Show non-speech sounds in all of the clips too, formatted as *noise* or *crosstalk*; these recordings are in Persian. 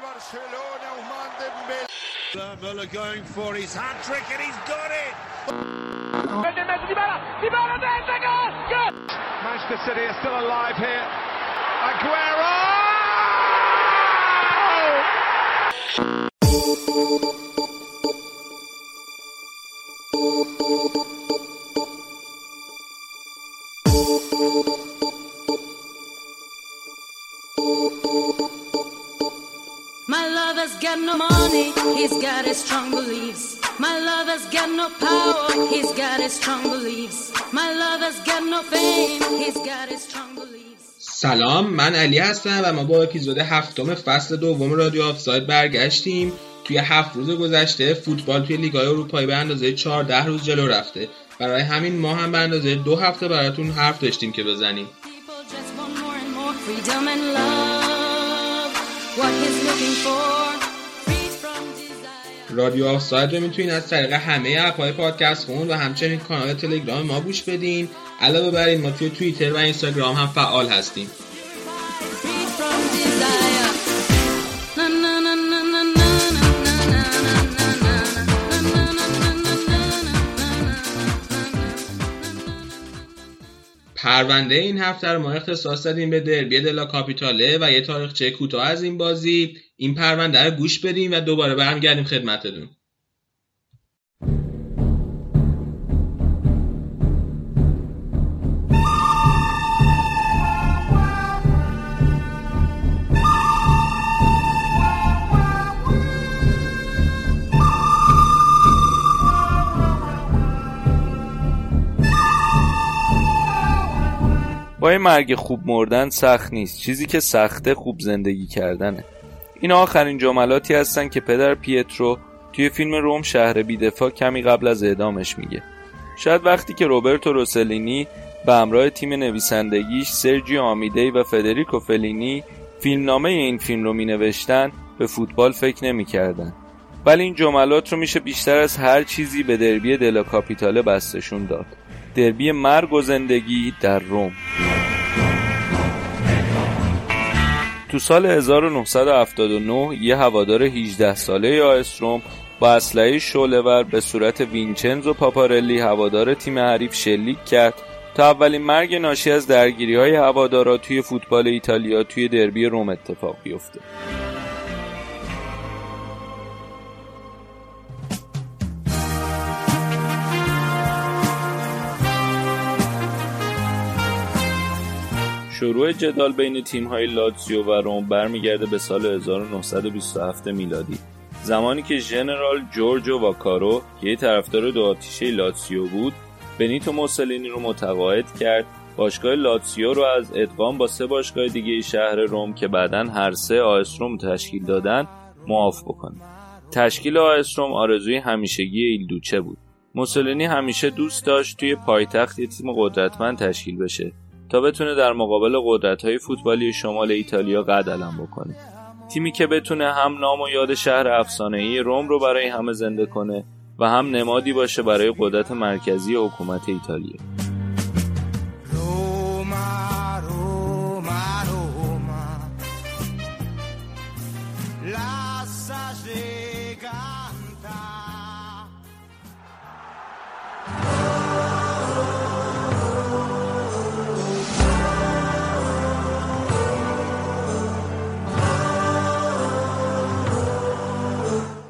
Barcelona, Ousmane Dembélé. Müller going for his hat trick and he's got it. Manchester City are still alive here. Aguero! he's got his strong beliefs. My love has got no power, he's got his strong beliefs. My love has got no he's got his strong beliefs. سلام من علی هستم و ما با اپیزود هفتم فصل دوم رادیو آفساید برگشتیم. توی هفت روز گذشته فوتبال توی لیگ اروپایی به اندازه 14 روز جلو رفته. برای همین ما هم به اندازه دو هفته براتون حرف داشتیم که بزنیم. رادیو آفساید رو می‌تونین از طریق همه اپهای پادکست خون و همچنین کانال تلگرام ما گوش بدین. علاوه بر این ما توی توییتر و اینستاگرام هم فعال هستیم. پرونده این هفته رو ما اختصاص دادیم به دربی دلا کاپیتاله و یه تاریخچه کوتاه از این بازی. این پرونده رو گوش بدیم و دوباره برمیگردیم خدمتتون. با این مرگ خوب مردن سخت نیست. چیزی که سخته خوب زندگی کردنه. این آخرین جملاتی هستن که پدر پیترو توی فیلم روم شهر بیدفاع کمی قبل از اعدامش میگه. شاید وقتی که روبرتو روسلینی به همراه تیم نویسندگیش سرجیو آمیدی و فدریکو فلینی فیلمنامه این فیلم رو می نوشتن به فوتبال فکر نمی کردن. ولی این جملات رو میشه بیشتر از هر چیزی به دربی دلا کاپیتاله بستشون داد. دربی مرگ و زندگی در روم تو سال 1979 یه هوادار 18 ساله آس روم با اسلحه شعله‌ور به صورت وینچنزو پاپارلی هوادار تیم حریف شلیک کرد تا اولین مرگ ناشی از درگیری های هوادارا توی فوتبال ایتالیا توی دربی روم اتفاق بیفته. شروع جدال بین تیم‌های لاتزیو و روم برمیگرده به سال 1927 میلادی. زمانی که ژنرال جورجو واکارو که یه طرفدار دو آتیشه لاتسیو بود بنیتو موسولینی رو متقاعد کرد. باشگاه لاتسیو رو از ادغام با سه باشگاه دیگه شهر روم که بعدا هر سه آس روم تشکیل دادن معاف بکنه. تشکیل آس روم آرزوی همیشگی ایلدوچه بود. موسولینی همیشه دوست داشت توی پایتخت یه تیم قدرتمند تشکیل بشه. تا بتونه در مقابل قدرت‌های فوتبالی شمال ایتالیا قد علم بکنه. تیمی که بتونه هم نام و یاد شهر افسانه‌ای روم رو برای همه زنده کنه و هم نمادی باشه برای قدرت مرکزی حکومت ایتالیا.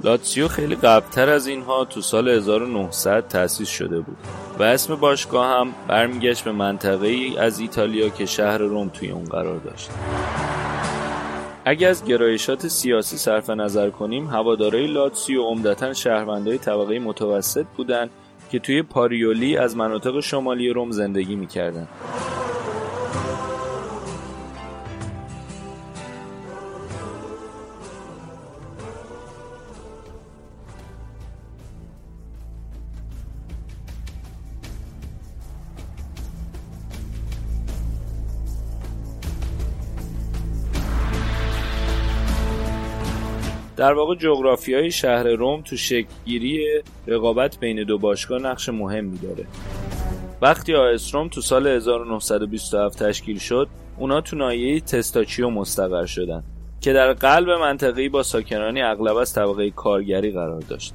لاتسیو خیلی قبلتر از اینها تو سال 1900 تأسیس شده بود و اسم باشگاه هم برمیگشت به منطقه ای از ایتالیا که شهر روم توی اون قرار داشت. اگه از گرایشات سیاسی صرف نظر کنیم هوادارای لاتسیو عمدتا شهروندای طبقه متوسط بودن که توی پاریولی از مناطق شمالی روم زندگی می‌کردن. در واقع جغرافیای شهر روم تو شکلگیری رقابت بین دو باشگاه نقش مهمی داره وقتی آس روم تو سال 1927 تشکیل شد اونا تو ناحیه تستاچیو مستقر شدن که در قلب منطقه‌ای با ساکنانی اغلب از طبقه کارگری قرار داشت.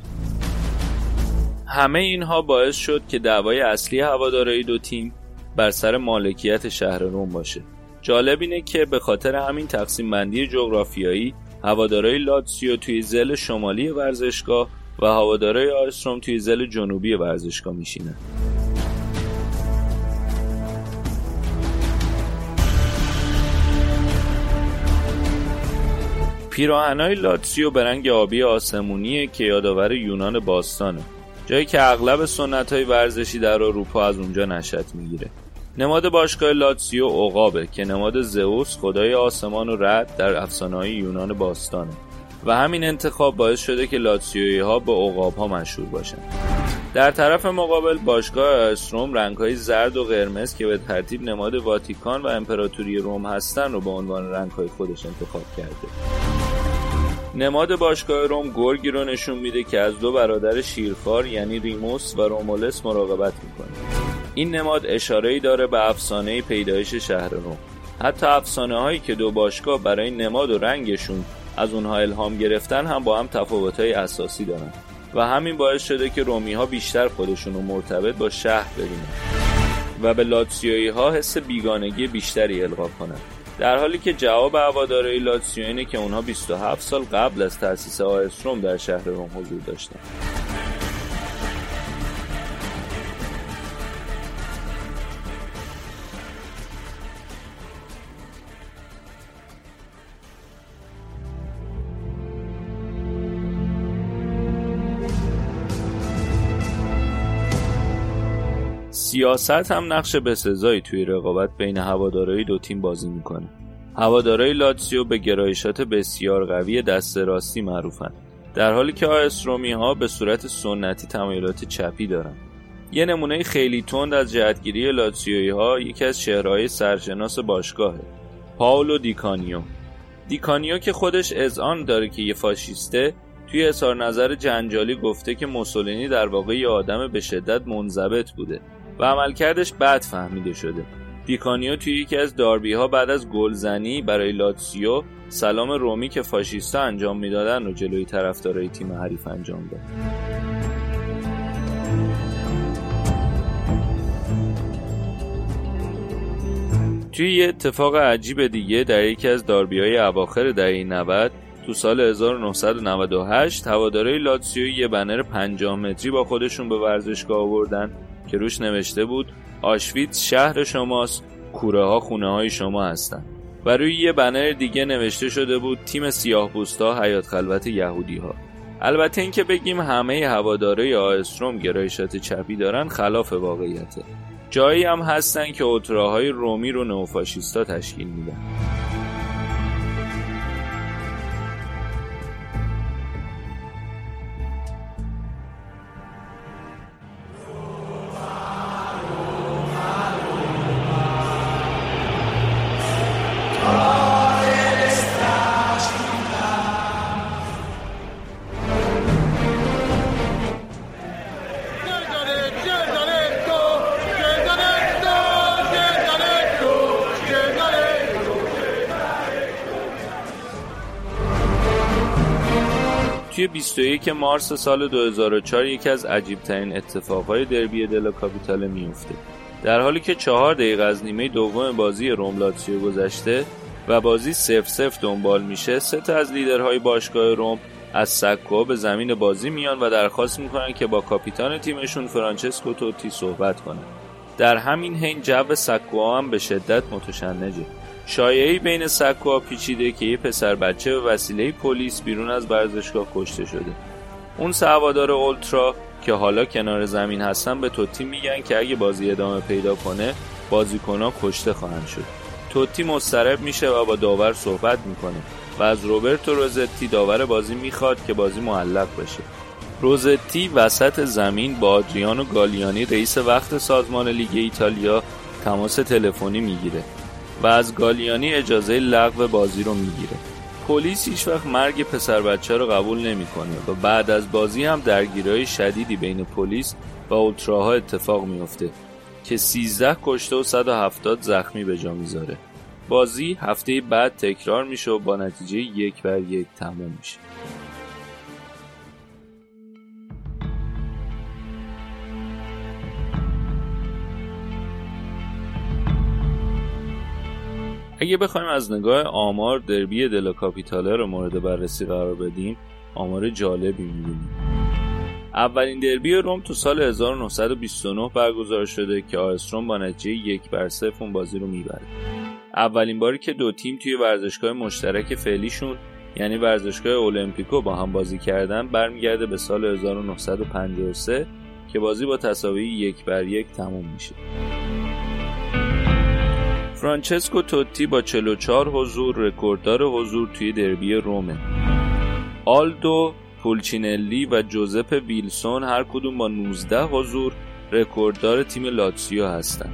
همه اینها باعث شد که دعوای اصلی هوادارهای دو تیم بر سر مالکیت شهر روم باشه. جالب اینه که به خاطر همین تقسیم بندی جغرافیایی هوادارهای لاتسیو توی زل شمالی ورزشگاه و هوادارهای آیستروم توی زل جنوبی ورزشگاه میشینن. پیراهنهای لاتسیو به رنگ آبی آسمونیه که یادآور یونان باستانه جایی که اغلب سنت های ورزشی در اروپا از اونجا نشأت می‌گیره نماد باشگاه لاتسیو عقابه که نماد زئوس خدای آسمان و رد در افسانه های یونان باستانه و همین انتخاب باعث شده که لاتسیوی ها به عقاب ها مشهور باشن. در طرف مقابل باشگاه استروم رنگ های زرد و قرمز که به ترتیب نماد واتیکان و امپراتوری روم هستن رو به عنوان رنگ های خودش انتخاب کرده. نماد باشگاه روم گرگی رو نشون میده که از دو برادر شیرخوار یعنی ریموس و رومولس مراقبت می‌کنه. این نماد اشاره ای داره به افسانه پیدایش شهر روم حتی افسانه هایی که دو باشگاه برای نماد و رنگشون از اونها الهام گرفتن هم با هم تفاوت های اساسی دارن. و همین باعث شده که رومی ها بیشتر خودشون رو مرتبط با شهر ببینن. و به لاتسیوی ها حس بیگانگی بیشتری القا کنند در حالی که جواب هوادارهای لاتسیو اینه که اونها 27 سال قبل از تأسیس آیستروم در شهر روم حضور داشتن. سیاست هم نقش بسزایی توی رقابت بین هوادارهای دو تیم بازی می‌کنه. هوادارهای لاتسیو به گرایشات بسیار قوی دست راستی معروفن در حالی که آ اس رومی ها به صورت سنتی تمایلات چپی دارن. یه نمونه خیلی تند از جهتگیری لاتسیوی ها یکی از چهره‌های سرشناس باشگاهه. پاولو دیکانیو دیکانیو که خودش اذعان داره که یه فاشیسته توی اظهار نظر جنجالی گفته که موسولینی در واقع یه آدم به شدت منضبط بوده و عملکردش بد فهمیده شده. دیکانیو توی یکی از داربی ها بعد از گلزنی برای لاتسیو سلام رومی که فاشیستا انجام می‌دادن و جلوی طرفدارای تیم حریف انجام داد. توی یه اتفاق عجیب دیگه در یکی از داربی های اواخر دهه 90 تو سال 1998 هوادارهای لاتسیو یه بنر 50 متری با خودشون به ورزشگاه آوردن که روش نوشته بود آشویت شهر شماست کوره ها خونه های شما هستن و روی یه بنر دیگه نوشته شده بود تیم سیاه ها حیات خلوت یهودی ها البته اینکه بگیم همه هواداره آستروم گرایشات چپی دارن خلاف واقعیته. جایی هم هستن که اتراهای رومی رو نوفاشیستا تشکیل میدن. 21 مارس سال 2004 یکی از عجیبترین اتفاقهای دربی دلا کاپیتال میفته در حالی که چهار دقیقه از نیمه دوم بازی روم لاتسیو گذشته و بازی صفر صفر دنبال میشه سه تا از لیدرهای باشگاه روم از سکو به زمین بازی میان و درخواست می‌کنن که با کاپیتان تیمشون فرانچسکو توتی صحبت کنن. در همین حین جو سکو هم به شدت متشنجه. شایعه‌ای بین سکوها پیچیده که یه پسر بچه به وسیله پلیس بیرون از ورزشگاه کشته شده. اون سوادار اولترا که حالا کنار زمین هستن به توتی میگن که اگه بازی ادامه پیدا کنه بازیکنها کشته خواهند شد. توتی مسترب میشه و با داور صحبت می‌کنه و از روبرتو روزتی داور بازی می‌خواد که بازی معلق بشه. روزتی وسط زمین با آدریانو گالیانی رئیس وقت سازمان لیگ ایتالیا تماس تلفنی می‌گیره. و از گالیانی اجازه لغو بازی رو می‌گیره. پلیس هیچ وقت مرگ پسر بچه رو قبول نمی‌کنه و بعد از بازی هم درگیری شدیدی بین پلیس و اولتراها اتفاق میفته که 13 کشته و 170 زخمی به جا می‌ذاره. بازی هفته بعد تکرار میشه و با نتیجه یک بر یک تموم میشه. اگه بخوایم از نگاه آمار دربی دلا کاپیتاله رو مورد بررسی قرار بدیم آمار جالبی می‌بینیم. اولین دربی روم تو سال 1929 برگزار شده که آستروم با نتیجه یک بر صفر اون بازی رو می‌بره. اولین باری که دو تیم توی ورزشگاه مشترک فعلیشون یعنی ورزشگاه المپیکو با هم بازی کردن برمیگرده به سال 1953 که بازی با تساوی یک بر یک تموم میشه. فرانچسکو توتی با 44 حضور رکورددار حضور توی دربی رومه آلدو پولچینلی و جوزپ ویلسون هر کدوم با 19 حضور رکورددار تیم لاتسیو هستند.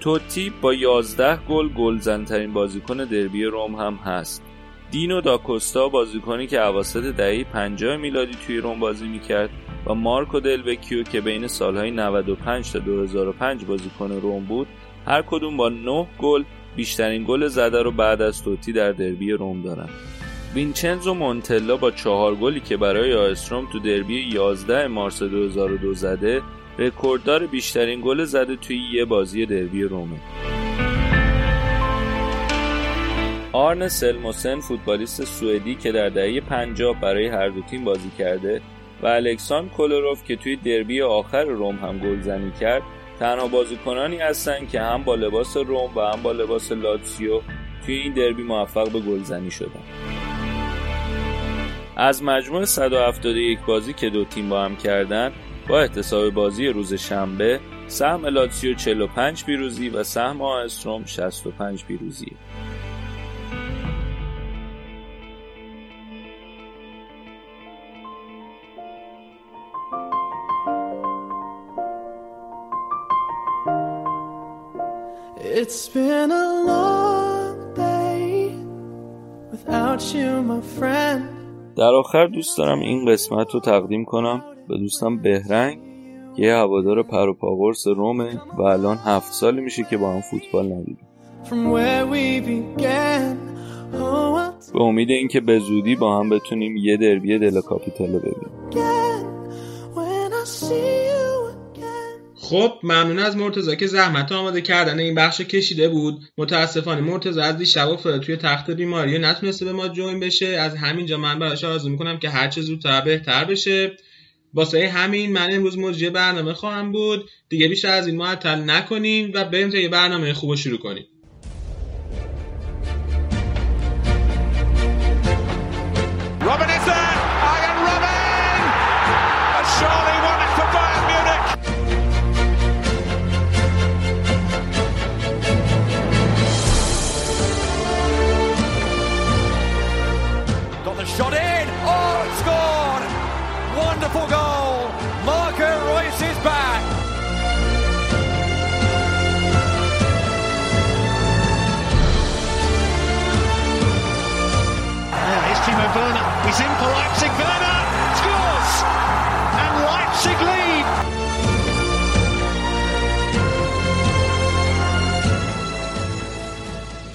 توتی با 11 گل گلزنترین بازیکن دربی روم هم هست. دینو داکوستا بازیکنی که اواسط دهه 50 میلادی توی روم بازی می‌کرد و مارکو دلوکیو که بین سالهای 95 تا 2005 بازیکن روم بود هر کدوم با 9 گل بیشترین گل زده رو بعد از توتی در دربی روم دارن. وینچنزو مونتلا با چهار گلی که برای آستروم تو دربی 11 مارس 2002 زده رکورددار بیشترین گل زده توی یه بازی دربی رومه. آرن سلموسن فوتبالیست سوئدی که در دهه 50 برای هر دو تیم بازی کرده و الکسان کولروف که توی دربی آخر روم هم گلزنی کرد تنها بازیکنانی هستند که هم با لباس روم و هم با لباس لاتسیو توی این دربی موفق به گلزنی شدن. از مجموع 171 بازی که دو تیم با هم کردن با احتساب بازی روز شنبه سهم لاتسیو 45 پیروزی و سهم آستروم 65 پیروزی It's been a long day without you, my friend. در آخر دوست دارم این قسمت رو تقدیم کنم به دوستم بهرنگ که یه هوادار پروپاگورس رومه و الان هفت سالی میشه که با هم فوتبال ندیدیم. به امید اینکه به زودی با هم بتونیم یه دربی دل کاپیتالو ببینیم. خب ممنون از مرتزا که زحمت آماده کردن این بخش کشیده بود. متاسفانه مرتزا از دیشب افتاده توی تخت بیماری نتونسته به ما جوین بشه. از همینجا من براش آرزو می‌کنم که هرچه زودتر بهتر بشه. واسه همین من امروز مجری برنامه خواهم بود. دیگه بیشتر از این معطل نکنیم و بریم تا یه برنامه خوب شروع کنیم.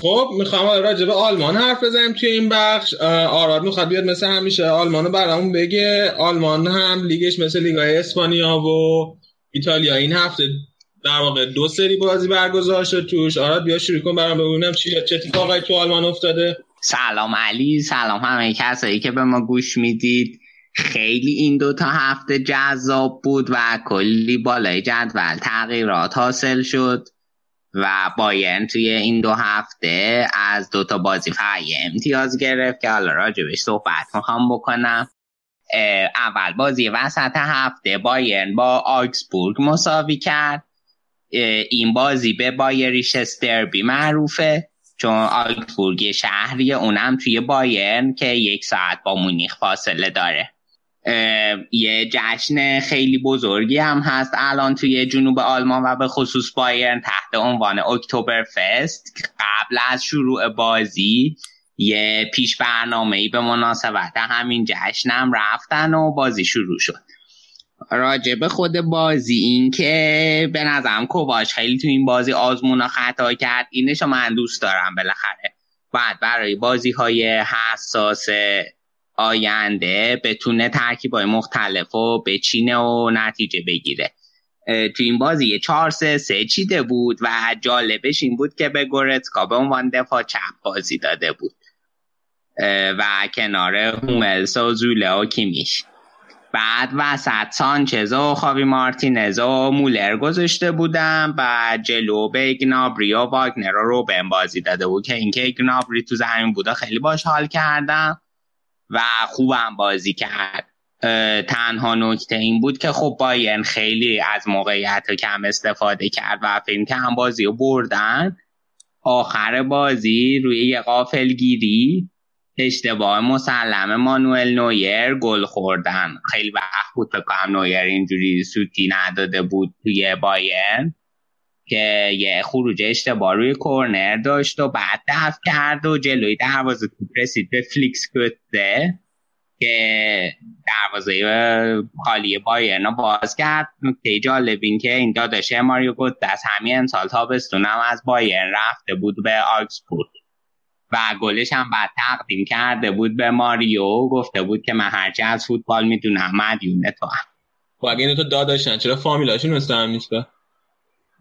خب می‌خوام راجع به آلمان حرف بزنیم توی این بخش. آراد می‌خواد بیاد مثل همیشه. آلمان برامون بگه. آلمان هم لیگش مثل لیگای اسپانیا و ایتالیا این هفته در واقع دو سری بازی برگزار شد توش. آراد بیا شروع کن برام ببینم چی چه اتفاقی تو آلمان افتاده. سلام علی سلام همه کسایی که به ما گوش می‌دید. خیلی این دو تا هفته جذاب بود و کلی بالای جدول تغییرات حاصل شد. و باین توی این دو هفته از دو تا بازی فقط امتیاز گرفت که حالا راجبش صحبت می‌خوام بکنم. اول بازی وسط هفته باین با آکسبورگ مساوی کرد. این بازی به بایریش استربی معروفه چون آلتبورگ شهری اونم توی بایرن که یک ساعت با مونیخ فاصله داره. یه جشن خیلی بزرگی هم هست. الان توی جنوب آلمان و به خصوص بایرن تحت عنوان اکتبر فست قبل از شروع بازی یه پیش برنامه ای به مناسبت همین جشنم رفتن و بازی شروع شد. راجع به خود بازی این که به نظرم کوواش خیلی تو این بازی آزمون خطا کرد. اینشو من دوست دارم بالاخره. بعد برای بازی های حساس آینده بتونه ترکیب های مختلف و بچینه و نتیجه بگیره. تو این بازی یه چهار سه سه چیده بود و جالبش این بود که به گورتسکا به عنوان دفاع چپ بازی داده بود. و کنار هوملس و زوله و کیمیش. بعد وسط سانچز و خاوی مارتینز و مولر گذاشته بودم و جلو به گنابری و واگنر رو به بازی داده بود که اینکه گنابری تو زمین بوده خیلی باش حال کردم و خوبم بازی کرد. تنها نکته این بود که خب بایرن خیلی از موقعیت کم استفاده کرد و فیلم که هم بازی رو بردن. آخر بازی روی یه غافلگیری اشتباه مسلم مانوئل نویر گل خوردن. خیلی وقت بود کنم نویر اینجوری سوتی نداده بود توی بایرن. که یه خروج اشتباه روی کورنر داشت و بعد دفع کرد و جلوی دروازه توپ رسید به فلیکس گوتزه که دروازه خالی بایرن باز کرد. نکته جالب این که این داداشه ماریو گوتزه از همین امسال تابستونم از بایرن رفته بود به آگسبورگ و گلش هم بعد تقدیم کرده بود به ماریو. گفته بود که من هرچی از فوتبال می‌دونم مدیون تو هم. خب اگه اینو تو داداشن چرا فامیلاشون مثل هم نیست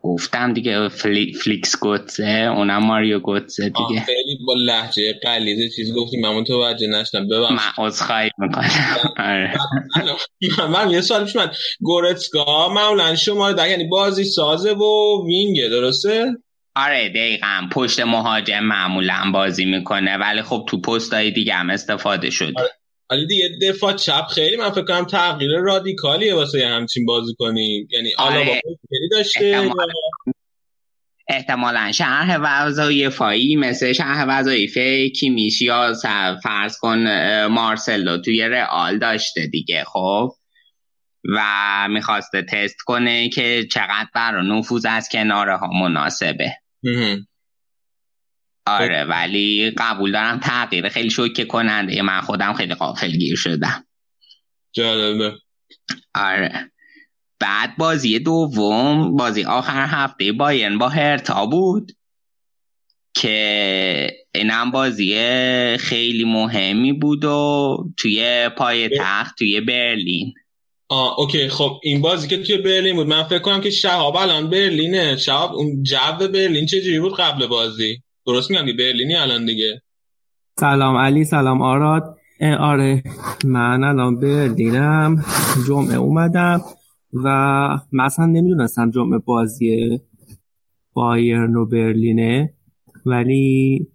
گفتم دیگه فلی... فلیکس گوتسه اونم ماریو گوتسه دیگه. خیلی با لحجه قلیزه چیز گفتیم. من توجه نشدم. ببخش من عذرخواهی می‌کنم. *laughs* آره. من یه سوال پیش من گورتسکا معمولا شما در یعنی بازی سازه و وینگه درسته؟ آره دقیقا. پشت مهاجم معمولا بازی می‌کنه. ولی خب تو پست های دیگه هم استفاده شده. آره. ولی دیگه دفاع چپ خیلی من فکر کنم تغییر رادیکالیه واسه همچین بازی کنی یعنی آره. آلا داشته. احتمالا. شرح وظایفایی مثل شرح وظایف کیمیش یا فرض کن مارسلو توی رئال داشته دیگه خب. و می‌خواسته تست کنه که چقدر برای نفوذ از کناره ها مناسبه آره خب. ولی قبول دارم تغییر خیلی شوکه کننده. من خودم خیلی قافل گیر شدم. جالبه. آره. بعد بازی دوم بازی آخر هفته باین با هرتا بود که اینم بازی خیلی مهمی بود و توی پای تخت توی برلین. آه اوکی. خب این بازی که توی برلین بود. من فکر کنم که شهاب الان برلینه. شهاب اون جو برلین چجوری بود قبل بازی؟ درست میگم برلینی الان دیگه. سلام علی سلام آراد. آره من الان برلینم جمعه اومدم و مثلا نمی‌دونستم جمعه بازی بایرن و برلینه ولی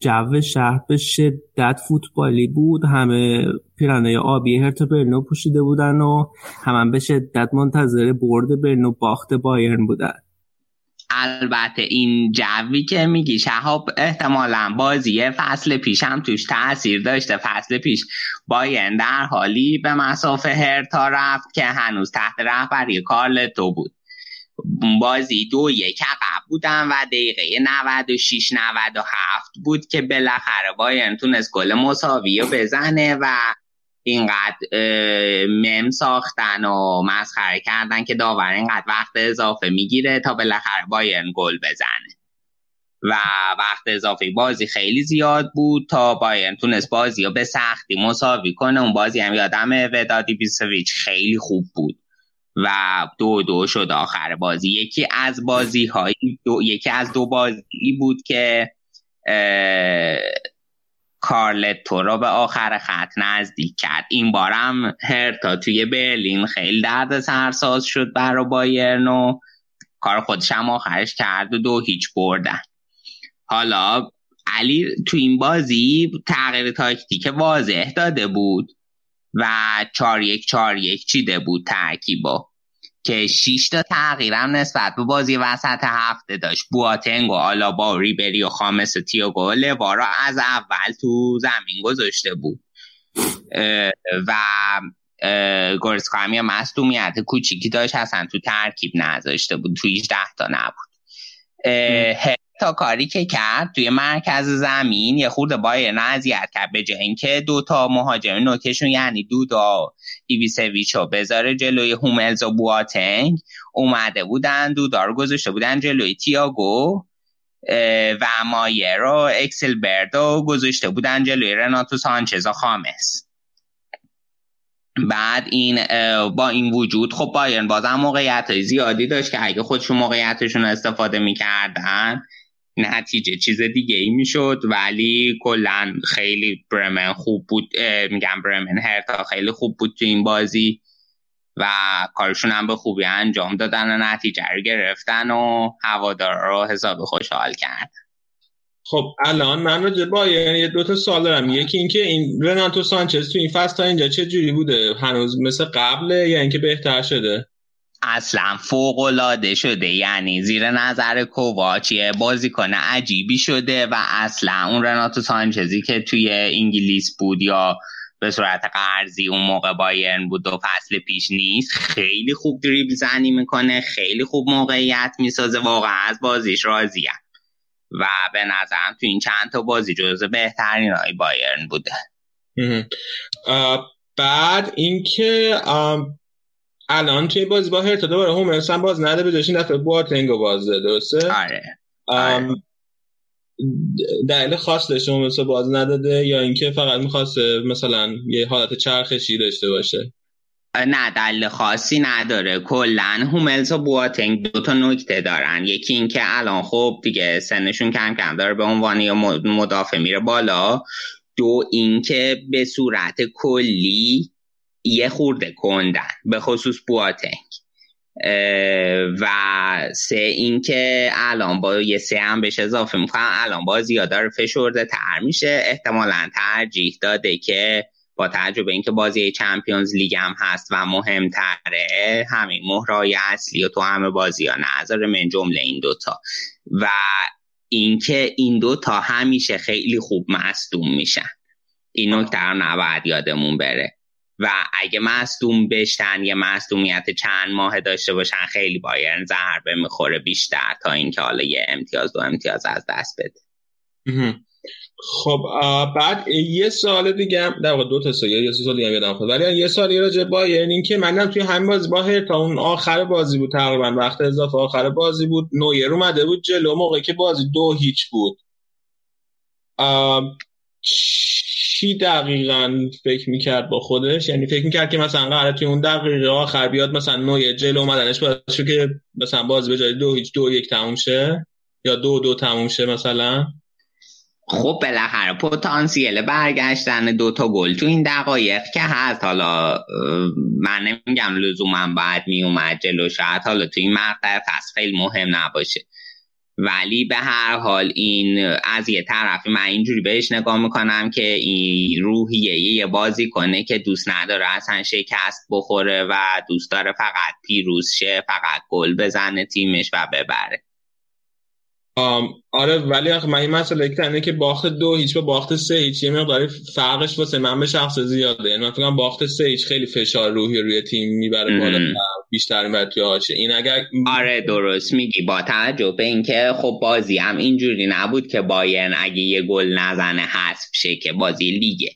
جو شهر به شدت فوتبالی بود. همه پیرانه آبی هرت برلینو پوشیده بودن و همه به شدت منتظر برد برلینو باخت بایرن بودن. البته این جوی که میگی شهاب احتمالا بازی فصل پیش هم توش تاثیر داشته. فصل پیش باین در حالی به مسافه هرتا رفت که هنوز تحت رهبری کارلتو بود. بازی دو یک عقب بودن و دقیقه 96 97 بود که بالاخره باین تونست گل مساوی بزنه و اینقدر مم ساختن و مسخره کردن که داور اینقدر وقت اضافه می‌گیره تا بالاخره بایرن گل بزنه. و وقت اضافه بازی خیلی زیاد بود تا بایرن تونست بازی رو به سختی مساوی کنه. اون بازی هم یادم ودادی بیسویچ خیلی خوب بود. و دو دو شد آخر بازی. یکی از بازی های دو، یکی از دو بازی بود که کارلتو رو به آخر خط نزدیک کرد. این بارم هرتا توی برلین خیلی درد سرساز شد برای بایرن و کار خودش هم آخرش کرد و دو هیچ بردن. حالا علی تو این بازی تغییر تاکتیک واضح داده بود و چار یک چار یک چیده بود ترکیبا که 6 تا تغییرم نسبت به بازی وسط هفته داشت. بواتنگ و آلابا و ریبری و خامس و تیاگو لوارا از اول تو زمین گذاشته بود. و گورسکا هم مصدومیت کوچیکی داشت اصلا تو ترکیب نذاشته بود. تو 18 تا نبود. تا کاری که کرد توی مرکز زمین یه خورده بایرن اذیت کرد به جای اینکه دو تا مهاجم نوکشون یعنی دودا ایویسویچو بذاره جلوی هوملز و بواتنگ اومده بودن دودا رو گذاشته بودن جلوی تیاگو و مایر و اکسل بردو گذاشته بودن جلوی رناتو سانچز و خامس. بعد این با این وجود خب بایرن بازم موقعیت های زیادی داشت که اگه خودشون موقعیتشون استفاده می‌کردن نتیجه چیز دیگه ای می‌شد. ولی کلا خیلی برمن خوب بود میگم برمن هرتا خیلی خوب بود تو این بازی و کارشون هم به خوبی انجام دادن و نتیجه رو گرفتن و هوادار رو حساب خوشحال کرد. خب الان من رو با یه دو تا سوال دارم. یکی اینکه این رناتو سانچز تو این فصل تا اینجا چه جوری بوده؟ هنوز مثل قبله یا اینکه بهتر شده؟ اصلا فوق العاده شده. یعنی زیر نظر کوواچیه بازیکن عجیبی شده و اصلا اون رناتو سانچزی که توی انگلیس بود یا به صورت قرضی اون موقع بایرن بود دو فصل پیش نیست خیلی خوب دریبل زنی می‌کنه خیلی خوب موقعیت می‌سازه واقعا از بازیش راضیم و به نظرم تو این چند تا بازی جزو بهترین های بایرن بوده. بعد اینکه الان توی بازی با هرتا دوباره هومرس هم باز نده به این دفعه بواتنگو باز درسته؟ آره, آره. دلیل خاص داشته هومرس باز نداده یا اینکه فقط می‌خواسته مثلا یه حالت چرخشی داشته باشه؟ نه دلیل خاصی نداره. کلا هوملز و بواتنگ دو تا نکته دارن. یکی اینکه الان خب دیگه سنشون کم کم داره به عنوان یا مدافع میره بالا. دو اینکه به صورت کلی یه خورده کندن به خصوص بواتنگ. و سه اینکه الان با یه سه هم بهش اضافه می‌کنم. الان با زیاده فشرده تر میشه. احتمالا ترجیح داده که با به اینکه بازی چمپیونز لیگ هم هست و مهمتره همین مهرای اصلی و تو همه بازی ها نظر من جمله این دوتا. و اینکه این دوتا همیشه خیلی خوب مصدوم میشن. این نکته رو نباید یادمون بره. و اگه مصدوم بشن یه مصدومیت چند ماه داشته باشن خیلی بایرن ضربه می‌خوره بیشتر تا اینکه حالا یه امتیاز دو امتیاز از دست بده. خب بعد یه سال دیگه هم در دو تا سال یه سال دیگه یادم خود ولی یه سالی راجع با یعنی این که منم توی همین بازی با تا اون آخر بازی بود تقریبا وقت اضافه آخر بازی بود نویر اومده بود جلو موقعی که بازی دو هیچ بود. چی دقیقا فکر می‌کرد با خودش؟ یعنی فکر می‌کرد که مثلا قراره توی اون دقیقه آخر بیاد مثلا نویر جلو اومدنش باید که مثلا بازی به جای دو هیچ دو یک تموم شه یا دو دو تموم شه مثلا. خب بالاخره پتانسیل برگشتن دوتا گل تو این دقایق که هست. حالا من نمیگم لزوما باید میومد جلو شاید حالا تو این مقطع فصل خیلی مهم نباشه. ولی به هر حال این از یه طرفی من اینجوری بهش نگاه می‌کنم که این روحیه یه بازی کنه که دوست نداره اصلا شکست بخوره و دوست داره فقط پیروز شه فقط گل بزنه تیمش و ببره. آره ولی من این مسئله کنه که باخت دو هیچ با باخت سه هیچ. یه مقداری فرقش واسه من به شخص زیاده. یعنی من باخت سه هیچ خیلی فشار روحی روی تیم می‌بره بالا بیشتر می‌بره توی آشه این اگر آره درست میگی. با توجه به اینکه خب بازی هم اینجوری نبود که باین اگه یه گل نزنه حذف شه که بازی لیگه.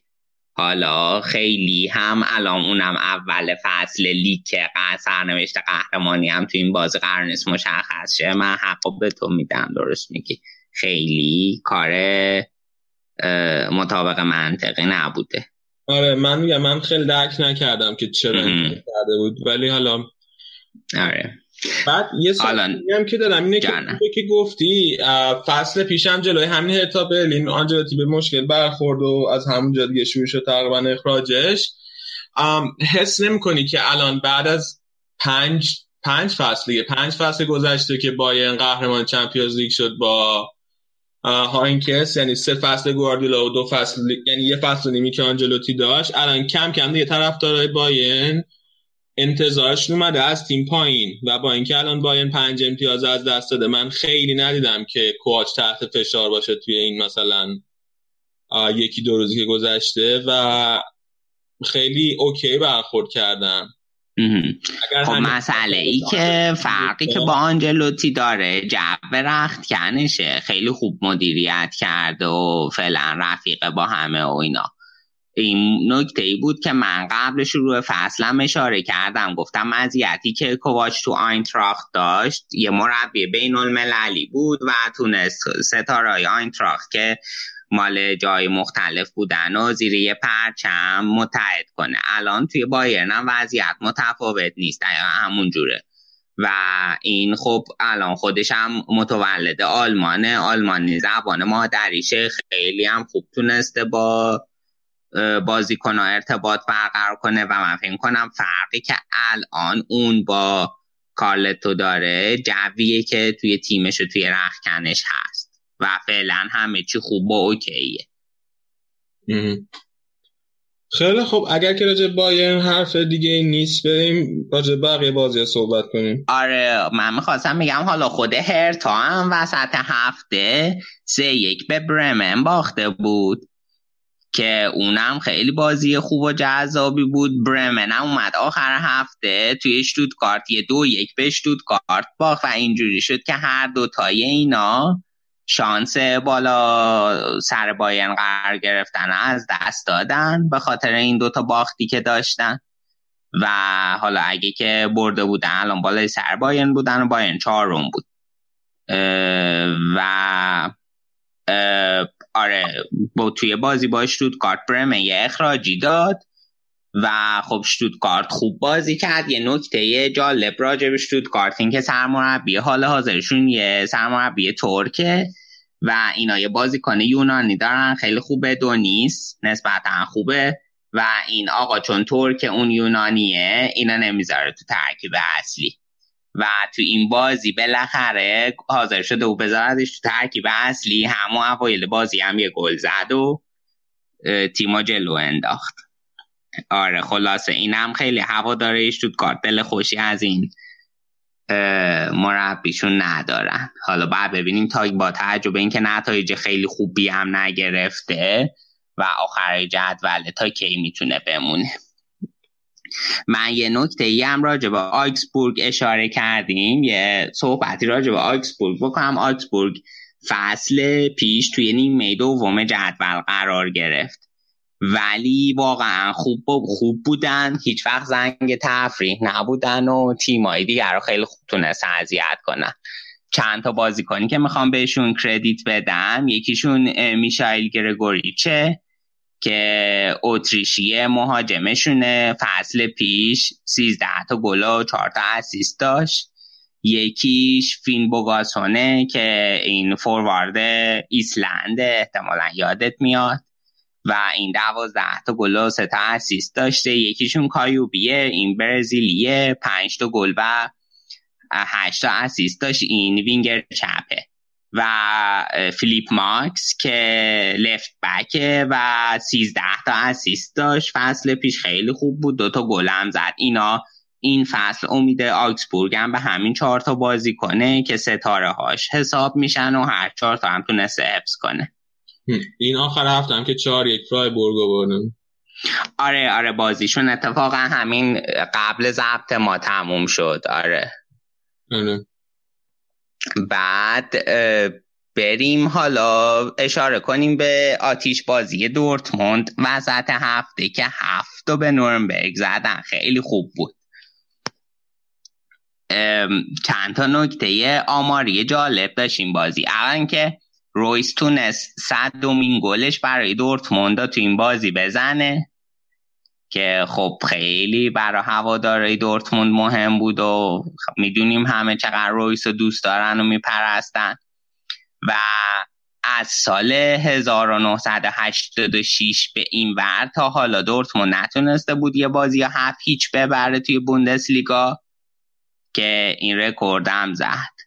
حالا خیلی هم الان اونم اول فصل لیگ که سرنوشت قهرمانی هم تو این بازی قرار نیست مشخص شه. من حق به تو میدم درست میگی. خیلی کار مطابق منطقی نبوده. آره من میگم من خیلی درک نکردم که چرا کرده بود. ولی حالا آره. بعد یه سال هم که دارم اینه که, گفتی فصل پیشم جلوی همین هرتا برلین آنجلاتی به مشکل برخورد و از همون دیگه شروع شد تقریبا اخراجش. حس نمی کنی که الان بعد از پنج پنج فصل پنج فصل گذشته که بایرن قهرمان چمپیونز لیگ شد با هاینکس یعنی سه فصل گواردیولا و دو فصل یعنی یه فصل نیمی که آنجلوتی داشت الان کم کم دیگه طرفدارای بایرن انتظارش اومده از تیم پایین و با اینکه الان بایرن پنج امتیاز از دست داده من خیلی ندیدم که کواچ تحت فشار باشه توی این مثلا یکی دو روزی که گذشته و خیلی OK برخورد کردن. خب مسئله ای که فرقی که با آنجلوتی داره جو رخت کنشه خیلی خوب مدیریت کرده و فعلا رفیقه با همه و اینا. این نکته ای بود که من قبل شروع فصلم اشاره کردم. گفتم مزیتی که کوواچ تو آینتراخت داشت یه مربی بین المللی بود و تونست ستارای آینتراخت که مال جای مختلف بودن و زیر یه پرچم متحد کنه. الان توی بایرن وضعیت متفاوت نیست همون جوره. و این خب الان خودش هم متولد آلمانه. آلمانی زبان مادریشه خیلی هم خوب تونسته با بازیکن ارتباط برقرار کنه و من فکر کنم فرقی که الان اون با کارلتو داره جویه که توی تیمش و توی رخکنش هست و فعلا همه چی خوب و اوکیه. خیلی خب اگر که راجع بایرن حرف دیگه نیست بریم راجع بقیه بازی صحبت کنیم. آره من می‌خواستم میگم حالا خود هرتا هم وسط هفته سه یک به برمن باخته بود. که اونم خیلی بازی خوب و جذابی بود. برمن هم اومد آخر هفته توی کارت یه دو یک به کارت باخت و اینجوری شد که هر دو تای اینا شانس بالا سر باین قرار گرفتن از دست دادن به خاطر این دوتا باختی که داشتن. و حالا اگه که برده بودن الان بالای سر باین بودن و باین چهارم بود. و آره با توی بازی با کارت برمه یه اخراجی داد و خب کارت خوب بازی کرد. یه نکته جالب راجع به کارت این که سرمربی حال حاضرشون یه سرمربی ترکه و اینا یه بازیکن یونانی دارن خیلی خوبه دو نیست نسبتا خوبه و این آقا چون ترک اون یونانیه اینا نمی‌ذاره تو ترکیب اصلی. و تو این بازی بالاخره حاضر شده و بذاردش تو ترکیب اصلی همون اوایل بازی هم یه گل زد و تیما جلو انداخت. آره خلاصه این هم خیلی هوا داره کارت دل خوشی از این مربیشون ندارن. حالا بعد ببینیم تا با تعجب اینکه نتایج خیلی خوبی هم نگرفته و آخر جدول تا کی می‌تونه بمونه. من یه نکته ای هم راجع به آکسبورگ اشاره کردیم. یه صحبتی راجع به آکسبورگ بکنم. آکسبورگ فصل پیش توی نیمه دوم جدول قرار گرفت. ولی واقعا خوب خوب بودن. هیچ وقت زنگ تفریح نبودن و تیمایی دیگر رو خیلی خوب تونست اذیت کنن. چند تا بازیکنی که می‌خوام بهشون کردیت بدم. یکیشون میشایل گرگوریچه. که اتریشی مهاجمشونه. فصل پیش 13 تا گل و 4 تا assist داشت. یکیش فین بوگاسونه که این فوروارد ایسلند احتمالا یادت میاد. و این دوازده تا گل و سه تا assist داشته. یکیشون کایوبیه این برزیلیه. پنج تا گل و هشت تا assist داشت. این وینگر چپه. و فیلیپ ماکس که لفت بکه و سیزده تا اسیست داشت. فصل پیش خیلی خوب بود. دوتا گل هم زد. اینا این فصل امید آکسبورگ هم به همین چهار تا بازی کنه که ستاره هاش حساب میشن و هر چهار تا هم تونسته حفظ کنه. این آخر هفته هم که چهار یک فرای برگو بردن آره آره بازیشون اتفاقا همین قبل ضبط ما تموم شد. آره. آره. بعد بریم حالا اشاره کنیم به آتیش بازی دورتموند. وسط هفته که هفت به نورنبرگ زدن. خیلی خوب بود. چند تا نکته آماری جالب داشتیم بازی. اول که رویس تونست صد دومین گلش برای دورتموند تو این بازی بزنه. که خب خیلی برای هوادارای دورتموند مهم بود و می‌دونیم همه چقدر رویس رو دوست دارن و میپرستن. و از سال 1986 به این ور تا حالا دورتموند نتونسته بود یه بازی یا هفت هیچ ببره توی بوندسلیگا که این رکوردم زد.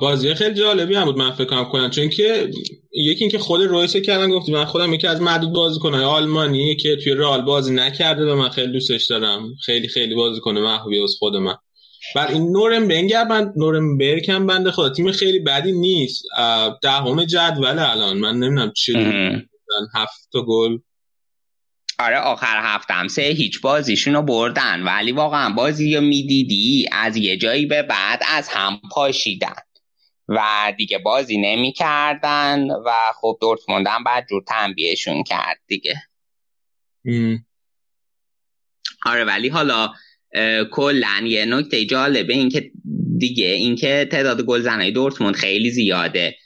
بازی خیلی جالبی هم بود من فکر کنم چون که یکی اینکه خود رویس کردن گفتی من خودم یکی از معدود بازیکن‌های آلمانی که توی رئال بازی نکرده و من خیلی دوستش دارم. خیلی خیلی بازیکن محبوبی از خود من. بر این نورم بنگر بند نورم برکم بنده خدا. تیم خیلی بدی نیست. دهم جدول الان. من نمی‌دونم چه هفت گل. آره آخر هفتم. سه هیچ بازیشون رو بردن. ولی واقعا بازی رو می‌دیدی. از یه جایی به بعد از هم پاشیدن. و دیگه بازی نمی‌کردن و خب دورتموند هم بعد جور تنبیهشون کرد دیگه. آره ولی حالا کلا یه نکته جالبه اینکه دیگه اینکه تعداد گلزنای دورتموند خیلی زیاده.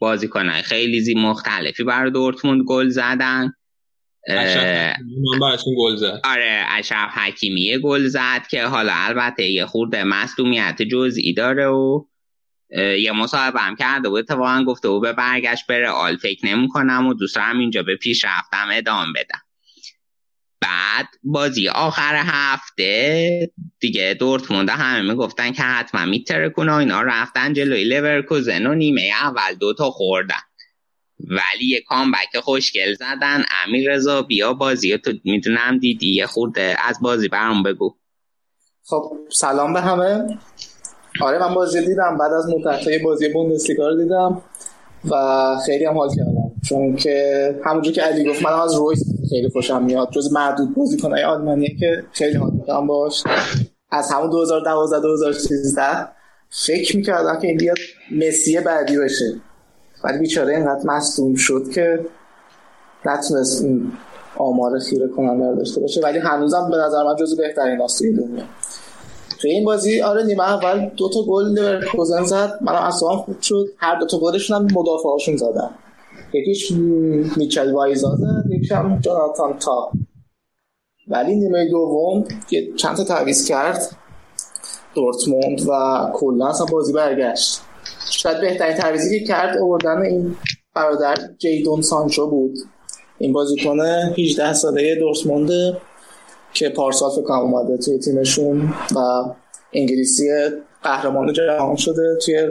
بازیکنای خیلی زی مختلفی برای دورتموند گل زدن. گل زد. آره اشرف حکیمی گل زد که حالا البته یه خورده مصدومیت جزئی داره و یه مصاحبه هم کرده بود اتفاقا گفته و به برگشت بره آل فکر نمی کنم و دوست هم اینجا به پیش رفتم ادامه بدم بعد بازی آخر هفته دیگه دورتموند همه می‌گفتن که حتما میتره کنه اینا رفتن جلوی لورکوزن و نیمه اول دوتا خوردن. ولی یه کامبک خوشگل زدن. امیر رضا بیا بازی تو می‌دونم دیدی؟ یه خورده از بازی برام بگو. خب سلام به همه. آره من بازی دیدم. بعد از مدت بازی بوندسلیگا رو دیدم و خیلی هم حال کردم. چون که همونجور که علی گفت من از رویس خیلی خوشم میاد. جز معدود بازیکنای آلمانیه که خیلی حال می‌کنم باش. از همون 2012 2013 فکر می‌کردم که این بیاد مسی بعدی بشه ولی بیچاره اینقدر مصدوم شد که نتونست این آمار خیره کننده داشته باشه. ولی هنوزم به نظر من جزو بهترین توی دنیا. توی این بازی آره نیمه اول دو تا گل لورکوزن زد. من اصلا خوب شد. هر دو تا گلشون هم مدافعاشون زدن. یکیش میچل وایزا زد یکیش هم جاناتان تا. ولی نیمه دوم که چند تا تعویض کرد دورتموند و کلا اصلا بازی برگشت. شاید بهترین تعویضی که کرد آوردن این برادر جیدون سانچو بود. این بازیکن 18 ساله دورتموند که پارسال فکر اومده توی تیمشون و انگلیسی قهرمان جهان شده توی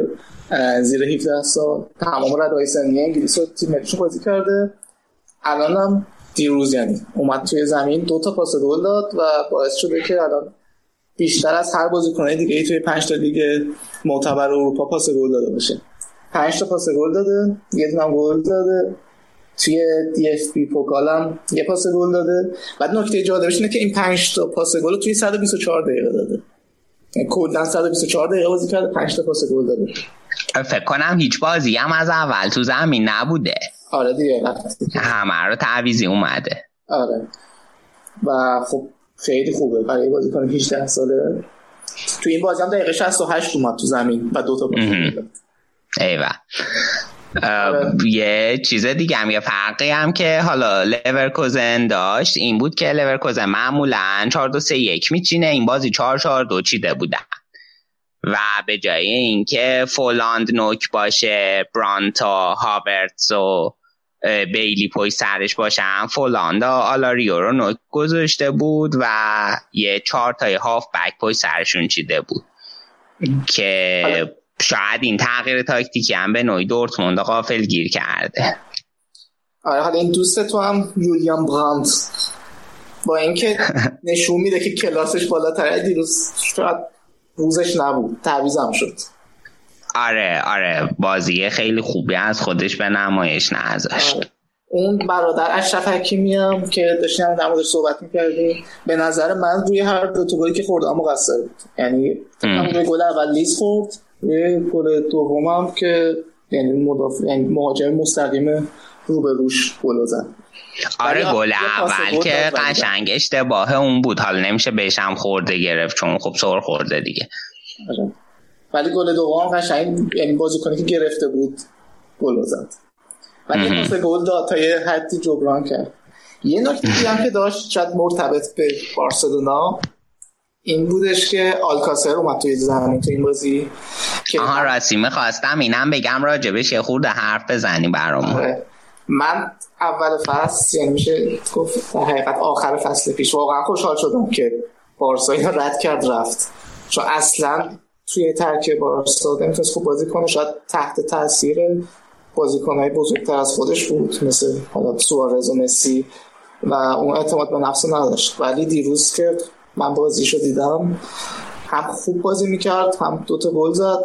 زیر 17 سال. تمام رده‌های سنی انگلیس تو تیمشون بازی کرده. الان هم دیروز یعنی. اومد توی زمین دو تا پاس گل داد و باعث شده که الان بیشتر از هر بازیکن دیگه ای توی 5 تا لیگ معتبر اروپا پاس گل داده باشه. 5 تا پاس گل داده یه دونه گل داده. توی DFB-Pokal م یه پاس گل داده. بعد نکته جالبش اینه که این 5 تا پاس گل توی 124 دقیقه داده. یعنی کلا 124 دقیقه بازی کرده 5 تا پاس گل داده. فکر کنم هیچ بازی هم از اول تو زمین نبوده. آره دیگه همه رو تعویزی اومده. آره. و خب خیلی خوبه. برای بازیکن 18 ساله. تو این بازی هم دقیقه 68 اومد تو زمین و دو تا ایوه. یه چیز دیگه هم یه فرقی هم که حالا لورکوزن داشت این بود که لورکوزن معمولا 4 2 3 1 میچینه. این بازی 4 4 2 چیده بودن. و به جای اینکه فولاند نوک باشه برانتا هابرتس و بیلی پای سرش باشن فولاندا آلاریو رو نوک گذاشته بود و یه چهار تای هاف بک پای سرشون چیده بود. که شاید این تغییر تاکتیکی هم به نوعی دورتموند غافل گیر کرده. آره حالا این دوست تو هم یولیان براند با اینکه *laughs* نشون میده که کلاسش بالاتره دیروز شاید روزش نبود تعویزم شد. آره آره بازی خیلی خوبی از خودش به نمایش نذاشت آره. اون برادر اشرف حکیمی هم که داشتیم در موردش صحبت می‌کردیم به نظر من روی هر دو تا گلی که خورد اما قصر بود. یعنی روی گل اول لیز خورد روی گل دومم که یعنی مدافع یعنی مهاجم مستقیم رو به روش گل زد. آره گل اول که قشنگ اشتباه اون بود. حالا نمیشه بهش هم خورده گرفت چون خب سر خورده دیگه. آره. ولی گل دوم قشنگ یعنی بازیکنی که گرفته بود گل زد. ولی پاس گل داد تا یه حدی جبران کرد. یه نکته هم که داشت شاید مرتبط به بارسلونا این بودش که آلکاسر اومد توی زمین تو این بازی که آها راستی می‌خواستم اینم بگم راجبش یه خورده حرف بزنی برامون. آره. من اول فصل یعنی میشه گفت در حقیقت آخر فصل پیش واقعا خوشحال شدم که بارسا رد کرد رفت. چون اصلا توی ترکیب بارسا نمی‌تونست خوب بازی کنه شاید تحت تاثیر بازیکنهای بزرگتر از خودش بود مثل حالا سوارز و مسی و اون اعتماد به نفس نداشت. ولی دیروز که من بازیشو دیدم هم خوب بازی می‌کرد هم دوتا گل زد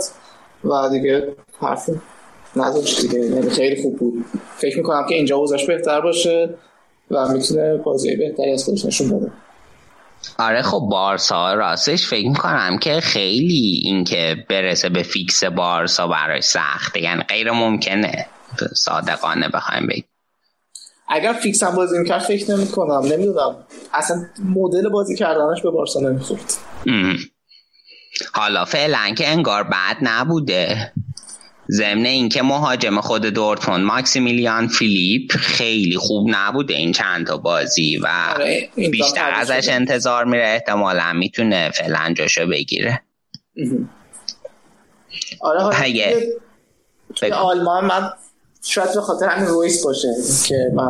و دیگه حرفی نداشت دیگه. یعنی خیلی خوب بود. فکر می‌کنم که اینجا اوضاعش بهتر باشه و می‌تونه بازی بهتری از خودش نشون بده. آره خب بارسا راستش فکر می‌کنم که خیلی اینکه برسه به فیکس بارسا براش سخته یعنی غیر ممکنه. صادقانه بخوایم بگیم. اگر فیکس هم بازی می‌کرد فکر نمی کنم نمی‌دونم. اصلا مدل بازی کردنش به بارسا نمی‌خورد. حالا فعلا که انگار بد نبوده. ضمن اینکه مهاجم خود دورتموند ماکسیمیلیان فیلیپ خیلی خوب نبوده این چند تا بازی و آره، بیشتر ازش. انتظار میره احتمالا می‌تونه فعلا جاشو بگیره. آره بگو. آلمان من شاید به خاطر همین رویس باشه که من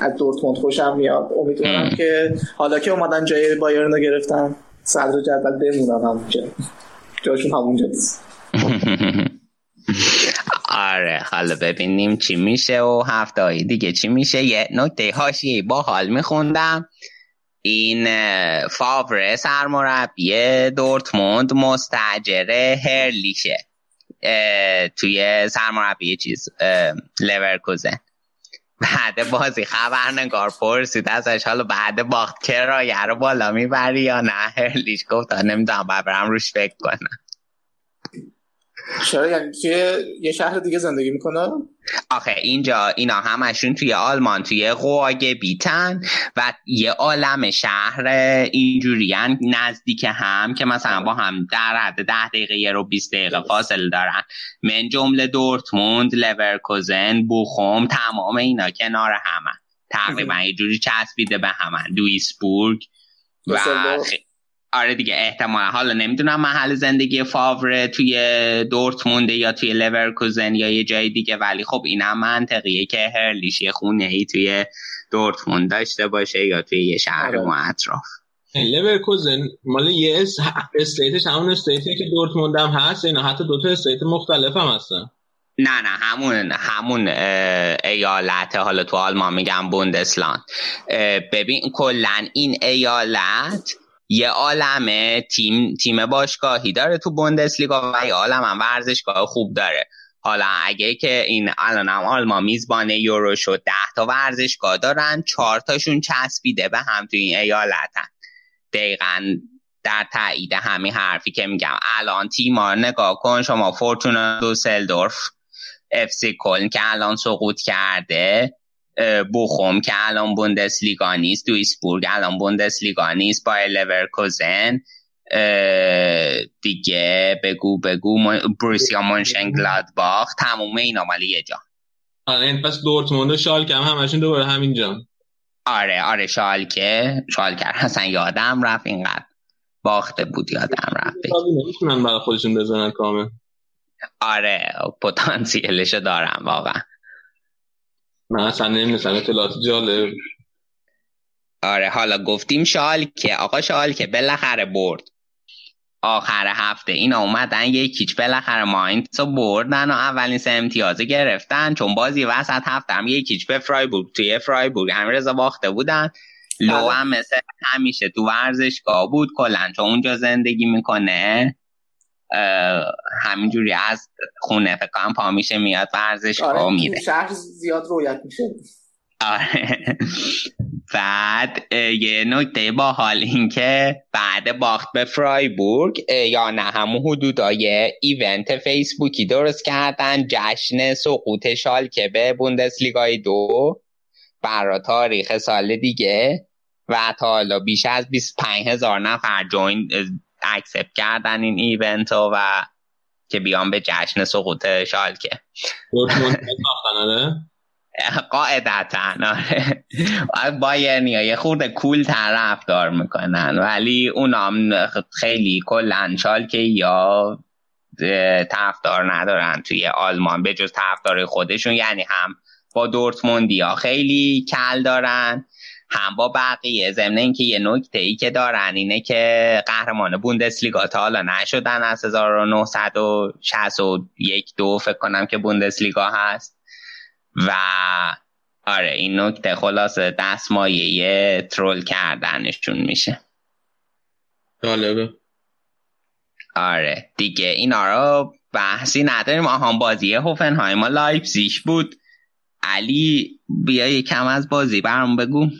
از دورتموند خوشم میاد. امیدوارم که حالا که اومدن جای بایرن رو گرفتن صدر جدول بمونن همونجا جاشون همونجا نیست. *laughs* آره حالا ببینیم چی میشه و هفته های دیگه چی میشه. یه نکته هاشی با حال میخوندم. این اه، فاور سرمربی دورتموند مستجر هرلیشه. توی سرمربی چیز لورکوزن. بعد بازی خبرنگار پرسید ازش حالا بعد باخت کرایه رو بالا می‌بری یا نه؟ هرلیش گفت "آه، نمی‌دونم باید برم روش فکر کنم. چرا یعنی توی یه شهر دیگه زندگی می‌کنه؟ آخه اینجا اینا همشون توی آلمان توی قواگه بیتن و یه عالم شهر اینجورین نزدیک هم که مثلا با هم در حد ده دقیقه یه رو 20 دقیقه فاصله دارن. من جمله دورتموند لورکوزن بوخوم تمام اینا کنار همن. تقریبا *laughs* یه جوری چسبیده به همن. دویسبورگ و آره دیگه احتمال حالا نمی‌دونم محل زندگی فاوره توی دورتمونده یا توی لورکوزن یا یه جای دیگه ولی خب اینم منطقیه که هرلیش یه خونه ای توی دورتموند داشته باشه یا توی یه شهر آره. اون اطراف. لورکوزن مال یه اس... state ش همون state ی که دورتموند هم هست اینا حتی دو تا state مختلف هم هستن. نه نه همون همون ایالت حالا تو آلمان میگم Bundesland. ببین کلا این ایالت یه عالمه. تیم تیم باشگاهی داره تو بوندسلیگا و یه عالم هم ورزشگاه خوب داره. حالا اگه که این الان هم آلمان میزبان یورو شد ده تا ورزشگاه دارن چهار تاشون چسبیده به هم تو این ایالتن. دقیقا در تایید همین حرفی که میگم. الان تیما نگاه کن شما فورتونا دوسلدورف اف سی کلن که الان سقوط کرده. بوخوم که الان بوندسلیگا نیست دویسبورگ الان بوندسلیگا نیست بایر لورکوزن دیگه بگو بگو بروسیا مونشنگلادباخ تموم اینا مال یه جا. آره این پس دورتموند و شالکه هم همشون دوباره همینجا آره آره شالکه شالکه اصلا یادم رفت اینقدر باخته بود یادم رفت. نمی‌تونن برای خودشون بزنن کامل. آره پتانسیلشو دارم واقعا. من اصلا نمی‌دونستم اطلاعات جالب. آره حالا گفتیم شال که آقا شال که بالاخره برد. آخر هفته اینا اومدن یکیچ بالاخره ماینتس رو بردن و اولین سه امتیازه گرفتن. چون بازی وسط هفته هم یکیچ به فرایبورگ توی فرایبورگ همین رضا باخته بودن. لو بله. هم مثل همیشه تو ورزشگاه بود کلا چون اونجا زندگی می‌کنه. همینجوری از خونه فکر کنم پا میشه میاد ورزشگاه آره میره شهر زیاد رویت میشه. آره. بعد یه نکته با حال این که بعد باخت به فرایبورگ یا نه همون حدودای event فیسبوکی درست کردن. جشن سقوط شالکه به بوندسلیگای دو برا تاریخ سال دیگه. و تا حالا بیش از 25 هزار نفر join accept کردن این event رو و که بیان به جشن سقوط شالکه. آره؟ قاعدتا آره. بایرنیا یه خورده کول طرف دار می‌کنن ولی اونام خیلی کلن که یا طرفدار ندارن توی آلمان به جز طرفدار خودشون. یعنی هم با دورتموندی ها خیلی کل دارن. هم با بقیه ضمن اینکه یه نکته ای که دارن اینه که قهرمان بوندسلیگا تا حالا نشدن از 1961 دو فکر کنم که بوندسلیگا هست. و آره این نکته خلاصه دستمایه troll کردنشون میشه. جالبه. آره دیگه اینا رو بحثی نداریم. آهان بازی هوفنهایم و لایپزیگ بود. علی بیا یکم از بازی برام بگو.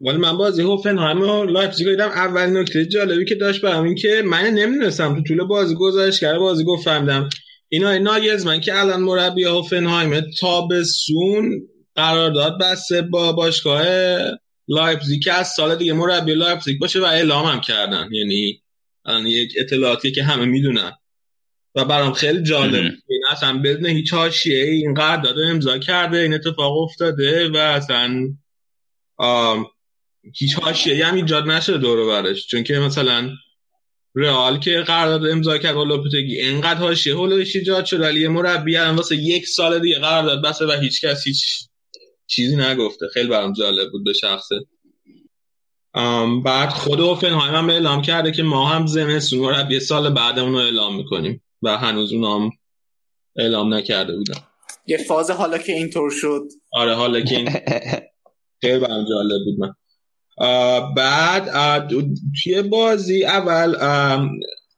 ولی من بازی هوفنهایم و لایپزیگ دیدم اول نکته جالبی که داشت برام این که من نمی‌دونستم تو طول بازی گزارشگر بازی گفت فهمیدم. این ناگلزمن که الان مربی هوفنهایم تابستون قرارداد بسته با باشگاه لایپزیگ که از سال دیگه مربی لایپزیگ باشه و اعلام هم کردن. یعنی یک اطلاعاتی که همه می‌دونن. و برام خیلی جالب این اصلا بدون هیچ حاشیه این قرارداد امضا کرده این اتفاق افتاده و اصلا هیچ حاشیه هم ایجاد نشده دور برش. چون که مثلا رئال که قرارداد امضا کرد با لوپتگی انقدر حاشیه هولوش ایجاد شد ولی مربی هم واسه یک سال دیگه قرارداد بسته و هیچ کس هیچ چیزی نگفته. خیلی برام جالب بود به شخصه. بعد خود اوفنهایم هم اعلام کرده که ما هم زمستون مربی سال بعدمون رو اعلام می‌کنیم و هنوز اون اعلام نکرده بودن. یه فاز حالا که اینطور شد. آره حالا که این *laughs* خیلی برام جالب بود من. بعد توی بازی اول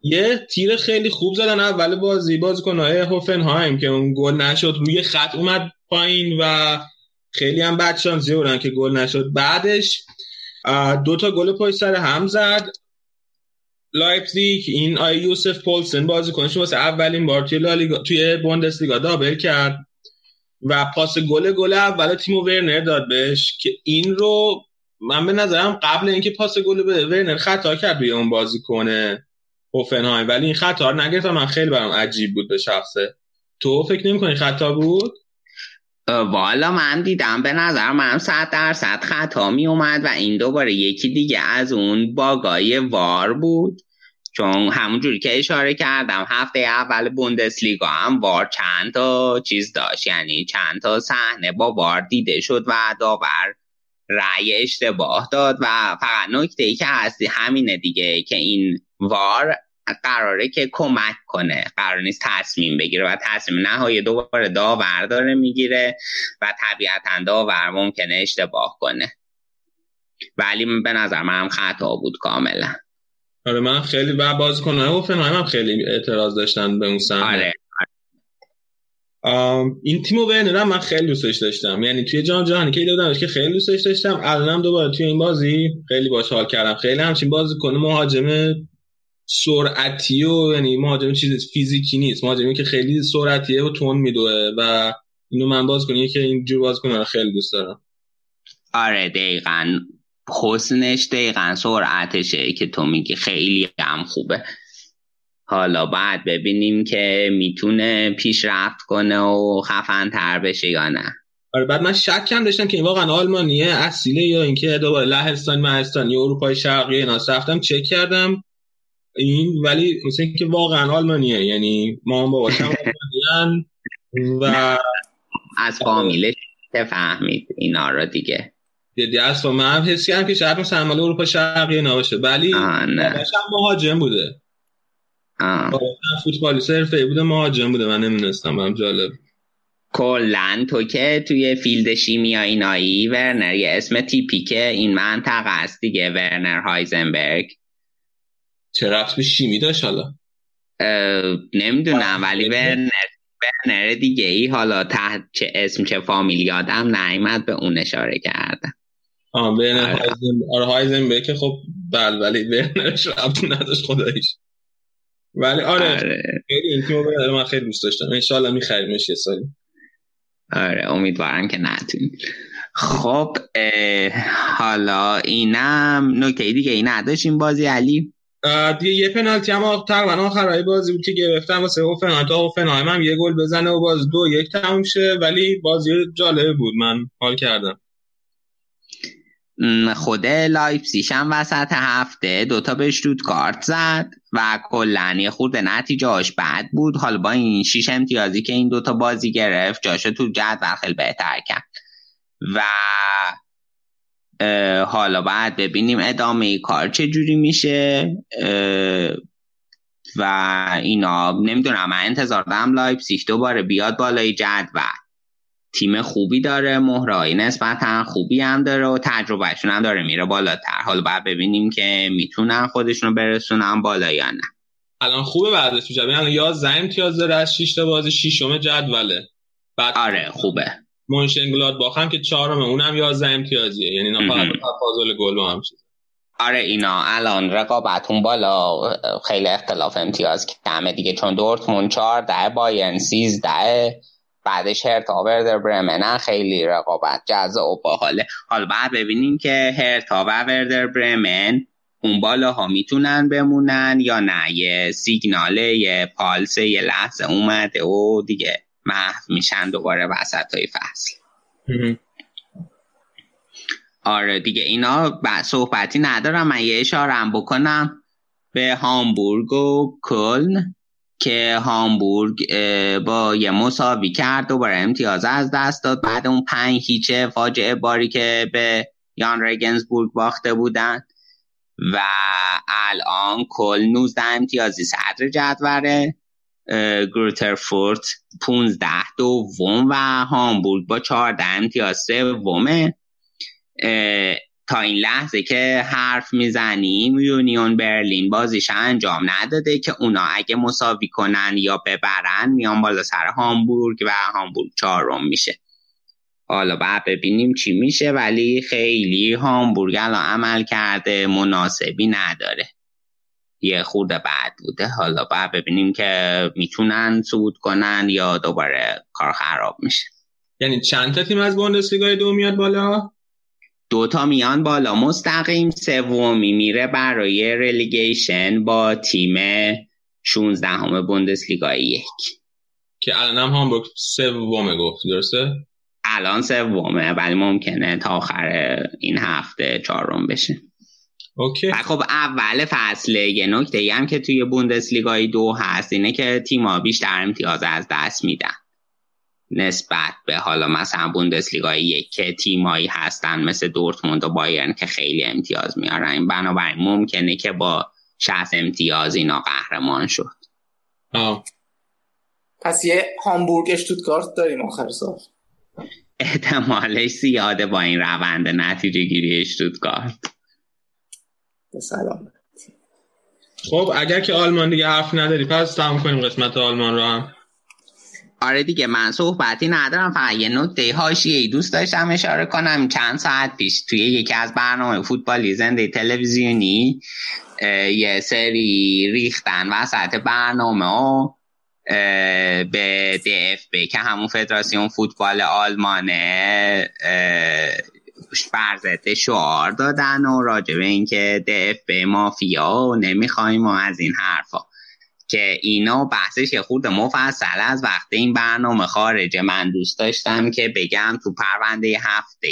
یه تیر خیلی خوب زدن اول بازی بازیکنهای هوفنهایم که اون گل نشد روی خط اومد پایین و خیلی هم بد شانسی که گل نشد. بعدش دو تا گل پشت سر هم زد. لایپزیگ این آی یوسف پولسن بازیکنش واسه اولین بار توی لالیگا توی بوندسلیگا double کرد. و پاس گل گل اول تیمو ورنر داد بهش که این رو من به نظرم قبل اینکه پاس گل به ورنر خطا کرد روی اون کنه هوفنهایم. ولی این خطا رو نگرفت من خیلی برام عجیب بود به شخصه. تو فکر نمی‌کنی خطا بود؟ والا من دیدم به نظر من صد درصد خطا می اومد و این دوباره یکی دیگه از اون باگای وار بود. چون همونجوری که اشاره کردم هفته اول بوندسلیگا هم وار چند تا چیز داشت. یعنی چند تا صحنه با وار دیده شد و داور رأی اشتباه داد و فقط نکته ای که هستی همینه دیگه که این وار قراره که کمک کنه. قرار نیست تصمیم بگیره و تصمیم نهایی دوباره داور داره می‌گیره و طبیعتا داور ممکنه اشتباه کنه. ولی به نظر من هم خطا بود کاملا. آره من خیلی و بازیکن‌های هوفنهایم هم خیلی اعتراض داشتن به اون صحنه آره این تیمو ورنر من خیلی دوستش داشتم. یعنی توی جام جهانی که دیدمش که خیلی دوستش داشتم. الانم دوباره توی این بازی خیلی باش حال کردم. خیلی همچین بازیکن مهاجم سرعتی و یعنی مهاجم چیز فیزیکی نیست. مهاجمی که خیلی سرعتیه و تون میدوه و اینو من باز کنی که اینجور باز کنه خیلی دوست دارم. آره دقیقا. حسنش دقیقا سرعتشه که تو میگی خیلی هم خوبه. حالا بعد ببینیم که می‌تونه پیشرفت کنه و خفن تر بشه یا نه. آره بعد من شک هم داشتم که این واقعا آلمانیه اصیله یا اینکه دوباره لهستان مهستان اروپای شرقی اینا. رفتم چک کردم این ولی مثل که واقعا آلمانیه یعنی ما هم بابا و از فامیلش فهمید اینا رو دیگه. دیدی از من حسی هم که شاید مثلا مال اروپا شرقی نباشه ولی مهاجم بوده. فوتبالیست حرفه‌ای بوده مهاجم بوده. من نمی‌دونستم هم جالب. کلا تو که توی field شیمیایی نایی ورنر یه اسم تیپیکه. این منطقه است دیگه ورنر هایزنبرگ. چه رفت به شیمی داشت حالا؟ نمی‌دونم ولی ورنر ورنر دیگه ای حالا تحت چه اسم چه فامیل یادم نیمد به اون اشاره کردم آه ورنر آره. هایزنبرگ که خب بل ولی ورنرش رفت نداشت خداییش. ولی آره, آره. خیلی این تیمو من خیلی دوست داشتم. انشالله میخریمش یه سالی. آره امیدوارم که نتونی خب حالا اینم نکته دیگه این نداشتیم بازی علی؟ دیگه یه پنالتی هم تقریبا آخرای بازی بود که گرفتم. واسه هوفنهایم تا هوفنهایم هم یه گل بزنه و باز دو یک تموم شه. ولی بازی جالب بود من حال کردم. خود لایپسیش هم وسط هفته دوتا به اشتوتگارت زد و کلا یه خورده نتیجهاش بد بود. حالا با این شیش امتیازی که این دوتا بازی گرفت جاشو تو جدول خیلی بهتر کرد. و حالا بعد ببینیم ادامه کار چه جوری میشه. و اینا نمی‌دونم من انتظار دارم لایپسیش دوباره بیاد بالای جدول. تیم خوبی داره مهرایی نسبتا خوبی هم داره و تجربهشون هم داره میره بالاتر. حالا بعد ببینیم که می‌تونن خودشون برسونن بالا یا نه. الان خوبه میشه الان یا زن امتیاز داره از 6 تا بازی ششم جدوله. بعد آره خوبه. مونشنگلاد باخم که چهارم اونم 11 امتیازیه. یعنی اینا فقط تفاضل گل و هم چیز آره اینا الان رقابتون بالا. خیلی اختلاف امتیاز کمه دیگه. چون دورتموند 14 بایرن 13 بعدش هرتا وردر برمنن خیلی رقابت جذاب و باحاله. حالا بعد ببینیم که هرتا و وردر برمن اون بالاها می‌تونن بمونن یا نه. یه سیگناله یه پالسه یه لحظه اومده و دیگه محو میشن دوباره وسط های فصل آره دیگه اینا صحبتی ندارم. من یه اشارم بکنم. به هامبورگ و کلن. که هامبورگ با یه مساوی کرد دوباره امتیاز از دست داد. بعد اون پنج هیچه فاجعه باری که به یان رگنزبورگ باخته بودن. و الان کل 19 امتیازی صدر جدوره. گروترفورت 15 دوم و هامبورگ با 14 امتیاز سومه. تا این لحظه که حرف می‌زنیم یونیون برلین بازیش انجام نداده که اونا اگه مساوی کنن یا ببرن میان بالا سر هامبورگ و هامبورگ چهارم میشه. حالا بعد ببینیم چی میشه ولی خیلی هامبورگ الان عمل کرده مناسبی نداره. یه خورده بعد بوده. حالا بعد ببینیم که می‌تونن صعود کنن یا دوباره کار خراب میشه. یعنی چند تا تیم از بوندسلیگا دو میاد بالا؟ دوتا میان بالا. مستقیم سومی میره برای رلیگیشن با تیم 16 همه بوندسلیگا یک. که الان هم هامبورگ سومه گفت درسته؟ الان سومه ولی ممکنه تا آخر این هفته چهارم بشه. اوکی. و خب اول فصل یه نکته هم که توی بوندسلیگای دو هست اینه که تیما بیشتر امتیاز از دست میدن. نسبت به حالا مثلا بوندسلیگا یک که تیمایی هستن مثل دورتموند و بایرن که خیلی امتیاز میارن. بنابراین ممکنه که با 60 امتیاز اینا قهرمان شد. آه. پس یه هامبورگ اشتوتگارت داریم آخر سال. احتمالش زیاده با این روند نتیجه گیری اشتوتگارت. سلام. خب اگر که آلمان دیگه حرف نداری پس تمام کنیم قسمت آلمان رو هم. آره دیگه من صحبتی ندارم فقط یه نکته ای دوست داشتم اشاره کنم. چند ساعت پیش توی یکی از برنامه فوتبالی زنده تلویزیونی یه سری ریختن وسط برنامه و به DFB که همون فدراسیون فوتبال آلمانه برزده شعار دادن و راجع به اینکه DFB مافیا و نمی‌خوایم و از این حرفا. که اینا بحثش یه خورده مفصل از وقتی این برنامه خارجه من دوست داشتم که بگم تو پرونده هفته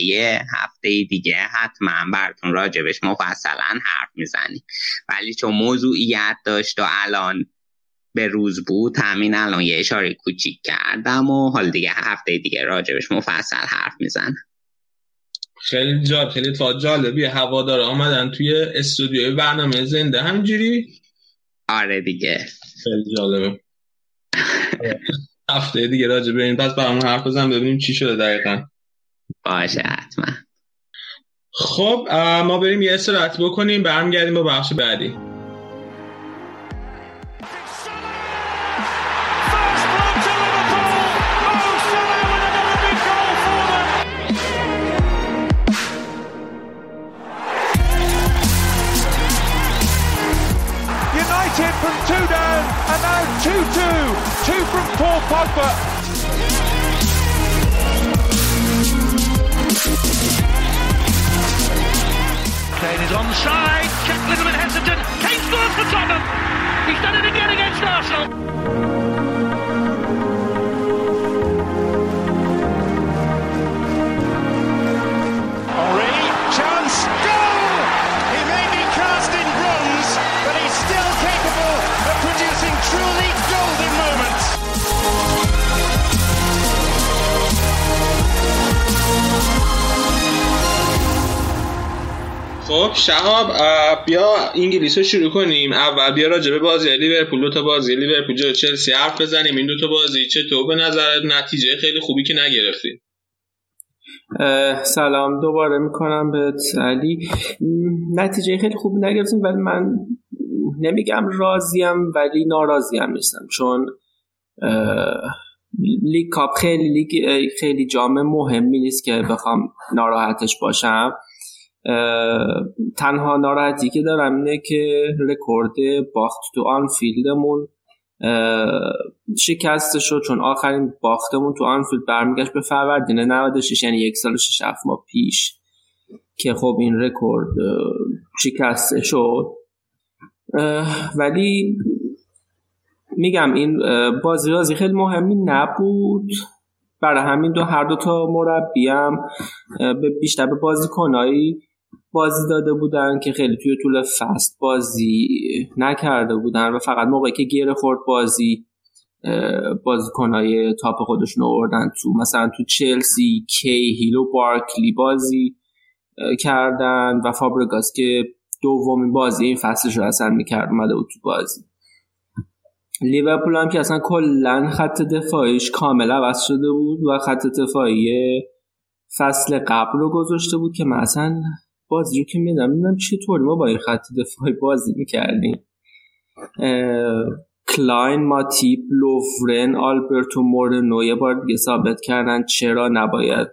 هفته دیگه حتما براتون راجبش مفصلا حرف می‌زنیم. ولی چون موضوعیت داشت و الان به روز بود همین الان یه اشاره کوچیک کردم و حال دیگه هفته دیگه راجبش مفصل حرف می‌زنم. خیلی جالب خیلی جالبیه. هوادار آمدن توی استودیوی برنامه زنده. همجوری آره دیگه. خیلی جالبه. هفته دیگه راجع به این پس برامون حرف بزن ببینیم چی شده دقیقا. باشه حتما. خب ما بریم یه استراحت بکنیم برمیگردیم با بخش بعدی. Paul Pogba. Kane is onside. Check little bit hesitant. Kane scores for Tottenham. He's done it again against Arsenal. خب شهاب بیا انگلیس رو شروع کنیم. اول بیا راجع به بازی لیورپول دو تا بازی. لیورپول جلوی چلسی حرف بزنیم. این دو تا بازی چطور به نظر نتیجه خیلی خوبی که نگرفتیم سلام. دوباره می‌کنم به علی. نتیجه خیلی خوبی نگرفتیم ولی من نمیگم راضیم ولی ناراضیم نیستم. چون League Cup خیلی لیگ خیلی جام مهمی نیست که بخوام ناراحتش باشم. تنها ناراحتی که دارم اینه که رکورد باخت تو آنفیلدمون شکسته شد چون آخرین باختمون تو آنفیلد برمیگشت به فروردین 96 یعنی یک سال و شش ماه پیش که خب این رکورد شکسته شد. ولی میگم این بازی رازی خیلی مهمی نبود. برای همین دو هر دو تا مربی هم بیشتر به بازیکنایی بازی داده بودن که خیلی توی طول فست بازی نکرده بودن و فقط موقعی که گیر خورد بازی بازیکنهای تاپ خودشون آوردن تو مثلا تو چلسی کی و بارکلی بازی کردن و فابرگاس که دومین بازی این فصلش رو اصلا می‌کرد اومده بود تو بازی. لیورپول هم که اصلا کلا خط دفاعیش کامل عوض شده بود و خط دفاعی فصل قبل رو گذاشته بود که مثلا بازی که میدم میدم چطوری ما با این خط دفاعی بازی می‌کردیم. کلاین ماتیپ لوفرن آلبرتو مورنو یه بار دیگه ثابت کردن چرا نباید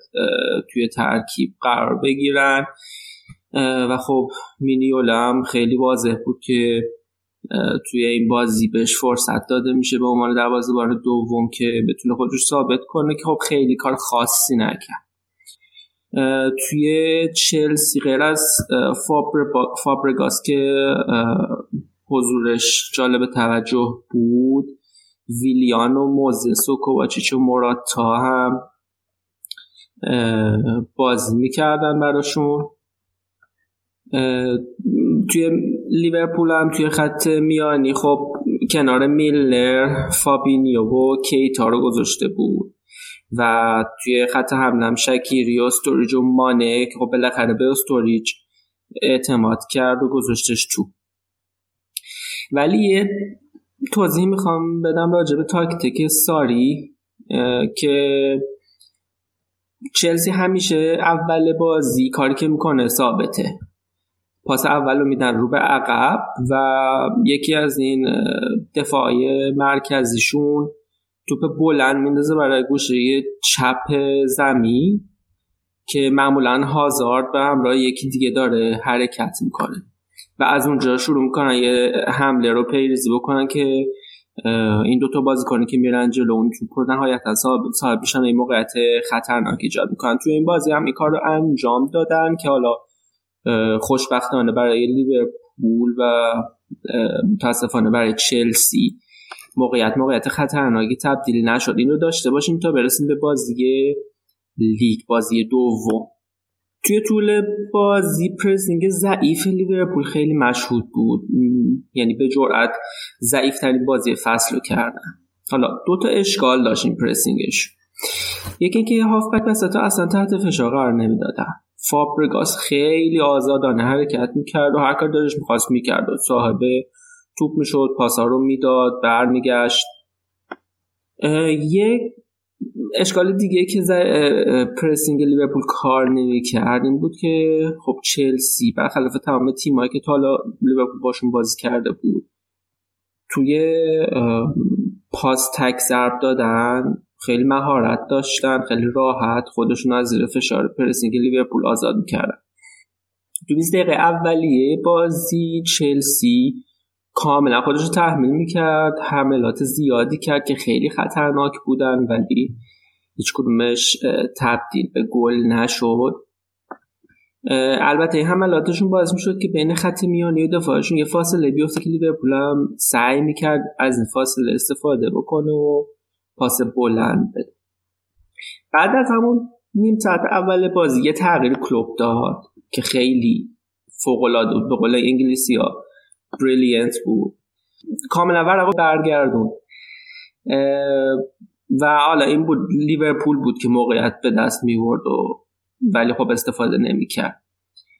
توی ترکیب قرار بگیرن. و خب مینیولا هم خیلی واضح بود که توی این بازی بهش فرصت داده میشه به عنوان بار دوم که بتونه خودش ثابت کنه که خب خیلی کار خاصی نکرد. توی چلسی غیر از فابرگاس که حضورش جالب توجه بود ویلیان و موزس و کوواچیچ و موراتا هم بازی می‌کردن براشون. توی لیورپول هم توی خط میانی خب کنار میلنر فابینیو و کیتا رو گذاشته بود. و توی خط حملم شکیری و استوریج و مانه که خب بالاخره به استوریج اعتماد کرد و گذاشتش تو. ولی یه توضیح می‌خوام بدم راجع به تاکتیک ساری که چلسی همیشه اول بازی کاری که می‌کنه ثابته. پاس اول رو میدن رو به عقب و یکی از این دفاعی مرکزیشون توپ بلند میندازه برای گوشه چپ زمین که معمولا هازارد به همراه یکی دیگه داره حرکت می‌کنه. و از اونجا شروع می‌کنن یه حمله رو پیریزی بکنن که این دوتا بازیکنی که میرن جلو اون توپ رو نهایتا صاحب میشن این موقعیت خطرناک ایجاد می‌کنن. توی این بازی هم این کار رو انجام دادن که حالا خوشبختانه برای لیورپول و متاسفانه برای چلسی موقعیت موقعیت خطرناکی تبدیل نشد. اینو داشته باشیم تا برسیم به بازی لیگ بازی دوم. توی طول بازی پرسینگ ضعیف لیورپول خیلی مشهود بود. یعنی به جرأت ضعیف ترین بازی فصل رو کردن. حالا دو تا اشکال داشتیم پرسینگش. یکی که هافبک وسط اصلا تحت فشار قرار نمی‌دادن. فابرگاس خیلی آزادانه حرکت می‌کرد و هر کار دارش می‌خواست می‌کرد و صاحب توپ می‌شد پاسا رو می‌داد برمیگشت. یک اشکال دیگه که پرسینگ لیورپول کار نمی‌کرد این بود که خب چلسی برخلاف تمام تیمایی که تا حالا لیورپول باشون بازی کرده بود توی پاس تک ضرب دادن خیلی مهارت داشتن خیلی راحت خودشون از زیر فشار پرسینگ لیورپول آزاد می‌کردن. تو 20 دقیقه اولیه بازی چلسی کاملا خودش رو تحمیل می‌کرد حملات زیادی کرد که خیلی خطرناک بودن ولی هیچ کدومش تبدیل به گل نشد. البته حملاتشون باعث می‌شد که بین خط میانی و دفاعشون یه فاصله بیفته که لیورپول هم سعی می‌کرد از این فاصله استفاده بکنه و پاس بلند بده. بعد از همون نیم ساعت اول بازی یه تغییر کلوب داد که خیلی فوق العاده به قول انگلیسی ها brilliant بود. کاملا ورقا برگردوند. و حالا این بود لیورپول بود که موقعیت به دست میورد و ولی خب استفاده نمی‌کرد.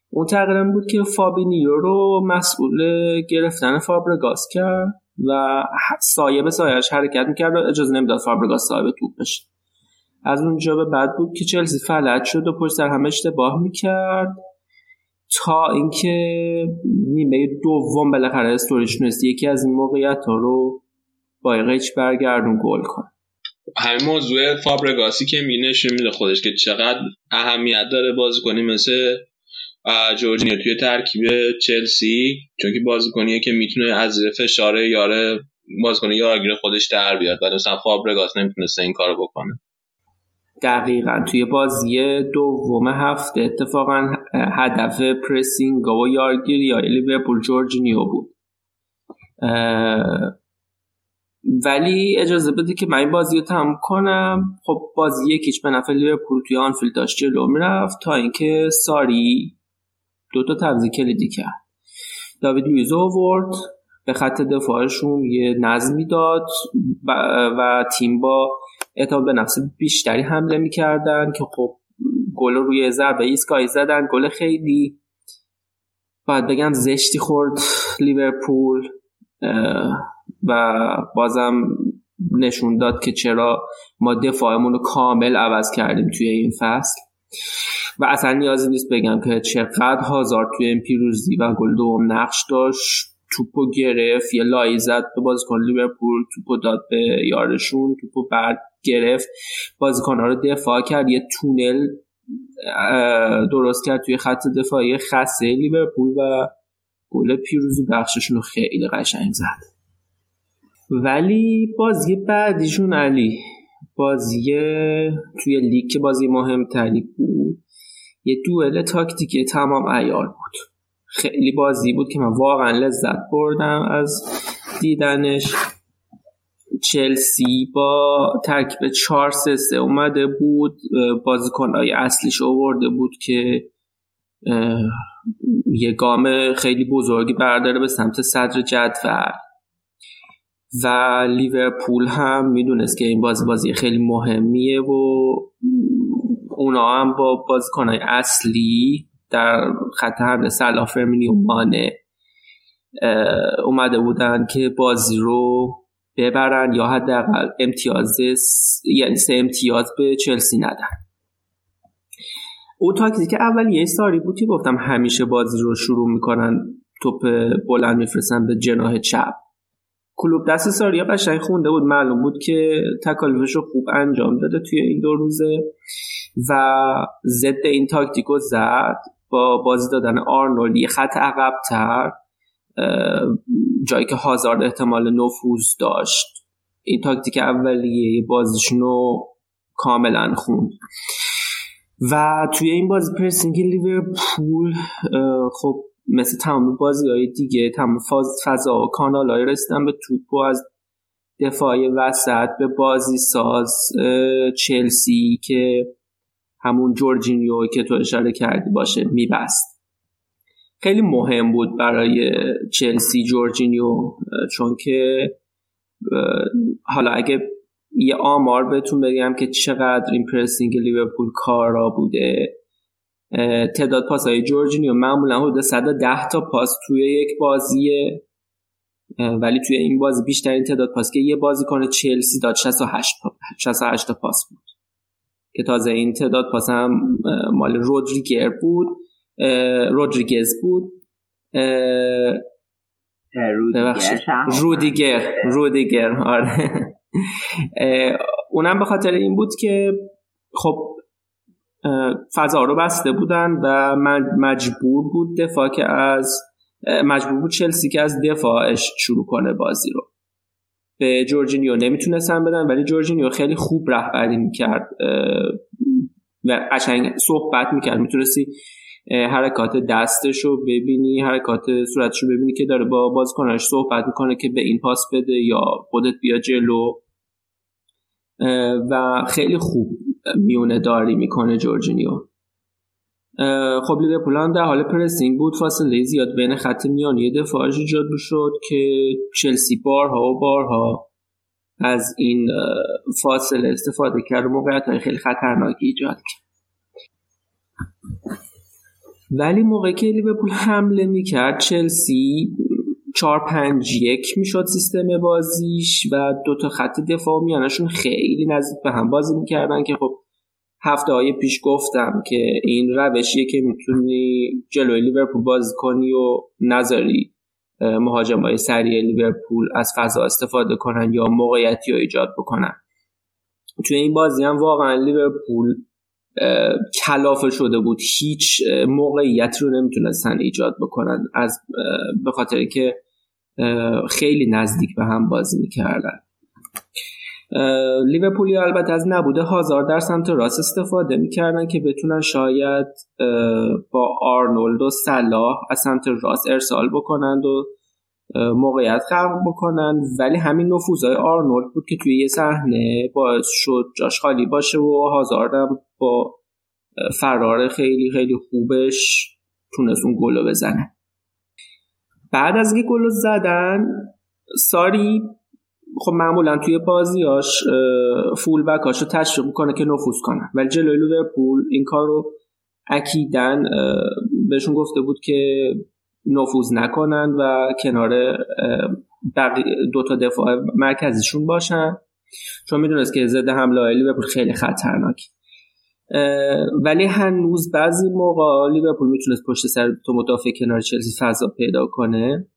اون تقریبا بود که فابینیو رو مسئول گرفتن فابرگاس کرد و سایه به سایهش حرکت می‌کرد و اجازه نمی‌داد فابرگاس صاحب توپ بشه. از اونجا به بعد بود که چلسی فلج شد و پشت سر هم اشتباه می‌کرد. تا اینکه نیمه دوم بالاخره استوریج تونست یکی از این موقعیت ها رو با قیچی برگردون گل کنه. همین موضوع فابرگاسی که میگی نشون میده خودش که چقدر اهمیت داره بازیکنی مثل جورجینیو توی ترکیب چلسی چون که بازیکنیه که می‌تونه از فشار یاره بازیکن یارگیر خودش در بیاد. و مثلا فابرگاس نمی‌تونسته این کارو بکنه. دقیقا. توی بازی دوم هفته اتفاقا هدف pressing و یارگیری های لیورپول جورجینیو بود. ولی اجازه بده که من این بازی رو تموم کنم. خب بازی یکیش به نفع لیورپول توی آنفیلد داشت جلو می‌رفت تا اینکه ساری دو تا تبزی کلیدی کرد. داوید لویز آورد به خط دفاعشون یه نظمی داد و تیم با اعتماد به نفس بیشتری حمله می‌کردن که خب گل روی ضربه ایستگاهی زدن گل خیلی باید بگم زشتی خورد لیورپول و بازم نشون داد که چرا ما دفاعمون رو کامل عوض کردیم توی این فصل. و اصلا نیازی نیست بگم که چقدر هازار توی این پیروزی و گل دوم نقش داشت. توپو گرفت یه لایی زد به بازیکن لیورپول توپو داد به یارشون توپو بعد گرفت. بازیکنها رو دفاع کرد. یه تونل درست کرد توی خط دفاعی خسته لیورپول و گل پیروزی بخششون رو خیلی قشنگ زد. ولی بازی بعدیشون علی بازی توی لیگ که بازی مهمتری بود یه دوئل تاکتیکی تمام ایار بود. خیلی بازی بود که من واقعا لذت بردم از دیدنش. چلسی با ترکیب 4 3 اومده بود بازیکنهای اصلیش آورده بود که یه گام خیلی بزرگی برداره به سمت صدر جدول. و لیورپول هم می‌دونست که این بازی بازی خیلی مهمیه و اونا هم با بازیکنهای اصلی در خط حمله سلا فرمینی و مانه اومده بودن که بازی رو ببرن یا حداقل امتیاز یعنی سه امتیاز به چلسی ندن. او تاکتیک اولیه ساری بود که گفتم همیشه بازی رو شروع می‌کنن توپ بلند میفرستن به جناه چپ. کلوب دست ساریا قشنگ خونده بود. معلوم بود که تکالیفش رو خوب انجام داده توی این دو روزه و ضد این تاکتیکو زد. با بازی دادن آرنولد یه خط عقبتر جایی که هازارد احتمال نفوذ داشت. این تاکتیک اولیه بازیشون رو کاملا خوند. و توی این بازی پرسینگ لیورپول خب مثل تمام بازی های دیگه تمام فضا و کانال های رسیدن به توپ و از دفاع وسط به بازی ساز چلسی که همون جورجینیو که تو اشاره کردی باشه میبست. خیلی مهم بود برای چلسی جورجینیو چون که حالا اگه یه آمار بهتون بگم که چقدر این پرسینگ لیورپول کارا بوده. تعداد پاس های جورجینیو معمولا حدود 110 تا پاس توی یک بازیه. ولی توی این بازی بیشترین تعداد پاس که یه بازی کنه چلسی داد 68 68 تا پاس بود. که تازه این تعداد پاس هم مال رودریگر بود. رودریگز بود. رودیگر. رودیگر. آره. اونم به خاطر این بود که خب فضا رو بسته بودن و مجبور بود دفاع که از مجبور بود چلسی که از دفاعش شروع کنه بازی رو. به جورجینیو نمی‌تونستن بدن ولی جورجینیو خیلی خوب رهبری می‌کرد و قشنگ صحبت می‌کرد. می‌تونستی حرکات دستش رو ببینی حرکات صورتش رو ببینی که داره با بازیکناش صحبت می‌کنه که به این پاس بده یا خودت بیا جلو. و خیلی خوب میونه داری می‌کنه جورجینیو. خب لیورپول در حال پرسینگ بود. فاصله زیاد بین خط میانی دفاعش ایجاد شد که چلسی بارها و بارها از این فاصله استفاده کرد و موقعیت خیلی خطرناکی ایجاد کرد. ولی موقعی که لیورپول حمله می‌کرد چلسی 4 5 1 می‌شد سیستم بازیش و دو تا خط دفاع میانشون خیلی نزدیک به هم بازی می‌کردن که خب هفته های پیش گفتم که این روشیه که می‌تونی جلوی لیورپول بازی کنی و نذاری مهاجم های سریع لیورپول از فضا استفاده کنن یا موقعیتی رو ایجاد بکنن. توی این بازی هم واقعا لیورپول کلافه شده بود. هیچ موقعیت رو نمی‌تونستن ایجاد بکنن. از به خاطر که خیلی نزدیک به هم بازی می‌کردن. لیورپولی البته از نبوده هازار در سمت راست استفاده می‌کردن که بتونن شاید با آرنولد و صلاح از سمت راست ارسال بکنند و موقعیت خلق بکنن. ولی همین نفوذهای آرنولد بود که توی یه صحنه باعث شد جاش خالی باشه و هازاردم با فرار خیلی خیلی خوبش تونست اون گلو بزنه. بعد از اینکه گلو زدن ساری خب معمولا توی بازیاش فول بکاش رو تشویق می‌کنه که نفوذ کنن. ولی جلوی لیورپول این کار رو اکیدن بهشون گفته بود که نفوذ نکنن و کنار دو تا دفاع مرکزیشون باشن. چون می‌دونست که ضد حمله لیورپول خیلی خطرناک. ولی هنوز بعضی موقع لیورپول می‌تونست پشت سر تو مدافع کنار چلسی فضا پیدا کنه.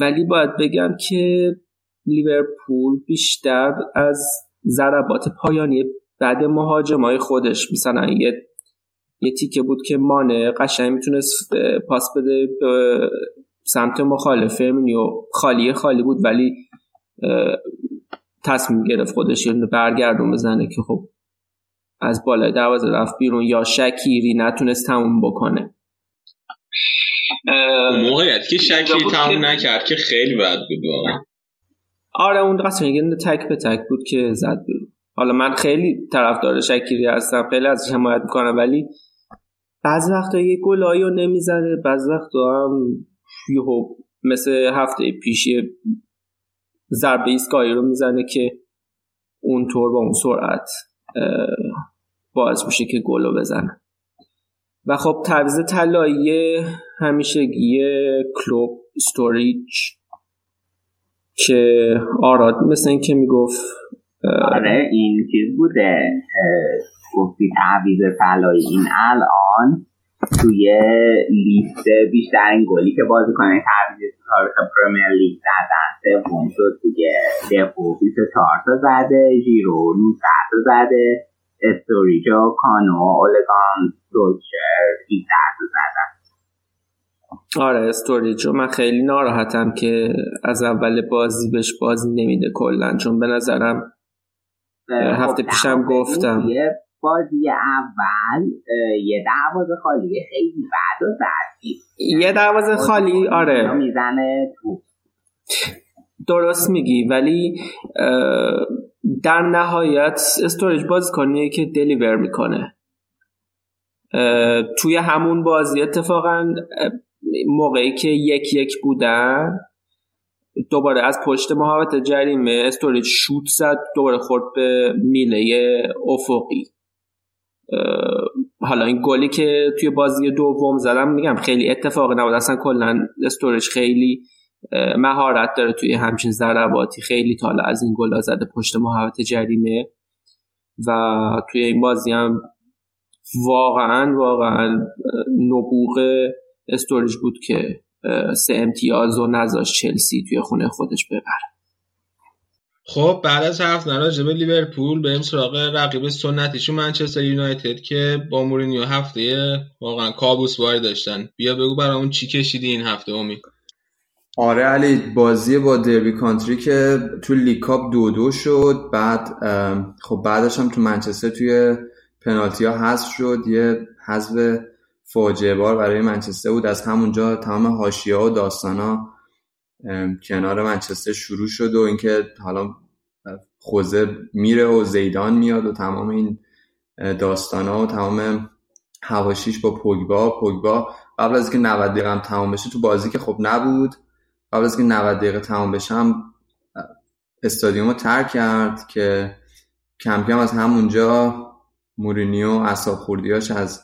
ولی باید بگم که لیورپول بیشتر از ضربات پایانی بعد مهاجمای خودش مثلا یه یه تیکه بود که مانه قشنگ می‌تونست پاس بده به سمت مخالف فرمینیو خالی خالی بود ولی تصمیم گرفت خودش یه برگردون بزنه که خب از بالای دروازه رفت بیرون یا شکیری نتونست تموم بکنه. موقعیت که شکیری تموم نکرد که خیلی بد بود واقعا. آره اون قصد تک به تک بود که زد بیرون. حالا من خیلی طرفدار شکیری هستم خیلی ازش حمایت می‌کنم ولی بعض وقتا یه گلایی رو نمی‌زنه بعض وقتا هم یهو مثل هفته پیش ضربه ایستگاهی رو می‌زنه که اونطور با اون سرعت باعث میشه که گلو بزنه. و خب تعویض طلایی همیشگی کلوب استوریج که آراد مثل این که می‌گفت آره این چیز بوده گفتی تعویض طلایی این الان توی لیست بیشترین گلی که بازیکن تعویض تاریخ پرمیر لیگ زدن سوم شد دیگه. دفو 24 تا زده ژیرو 19 تا زده استوریجا کانو اولگان سولشر 18 تا زدن آره استوریجو. من خیلی ناراحتم که از اول بازی بهش بازی نمیده کلا چون به نظرم هفته خب، پیشم گفتم. بازی اول یه دروازه خالی خیلی بعد و یه دروازه خالی آره. می‌زنه تو. درست میگی ولی در نهایت استوریج بازی کنیه که دلیور می‌کنه. توی همون بازی اتفاقا موقعی که یک یک بودن دوباره از پشت محوط جریمه استوریج شوت زد دوباره خورد به میله افقی. حالا این گلی که توی بازی دوم زدم میگم خیلی اتفاقی نبود. اصلا کلا استوریج خیلی مهارت داره توی همچین ضرباتی. خیلی تا حالا از این گل زده پشت محوط جریمه. و توی این بازی هم واقعا واقعا نبوغ استوریج بود که سه امتیاز و نذاشت چلسی توی خونه خودش ببره. خب بعد از حرف راجع به لیورپول بریم سراغ رقیب سنتیشون منچستر یونایتد که با مورینیو هفته واقعا کابوس واری داشتن. بیا بگو برامون چی کشیدی این هفته امید آره علی بازی با دربی کانتی که تو League Cup دو دو شد بعد خب بعدش هم تو منچستر توی پنالتی ها حذف شد یه حذف فاجعه بار برای منچستر بود. از همونجا تمام حاشیه و داستان ها کنار منچستر شروع شد و اینکه حالا خوزه میره و زیدان میاد و تمام این داستان ها و تمام هواشیش با پوگبا. پوگبا قبل از اینکه 90 دقیقه هم تمام بشه تو بازی که خب نبود قبل از اینکه 90 دقیقه تمام بشه هم استادیوم رو ترک کرد که کم از همونجا مورینیو اعصاب خوردیاش از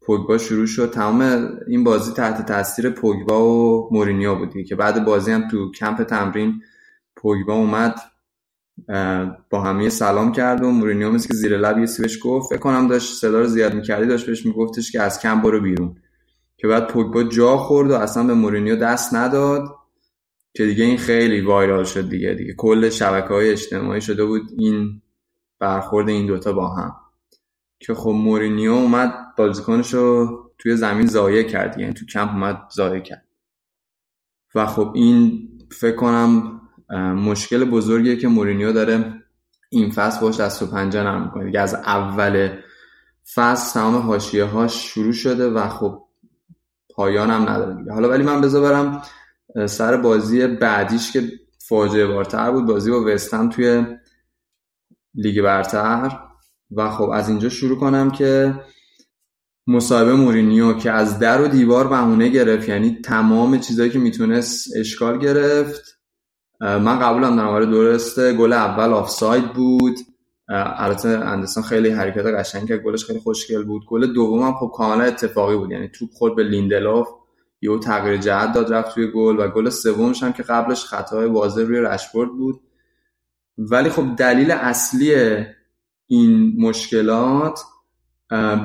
پوگبا شروع شد. تمام این بازی تحت تاثیر پوگبا و مورینیو بودی که بعد بازی هم تو کمپ تمرین پوگبا اومد. با همه سلام کرد و مورینیو مثل زیر لب یه بهش گفت. فکر کنم داشت صدا رو زیاد می‌کردی داشت بهش میگفتش که از کمپ برو بیرون. که بعد پوگبا جا خورد و اصلا به مورینیو دست نداد که دیگه این خیلی وایرال شد دیگه دیگه کل شبکه های اجتماعی شده بود این برخورد این دوتا با هم. که خب مورینیو اومد بازیکنش رو توی زمین ضایع کرد یعنی تو کمپ اومد ضایع کرد. و خب این فکر کنم مشکل بزرگیه که مورینیو داره این فصل باش از و پنجه نرم می‌کنه. دیگه از اول فصل تمام حاشیه هاش شروع شده و خب پایان هم نداره دیگه. حالا ولی من بذار برم سر بازی بعدیش که فاجعه بارتر بود. بازی با وستهام توی لیگ برتر. و خب از اینجا شروع کنم که مصاحبه مورینیو که از در و دیوار بهونه گرفت یعنی تمام چیزایی که می‌تونست اشکال گرفت. من قبولم در مورد درسته. گل اول آفساید بود. البته اندرسون خیلی حرکت قشنگ که گلش خیلی خوشگل بود. گل دومم خب کاملا اتفاقی بود. یعنی توپ خورد به لیندلوف. یهو تغییر جهت داد رفت توی گل. و گل سومش هم که قبلش خطای واضح روی رشورد بود. ولی خب دلیل اصلی این مشکلات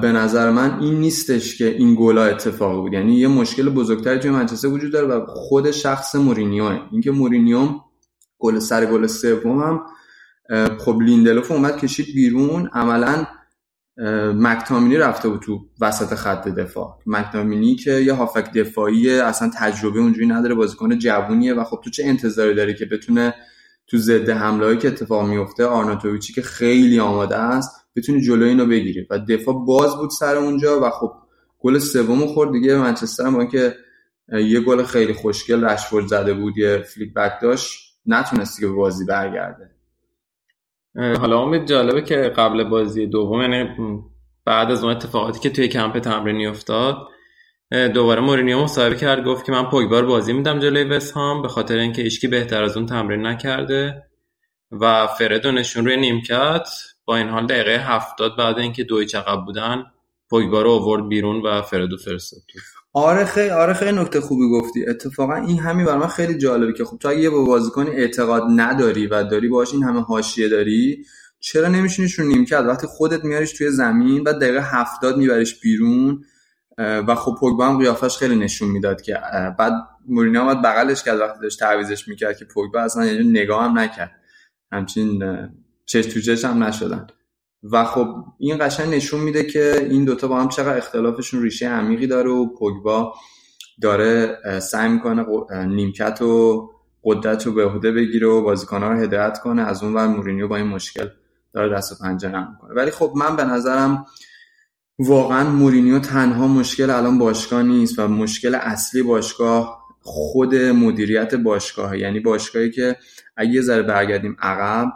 به نظر من این نیستش که این گلا اتفاقی بود. یعنی یه مشکل بزرگتری توی منچستر وجود داره و خود شخص مورینیوه اینکه مورینیو گل سر گل سوم هم خب لیندلوف اومد کشید بیرون. عملا مکتامینی رفته بود تو وسط خط دفاع. مکتامینی که یه هافک دفاعی اصلا تجربه اونجوری نداره بازیکن جوونیه و خب تو چه انتظاری داری که بتونه تو ضد حمله که اتفاق میفته آرناتوویچی که خیلی آماده است بتونی جلوی اینو بگیری. و دفاع باز بود سر اونجا و خب گل سومو خورد دیگه. منچستر هم اینکه یه گل خیلی خوشگل رشفورد زده بود یه فلیک بک داشت نتونستی که بازی برگرده. حالا امید جالبه که قبل بازی دوم یعنی بعد از اون اتفاقاتی که توی کمپ تمرینی افتاد دوباره مورینیو مصاحبه کرد گفت که من پوگبار بازی میدم جلوی وست به خاطر اینکه ایشکی بهتر از اون تمرین نکرده. و فردو نشون روی نیمکت با این حال دقیقه هفتاد بعد اینکه دوی بودن پوگبا رو آورد بیرون و فردو فرستاد. آره خیلی آره خیلی نکته خوبی گفتی. اتفاقا این همین برای خیلی جالبه که خب تو اگه یه با بازیکن اعتقاد نداری و داری باهاش این همه حاشیه داری چرا نمیشونیش رو نیمکت؟ وقتی خودت میاریش توی زمین بعد دقیقه هفتاد میبریش بیرون و خب پوگبا هم قیافش خیلی نشون می‌داد که بعد مورینیو اومد بغلش کرد وقتی داشت تعویزش می‌کرد که پوگبا اصلا یعنی نگاه هم نکرد. همچین چش تو چش هم نشدن. و خب این قشنگ نشون میده که این دوتا با هم چقدر اختلافشون ریشه عمیقی داره و پوگبا داره سعی می‌کنه نیمکت و قدرت رو به عهده بگیره و بازیکنها رو هدایت کنه. از اون ور مورینیو با این مشکل داره دست و پنجه نرم کنه ولی خب من به نظرم واقعا مورینیو تنها مشکل الان باشگاه نیست و مشکل اصلی باشگاه خود مدیریت باشگاه یعنی باشگاهی که اگه یه ذره برگردیم عقب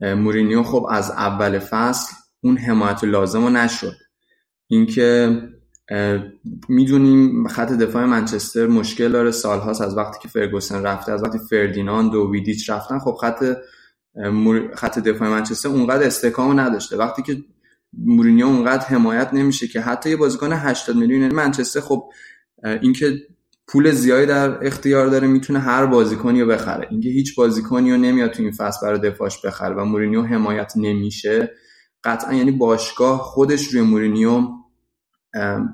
مورینیو خب از اول فصل اون حمایت لازم رو نشد. اینکه می‌دونیم خط دفاع منچستر مشکل داره. سالهاست از وقتی که فرگوسن رفته از وقتی فردیناند و ویدیچ رفتن خب خط خط دفاع منچستر اونقدر استحکام نداشته. وقتی که مورینیو اونقدر حمایت نمیشه که حتی یه بازیکن 80 میلیون یعنی منچستر خب اینکه پول زیادی در اختیار داره می‌تونه هر بازیکنی رو بخره. اینکه هیچ بازیکنی رو نمیاد تو این فصل برای دفاعش بخره و مورینیو حمایت نمیشه. قطعا یعنی باشگاه خودش روی مورینیو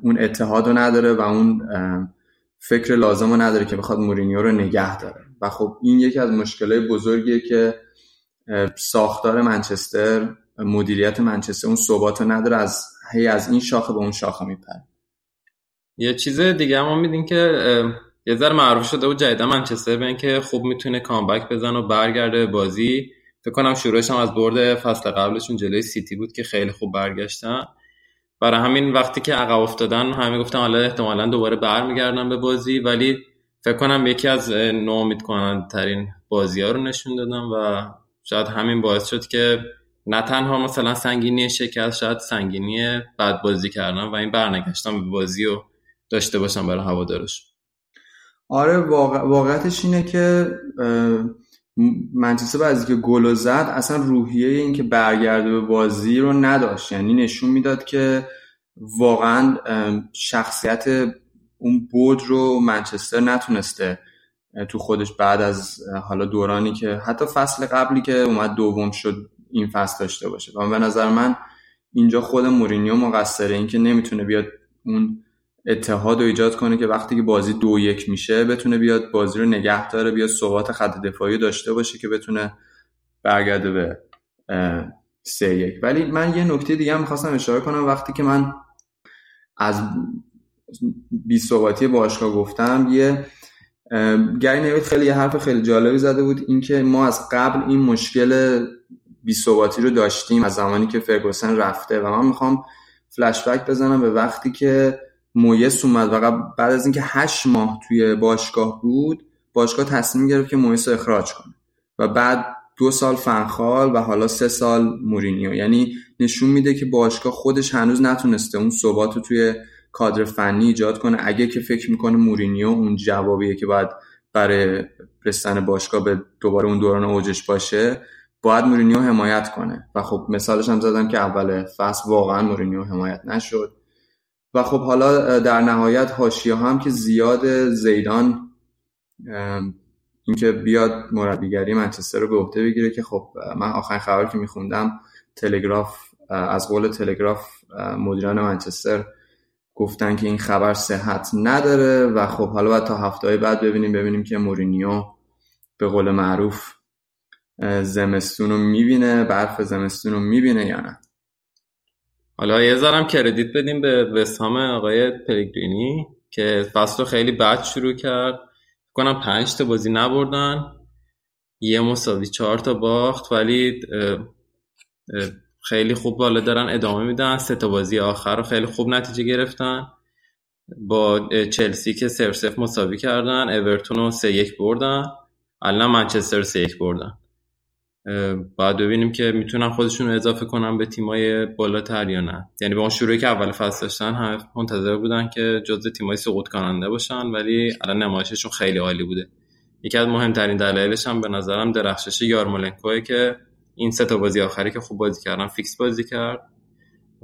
اون اتحاد رو نداره و اون فکر لازم رو نداره که بخواد مورینیو رو نگه داره. و خب این یکی از مشکلات بزرگیه که ساختار منچستر مدیریت منچستر اون ثبات رو نداره از هی از این شاخه به اون شاخه میپره. یه چیز دیگه هم میدین که یه ذره معروف شده بود جدیدا منچستر به اینکه خوب می‌تونه کامبک بزن و برگرده بازی. فکر کنم شروعش هم از برد فصل قبلشون جلوی سیتی بود که خیلی خوب برگشتن. برای همین وقتی که عقب افتادن همه گفتن حالا احتمالا دوباره برمیگردن به بازی ولی فکر کنم یکی از ناامید کننده ترین بازی ها رو نشون دادن و شاید همین باعث شد که نه تنها مثلا سنگینی شکست شاید سنگینی بد بازی کردن و این برنگشتن به بازی و داشته باشم برای هوادارش آره واقع... واقعیتش اینه که منچستر بعضی که گل زد اصلا روحیه این که برگرده به بازی رو نداشت. یعنی نشون می‌داد که واقعا شخصیت اون بود رو منچستر نتونسته تو خودش بعد از حالا دورانی که حتی فصل قبلی که اومد دوم شد این فصل داشته باشه. و به نظر من اینجا خود مورینیو مقصره. این که نمی‌تونه بیاد اون اتحاد رو ایجاد کنه که وقتی که بازی دو یک میشه بتونه بیاد بازی رو نگه داره بیاد ثبات خط دفاعی داشته باشه که بتونه برگرده به سه یک. ولی من یه نکته دیگه هم می‌خواستم اشاره کنم. وقتی که من از بی ثباتی باشگاه گفتم یه گری نوید خیلی یه حرف خیلی جالبی زده بود. اینکه ما از قبل این مشکل بی ثباتی رو داشتیم از زمانی که فرگوسن رفته. و من می‌خوام فلش بک بزنم به وقتی که مویس اومد و بعد از اینکه هشت ماه توی باشگاه بود باشگاه تصمیم گرفت که مویس رو اخراج کنه. و بعد دو سال فنخال و حالا سه سال مورینیو. یعنی نشون میده که باشگاه خودش هنوز نتونسته اون ثبات رو توی کادر فنی ایجاد کنه. اگه که فکر می‌کنه مورینیو اون جوابیه که باید برای رسیدن باشگاه به دوباره اون دوران اوجش باشه باید مورینیو حمایت کنه. و خب مثالش هم زدم که اول فصل واقعا مورینیو حمایت نشد. و خب حالا در نهایت حاشیه هم که زیاد زیدان اینکه بیاد مربیگری منچستر رو به عهده بگیره که خب من آخرین خبر که میخوندم تلگراف از قول تلگراف مدیران منچستر گفتن که این خبر صحت نداره و خب حالا باید تا هفته بعد ببینیم ببینیم که مورینیو به قول معروف زمستون رو می‌بینه برف زمستون رو می‌بینه یا نه. حالا یه ذرم کردیت بدیم به وسهام آقای پلگرینی که فصل خیلی بد شروع کرد. کنم پنج تا بازی نبردن. یه مساوی چهار تا باخت ولی خیلی خوب بالا دارن ادامه میدن. سه تا بازی آخر رو خیلی خوب نتیجه گرفتن. با چلسی که سر سف مساوی کردن اورتون رو سه یک بردن. الان منچستر سه یک بردن. باید ببینیم که می‌تونن خودشون رو اضافه کنن به تیمای بالاتر یا نه. یعنی به اون شروعی که اول فصل داشتن هم منتظر بودن که جزء تیمای سقوط کننده باشن ولی الان نمایششون خیلی عالی بوده. یکی از مهمترین دلایلش هم به نظرم درخشش یارمولنکوه که این سه تا بازی آخری که خوب بازی کردن فیکس بازی کرد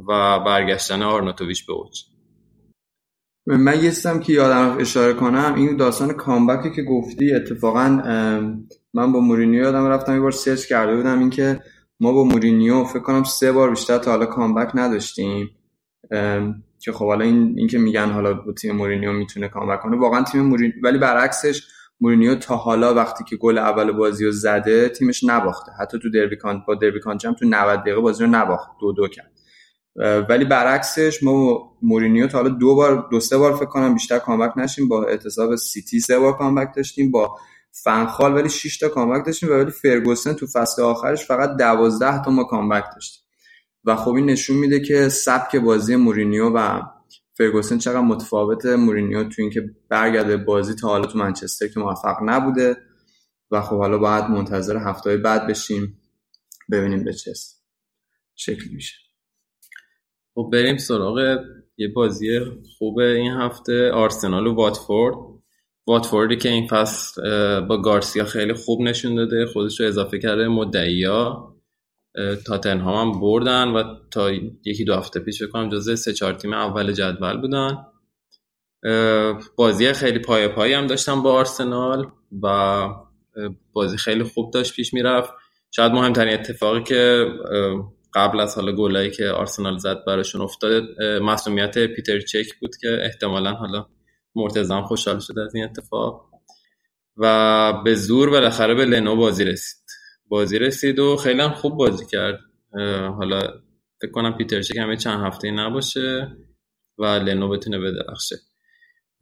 و برگشتن آرناتوویچ به اوج. من یستم که یادم اشاره کنم این داستان comeback ی که گفتی اتفاقا من با مورینیو یادم رفتم یه بار search کرده بودم اینکه ما با مورینیو فکر کنم سه بار بیشتر تا حالا comeback نداشتیم که خب حالا این اینکه میگن حالا تیم مورینیو می‌تونه comeback کنه واقعا تیم مورینیو ولی برعکسش مورینیو تا حالا وقتی که گل اول بازی رو زده تیمش نباخته. حتی تو دربی با دربی کانتی هم تو 90 دقیقه بازی رو نباخت دو دو کرد. ولی برعکسش ما مورینیو تا حالا دو بار دو سه بار فکر کنم بیشتر comeback نداشتیم. با احتساب سیتی سه بار comeback داشتیم با فنخال ولی 6 تا comeback داشتیم و ولی فرگوسن تو فصل آخرش فقط 12 تا ما comeback داشتیم. و خب این نشون میده که سبک بازی مورینیو و فرگوسن چقدر متفاوته مورینیو تو اینکه برگرده بازی تا حالا تو منچستر که موفق نبوده و خب حالا باید منتظر هفته بعد بشیم ببینیم به چه شکلی میشه. خب بریم سراغ یه بازی خوب این هفته آرسنال و واتفورد. واتفوردی که این فصل با گارسیا خیلی خوب نشون داده خودش رو اضافه کرده مدعیا. تاتنهام هم بردن و تا یکی دو هفته پیش بکنم جزء سه چهار تیم اول جدول بودن. بازی خیلی پای پایی هم داشتن با آرسنال و بازی خیلی خوب داشت پیش می‌رفت. شاید مهمترین اتفاقی که قبل از حالا گلایی که آرسنال زد براشون افتاد مسئولیت پیتر چک بود که احتمالا حالا مرتزم خوشحال شده از این اتفاق. و به زور بالاخره به لنو بازی رسید. بازی رسید و خیلی هم خوب بازی کرد. حالا فکر کنم پیتر چک همه چند هفته نباشه و لنو بتونه بدرخشه.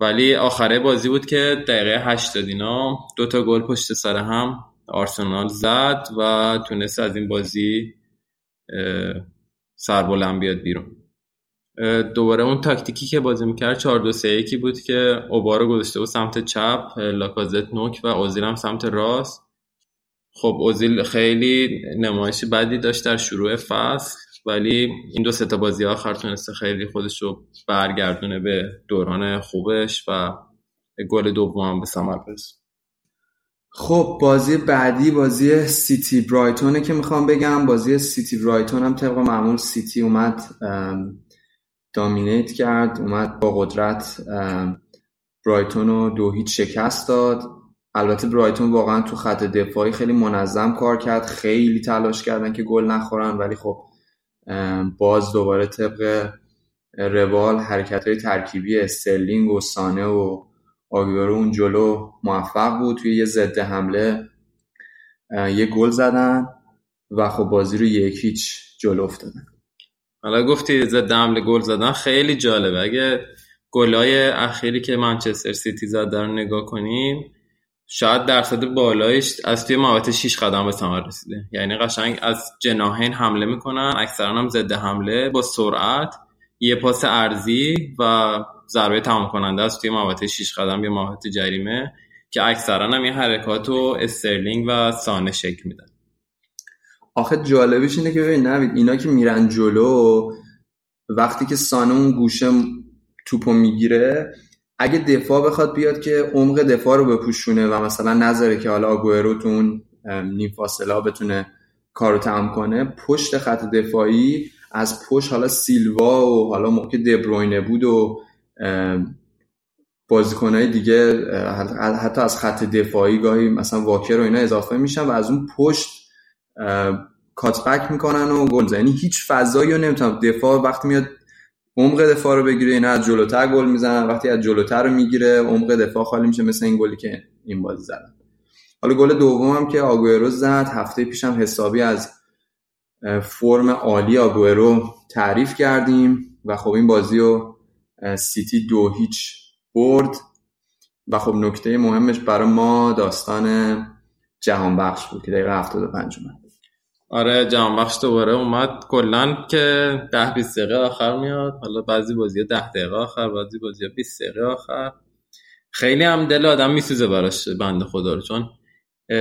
ولی آخره بازی بود که دقیقه 80 اینا دو تا گل پشت سر هم آرسنال زد و تونست از این بازی سربلند بیاد بیرون. دوباره اون تاکتیکی که بازی می‌کرد 4 2 3 1 بود که اوبارو گذاشته بود سمت چپ لاکازت نوک و اوزیل هم سمت راست. خب اوزیل خیلی نمایش بدی داشت در شروع فصل ولی این دو سه تا بازی آخر تونسته خیلی خودش رو برگردونه به دوران خوبش و گل دوم به ثمر برسونه خب بازی بعدی بازی سیتی برایتونه که می‌خوام بگم. بازی سیتی برایتون هم طبق معمول سیتی اومد dominate کرد اومد با قدرت برایتون رو دو هیچ شکست داد. البته برایتون واقعا تو خط دفاعی خیلی منظم کار کرد. خیلی تلاش کردن که گل نخورن ولی خب باز دوباره طبق روال حرکت های ترکیبی استرلینگ و سانه و آگوئرو اون جلو موفق بود توی یه ضد حمله. یه گل زدن و خب بازی رو یک هیچ جلو افتادن. حالا گفتی ضد حمله گل زدن خیلی جالبه. اگه گلای اخیری که منچستر سیتی زد رو نگاه کنیم شاید درصد بالایش از توی محوطه 6 قدم به ثمر رسیده. یعنی قشنگ از جناحین حمله می‌کنن اکثرا هم ضد حمله با سرعت یه پاس ارزی و ضربه تمام کننده از توی محوطه 6 قدم یا محوطه جریمه که اکثرا هم این حرکات رو استرلینگ و سانه شکل میدن. آخه جالبش اینه که ببین نوید اینا که میرن جلو وقتی که سانه اون گوشه توپو می‌گیره اگه دفاع بخواد بیاد که عمق دفاع رو بپوشونه و مثلا نظره که حالا آگوئرو تو اون نیم فاصله بتونه کارو تمام کنه پشت خط دفاعی از پشت حالا سیلوا و حالا موقع دبروینه بود و بازیکنهای دیگه حتی از خط دفاعی گاهی مثلا واکر و اینا اضافه میشن و از اون پشت کاتبک می‌کنن و گل یعنی هیچ فضایی رو نمی‌تونم دفاع وقتی میاد عمق دفاع رو بگیره اینا از جلوتر گل می‌زنن وقتی از جلوتر رو می‌گیره عمق دفاع خالی میشه مثل این گلی که این بازی زدن. حالا گل دوم هم که آگوئرو زد هفته پیشم حسابی از فرم عالی آگوئرو تعریف کردیم و خب این بازی رو سیتی دو هیچ برد. و خب نکته مهمش برای ما داستان جهان بخش بود که دقیقه 75 اومد. آره جهان بخش دوباره اومد. کلا که ده 20 دقیقه آخر میاد. حالا بعضی بازی 10 دقیقه آخر بعضی بازی 20 دقیقه آخر. خیلی هم دل آدم میسوزه براش بنده خدا رو چون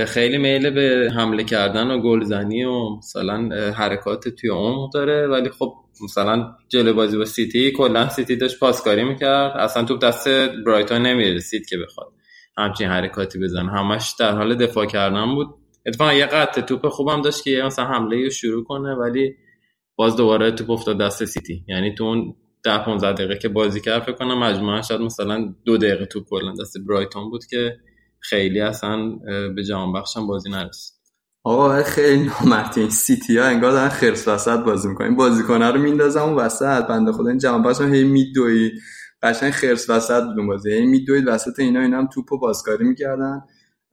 خیلی میل به حمله کردن و گلزنی و مثلا حرکات توی عمق داره. ولی خب مثلا جلو بازی با سیتی کلا سیتی داشت پاسکاری می‌کرد. اصلا توپ دست برایتون نمی‌رسید که بخواد. همچین حرکاتی بزنه. همش در حال دفاع کردن بود. اتفاقا یه قطع توپ خوبم داشت که مثلا حمله رو شروع کنه ولی باز دوباره توپ افتاد دست سیتی. یعنی تو اون ده 15 دقیقه که بازی کرد فکر کنم مجموعه شاید مثلا دو دقیقه توپ کلا دست برایتون بود که خیلی اصلا به جهان بخشم بازی نرسید. آقا خیلی نامرتی این سیتی ها انگار دارن خرس وسط بازی می‌کنن. بازیکنه رو میندازم اون وسط. بنده خدا این جهان بخشم هی میدوید. قشنگ خرس وسط بود بازی. هی میدوید وسط اینا. اینا هم توپو بازکاری می‌کردن.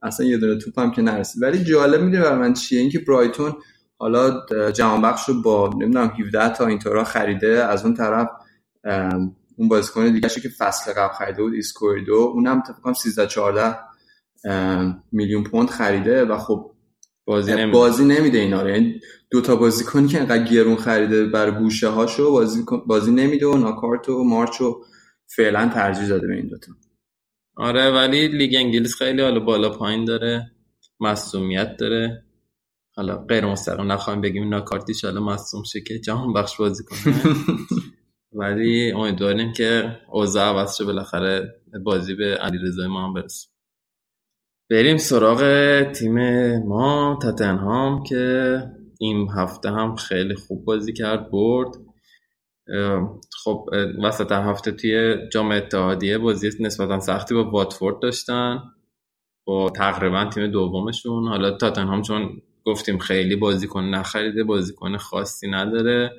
اصلا یه دونه توپ هم که نرسید. ولی جالب میده برای من چیه؟ اینکه برایتون حالا جهان بخش رو با نمی‌دونم 17 تا اینطورا خریده. از اون طرف اون بازیکن دیگه که فصل قبل خریده بود ایسکیردو اونم فکر کنم 13 14 میلیون پوند خریده و خب بازی نمیده, بازی نمیده اینا رو. یعنی دو تا بازیکنی که انقدر گرون خریده بر گوشه هاشو بازی بازی نمیده و ناکارت و مارچو فعلا ترجیح داده به این دوتا آره ولی لیگ انگلیس خیلی حالا بالا پایین داره. مصومیت داره. حالا غیر مستقیم نخواهیم بگیم ناکارتی حالا مصوم شه که جهان بخش بازی کنه. *laughs* ولی امیدواریم که اوضاع عوض شه بالاخره بازی به علیرضا ما هم برسه. بریم سراغ تیم ما تاتنهام که این هفته هم خیلی خوب بازی کرد برد. خب وسط هفته توی جام اتحادیه بازی نسبتا سختی با واتفورد داشتن با تقریبا تیم دومشون. حالا تاتنهام چون گفتیم خیلی بازیکن نخریده بازیکن خاصی نداره.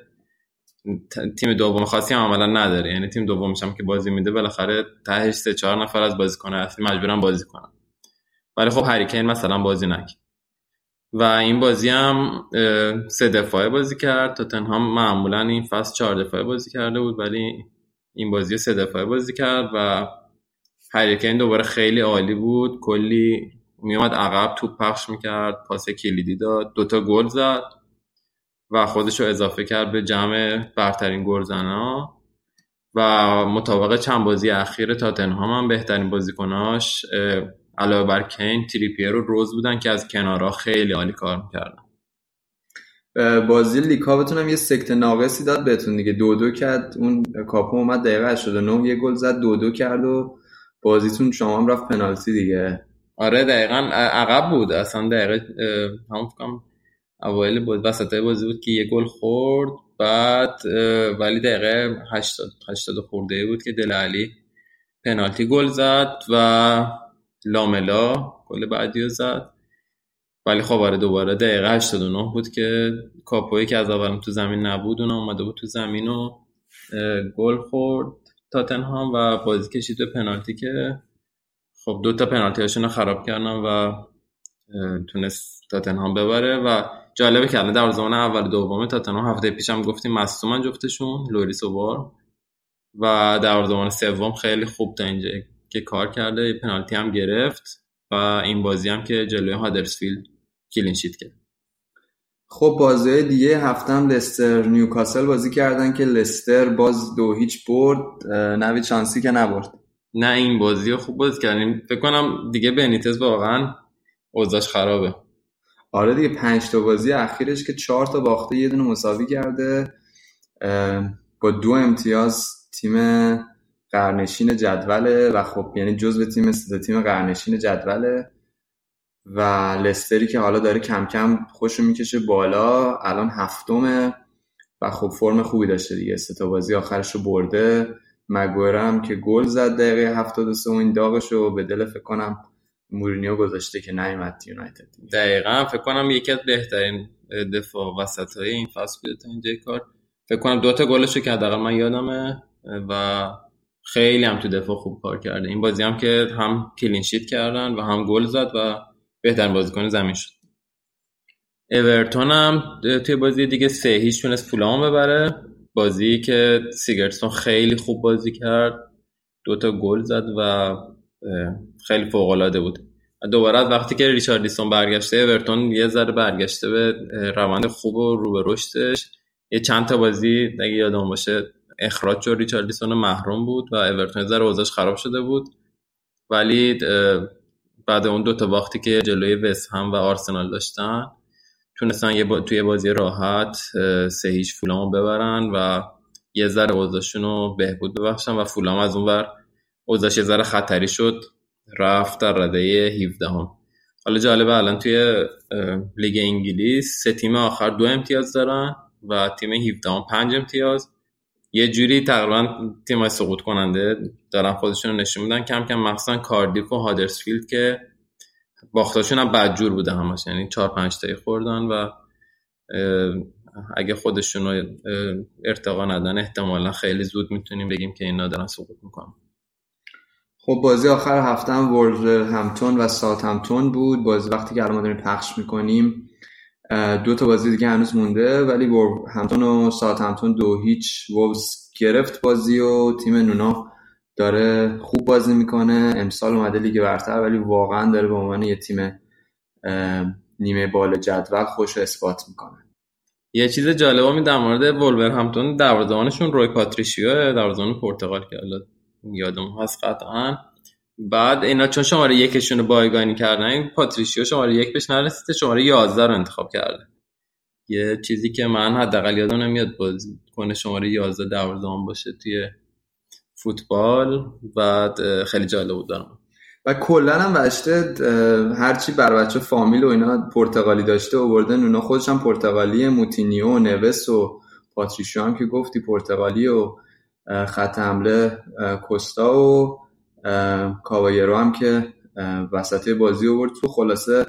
تیم دوم خاصی هم عملا نداره. یعنی تیم دومش هم که بازی میده بالاخره تهش سه چهار نفر از بازیکن اصلی مجبورن بازی کنن. ولی خب هریکین مثلا بازی نکرد. و این بازی هم سه دفاعه بازی کرد. تاتنهام معمولا این فصل چهار دفاعه بازی کرده بود ولی این بازی سه دفاعه بازی کرد و هریکین دوباره خیلی عالی بود. کلی میومد عقب توپ پخش می‌کرد پاس کلیدی داد دوتا گل زد و خودش رو اضافه کرد به جمع برترین گلزنا. و مطابق چند بازی اخیر تاتنهام هم بهترین بازیکناش علاوه بر کین تریپیر و روز بودن که از کنارها خیلی عالی کار می‌کردن. بازی لیکا بتونم یه سکت ناقصی داد بهتون دیگه. دو دو کرد اون کاپو اومد دقیقه 89 یه گل زد دو دو کرد و بازیتون شما هم رفت پنالتی دیگه. آره دقیقا عقب بود. اصلا دقیقه همون فکرم اوایل بود وسط بازی بود که یه گل خورد بعد ولی دقیقه 80 80 خورده بود که دل علی پنالتی گل زد و لاملا گل بعدی رو زد. ولی خب آره دوباره دقیقه 89 بود که کاپوی که از اول تو زمین نبود اون اومده بود تو زمین و گل خورد تاتنهام و بازی کشید به پنالتی که خب دو تا پنالتی هاشون رو خراب کردن و تونست تاتنهام ببره و جالبه که در زمان اول دوم تاتنهام هفته پیشم گفتیم مصدومن جفتشون لوریس و بار و در زمان سوم خیلی خوب تا اینجا که کار کرده پنالتی هم گرفت و این بازی هم که جلوی هادرسفیلد کلینشیت کرد. خب بازی دیگه هفتم لستر نیوکاسل بازی کردن که لستر باز دو هیچ برد نوی چانسی که نبرد. نه این بازی رو خوب بازی کردیم. فکر کنم دیگه بنیتز واقعا اوضاعش خرابه. آره دیگه پنج تا بازی اخیرش که چهار تا باخته یه دونه مساوی کرده. با دو امتیاز تیم قرنشین جدوله و خب یعنی جزو تیم سه تیم قرنشین جدوله و لستری که حالا داره کم کم خوش می‌کشه بالا الان هفتمه و خب فرم خوبی داشته دیگه. سه بازی آخرش رو برده. مگورم که گل زد دقیقه 73 این داغش رو به دل فکر کنم مورینیو گذاشته که نیومد یونایتد دقیقا. فکر کنم یکی از بهترین دفاع وسط های این فصل بوده تا اینجا کار. فکر کنم دوتا گلش رو که حداقل من یادمه و خیلی هم تو دفاع خوب کار کرده. این بازی هم که هم کلینشیت کردن و هم گل زد و بهترین بازیکن زمین شد. اورتون هم توی بازی دیگه سه هیچ تونست فولام ببره. بازی که سیگرتسون خیلی خوب بازی کرد. دوتا گل زد و خیلی فوق العاده بود دوباره وقتی که ریچاردیسون برگشته اورتون یه ذره برگشته به روند خوب و رو به رشدش یه چند تا بازی اگه یادم باشه اخراج شد ریچاردیسون محروم بود و اورتون ذره اوضاعش خراب شده بود ولی بعد اون دو تا وقتی که جلوی وست هم و آرسنال داشتن تونستن یه با... توی بازی راحت سه هیچ فولامو ببرن و یه ذره اوضاعشون رو بهبود ببخشن و فولام از اون ور اوضاعش یه ذره خطری شد رفت در رده 17 هم. حالا جالبه الان توی لیگ انگلیس سه تیم آخر دو امتیاز دارن و تیم 17 هم پنج امتیاز یه جوری تقریبا تیم سقوط کننده دارن خودشون رو نشون میدن. کم کم مخصوصا کاردیف و هادرسفیلد که باختاشون هم بدجور بوده همش. یعنی چهار پنج تایی خوردن و اگه خودشون رو ارتقا ندن احتمالا خیلی زود می‌تونیم بگیم که اینا دارن سقوط می‌کنن. خب بازی آخر هفته هم همتون و سات همتون بود. بازی وقتی که الان داریم پخش می‌کنیم دو تا بازی دیگه هنوز مونده ولی همتون و سات همتون دو هیچ ووز گرفت بازی و تیم نونا داره خوب بازی می‌کنه. امسال اومده لیگ برتر ولی واقعا داره به عنوان یه تیم نیمه بال جدول خوش اثبات می‌کنه. یه چیز جالب می در مورد ولور همتون دروازه‌بانشون روی پاتریشیو دروازه‌بان پرتغال که یادم هست قطعا. بعد اینا چون شماره یکشون رو بایگانی کردن این پاتریشیو شماره یک بهش نرسیده شماره 11 رو انتخاب کرده. یه چیزی که من حداقل یادم نمیاد بازی کنه شماره 11 دروازه‌بان باشه توی فوتبال و خیلی جالب بود دارم و کلا هم بچه هرچی بر بچه فامیل و اینا پرتغالی داشته بردن اونا خودش هم پرتغالی موتینیو و نوس و پاتریشیو هم که گفتی پرتغالی و خط حمله کوستا و کاوایرو هم که وسط بازی آورد. تو خلاصه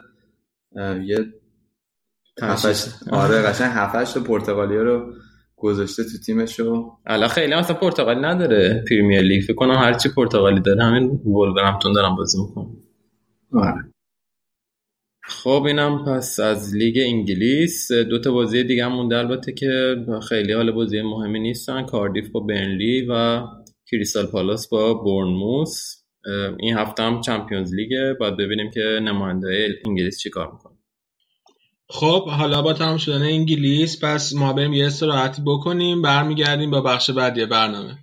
یه هفتش آره قشنگ هفتش پرتغالی رو گذاشته تو تیمش رو الان خیلی مثلا پرتغالی نداره Premier League. فکر کنم هرچی پرتغالی داره همین ولورهمپتون دارن بازی می‌کنم آره. خب اینم پس از لیگ انگلیس. دو تا بازی دیگه هم مونده البته که خیلی حال بازی مهمی نیستن. کاردیف با برنلی و کریستال پالاس با بورنموس این هفته هم چمپیونز لیگه. باید ببینیم که نماینده انگلیس چیکار می‌کنه. خب حالا با تمام شدن انگلیس پس ما بریم یه استراحتی بکنیم. برمیگردیم با بخش بعدی برنامه.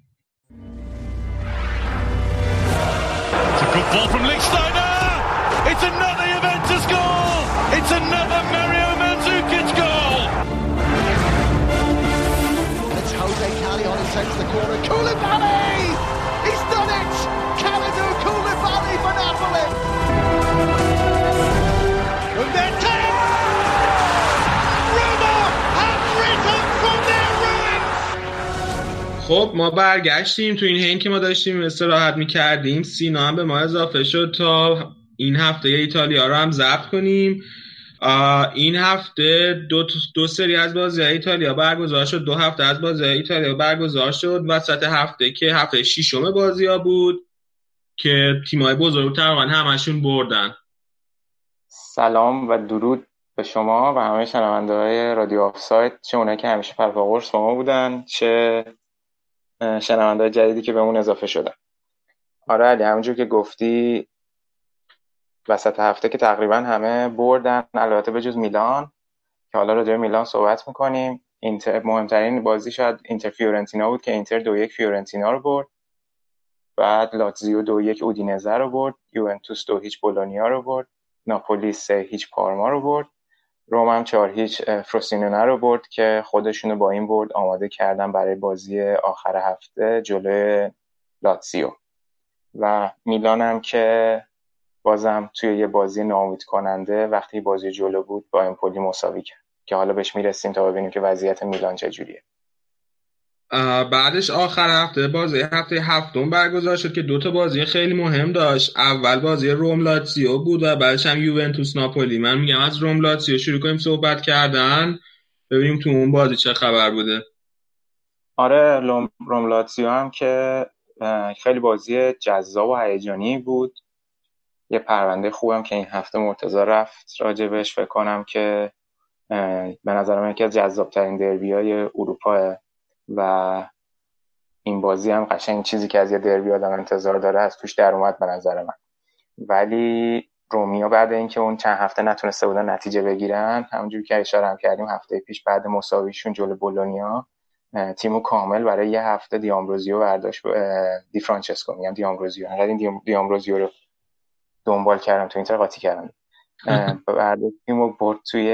خب ما برگشتیم. تو این هین که ما داشتیم استراحت می‌کردیم سینا هم به ما اضافه شد تا این هفته ایتالیا رو هم ضبط کنیم. این هفته دو, دو سری از بازی ایتالیا برگزار شد. دو هفته از بازی ایتالیا برگزار شد. وسط هفته که هفته ششم بازی ها بود که تیمای بزرگ تقریبا همشون بردن. سلام و درود به شما و همه شنونده های رادیو آف سایت چه اونایی که همیشه پرپاقرس با ما بودن چه شنونده جدیدی که به اون اضافه شدن. آره علی همونجور که گفتی وسط هفته که تقریبا همه بردن البته به جز میلان که حالا راجع میلان صحبت می‌کنیم. اینتر مهمترین بازی شاید اینتر فیورنتینا بود که اینتر دو یک فیورنتینا رو برد. بعد لاتزیو دو یک اودینزه رو برد. یوونتوس دو هیچ بولونیا رو برد. ناپولی سه هیچ پارما رو برد. روم هم چهار هیچ فروسینونه رو برد که خودشونو با این برد آماده کردن برای بازی آخر هفته جلوی لاتسیو و میلان هم که بازم توی یه بازی ناامید کننده وقتی بازی جلو بود با امپولی مساوی کرد که حالا بهش می‌رسیم تا ببینیم که وضعیت میلان چجوریه. بعدش آخر هفته بازی هفته هفتم برگزار شد که دوتا بازی خیلی مهم داشت. اول بازی روم لاتسیو بود و بعدش هم یوونتوس ناپولی. من میگم از روم لاتسیو شروع کنیم صحبت کردن. ببینیم تو اون بازی چه خبر بوده. آره روم لاتسیو هم که خیلی بازی جذاب و هیجانی بود. یه پرونده خوبم که این هفته مرتضا رفت راجبش فکر کنم که به نظر یکی از جذابترین دربی های اروپا و این بازی هم قشنگ چیزی که از یه دربی آدم انتظار داره از توش در اومد به نظر من. ولی رومیا بعد اینکه اون چند هفته نتونسته بودن نتیجه بگیرن همونجوری که اشاره هم کردیم هفته پیش بعد مساویشون جلو بولونیا تیمو کامل برای یه هفته دیامبروزیو برداشت دی فرانچسکو میگم دیامبروزیو انقدر این دیامبروزیو رو دنبال کردم تو اینتر قاطی کردم. بعد تیمو برد توی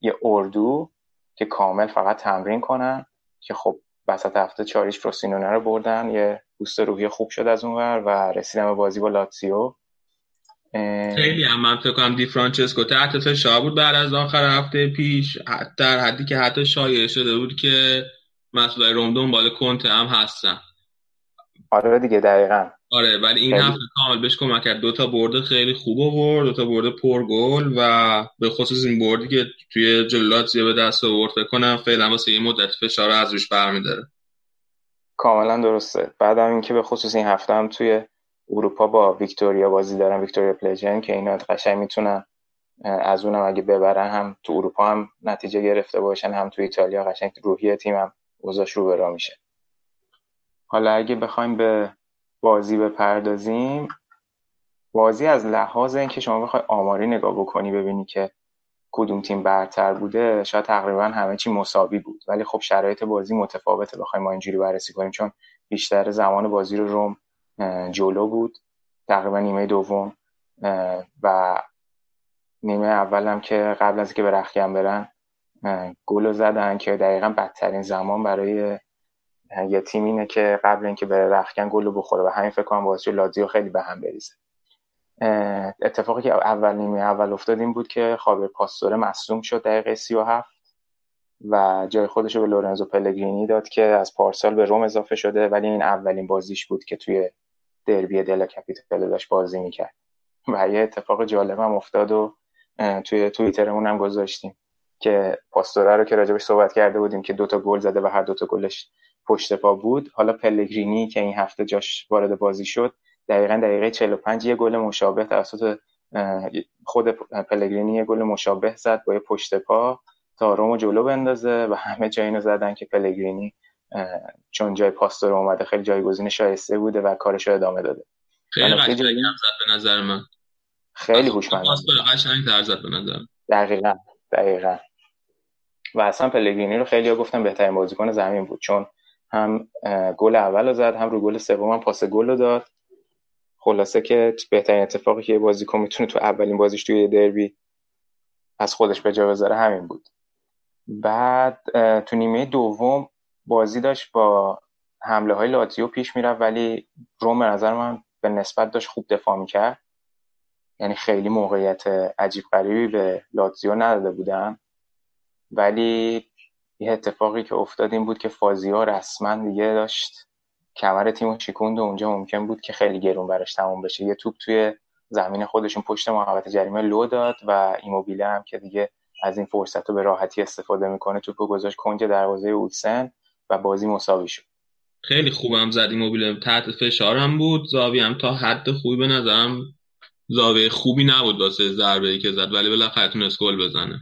یه اردو که کامل فقط تمرین کنن که خب وسط هفته چهار هیچ فروسینونه رو بردن. یه boost روحی خوب شد از اونور و رسیدم به بازی با لاتسیو خیلی هم من فکر کنم دی فرانچسکو تحت فشار بود بعد از آخر هفته پیش. در حدی که حتی شایع شده بود که مسئولای روم دنبال کنته هم هستن. آره دیگه دقیقا. آره ولی این هفته کامل بهش کمک کرد. دوتا برد خیلی خوب آورد دوتا برد پر گل و به خصوص این بردی که توی جلات به دست آورد فکر کنم فعلا واسه یه مدت فشار از روش برمیداره. کاملا درسته. بعدم اینکه به خصوص این هفته هم توی اروپا با ویکتوریا بازی دارن ویکتوریا پلیجن که اینا قشنگ می‌تونن از اونم اگه ببرن هم تو اروپا هم نتیجه گرفته باشن هم تو ایتالیا قشنگ روحیه تیم هم اوضاعش رو برا میشه. حالا اگه بخوایم به بازی بپردازیم. بازی از لحاظ اینکه شما بخوای آماری نگاه بکنی ببینی که کدوم تیم برتر بوده شاید تقریبا همه چی مساوی بود. ولی خب شرایط بازی متفاوته بخوایم ما اینجوری بررسی کنیم چون بیشتر زمان بازی رو روم جلو بود. تقریبا نیمه دوم و نیمه اول هم که قبل از که به رخکن برن گل زدن که دقیقا بدترین زمان برای یه تیم اینه که قبل اینکه بره رخکن گل رو بخوره و همین فکر کنم باعث لازیو خیلی به هم بریزه. اتفاقی که اول نیمه اول افتاد این بود که خابر پاستوره مصدوم شد دقیقه 37 و جای خودش رو به لورنزو پلگرینی داد که از پارسال به روم اضافه شده ولی این اولین بازیش بود که توی دربی دل کپیتال داشت بازی می‌کرد. و یه اتفاق جالب هم افتاد و توی توییترمون هم گذاشتیم که پاستوره رو که راجبش صحبت کرده بودیم که دوتا گل زده و هر دوتا گلش پشت پا بود. حالا پلگرینی که این هفته جاش وارد بازی شد دقیقا دقیقه 45 یه گل مشابه توسط خود پلگرینی یه گل مشابه زد با یه پشت پا تا رومو جلو بندازه و همه جای اینو زدن که پلگرینی چون جای پاستور اومده خیلی جایگزین شایسته بوده و کارش رو ادامه داده. خیلی قشنگ. هم زد به نظر من. خیلی هوشمند پاستور قشنگ تر زد به نظر دقیقا دقیقا. و اصلا پلگرینی رو خیلی ها گفتن بهترین بازیکن زمین بود چون هم گل اول رو زد هم رو گل سوم هم پاس گل رو داد. خلاصه که بهترین اتفاقی که بازیکن می‌تونه تو اولین بازیش توی دربی از خودش به جا بذاره همین بود. بعد تو نیمه دوم بازی داشت با حمله های لاتیو پیش می‌رفت ولی روم به نظر من به نسبت داشت خوب دفاع می‌کرد. یعنی خیلی موقعیت عجیب غریبی به لاتزیو نداده بودن. ولی یه اتفاقی که افتاد این بود که فازیا رسما دیگه داشت کمر تیم شکوند و اونجا ممکن بود که خیلی گرون براش تموم بشه. یه توپ توی زمین خودشون پشت محوطه جریمه لو داد و ایموبیله هم که دیگه از این فرصت رو به راحتی استفاده می‌کنه. توپو گذاشت کنج دروازه اوتسن و بازی مساوی شد. خیلی خوبم زد ایموبیله. تحت فشار هم بود. زاوی هم تا حد خوبی به نظرم زاویه خوبی نبود واسه ضربه ای که زد ولی بالاخره تونست گل بزنه.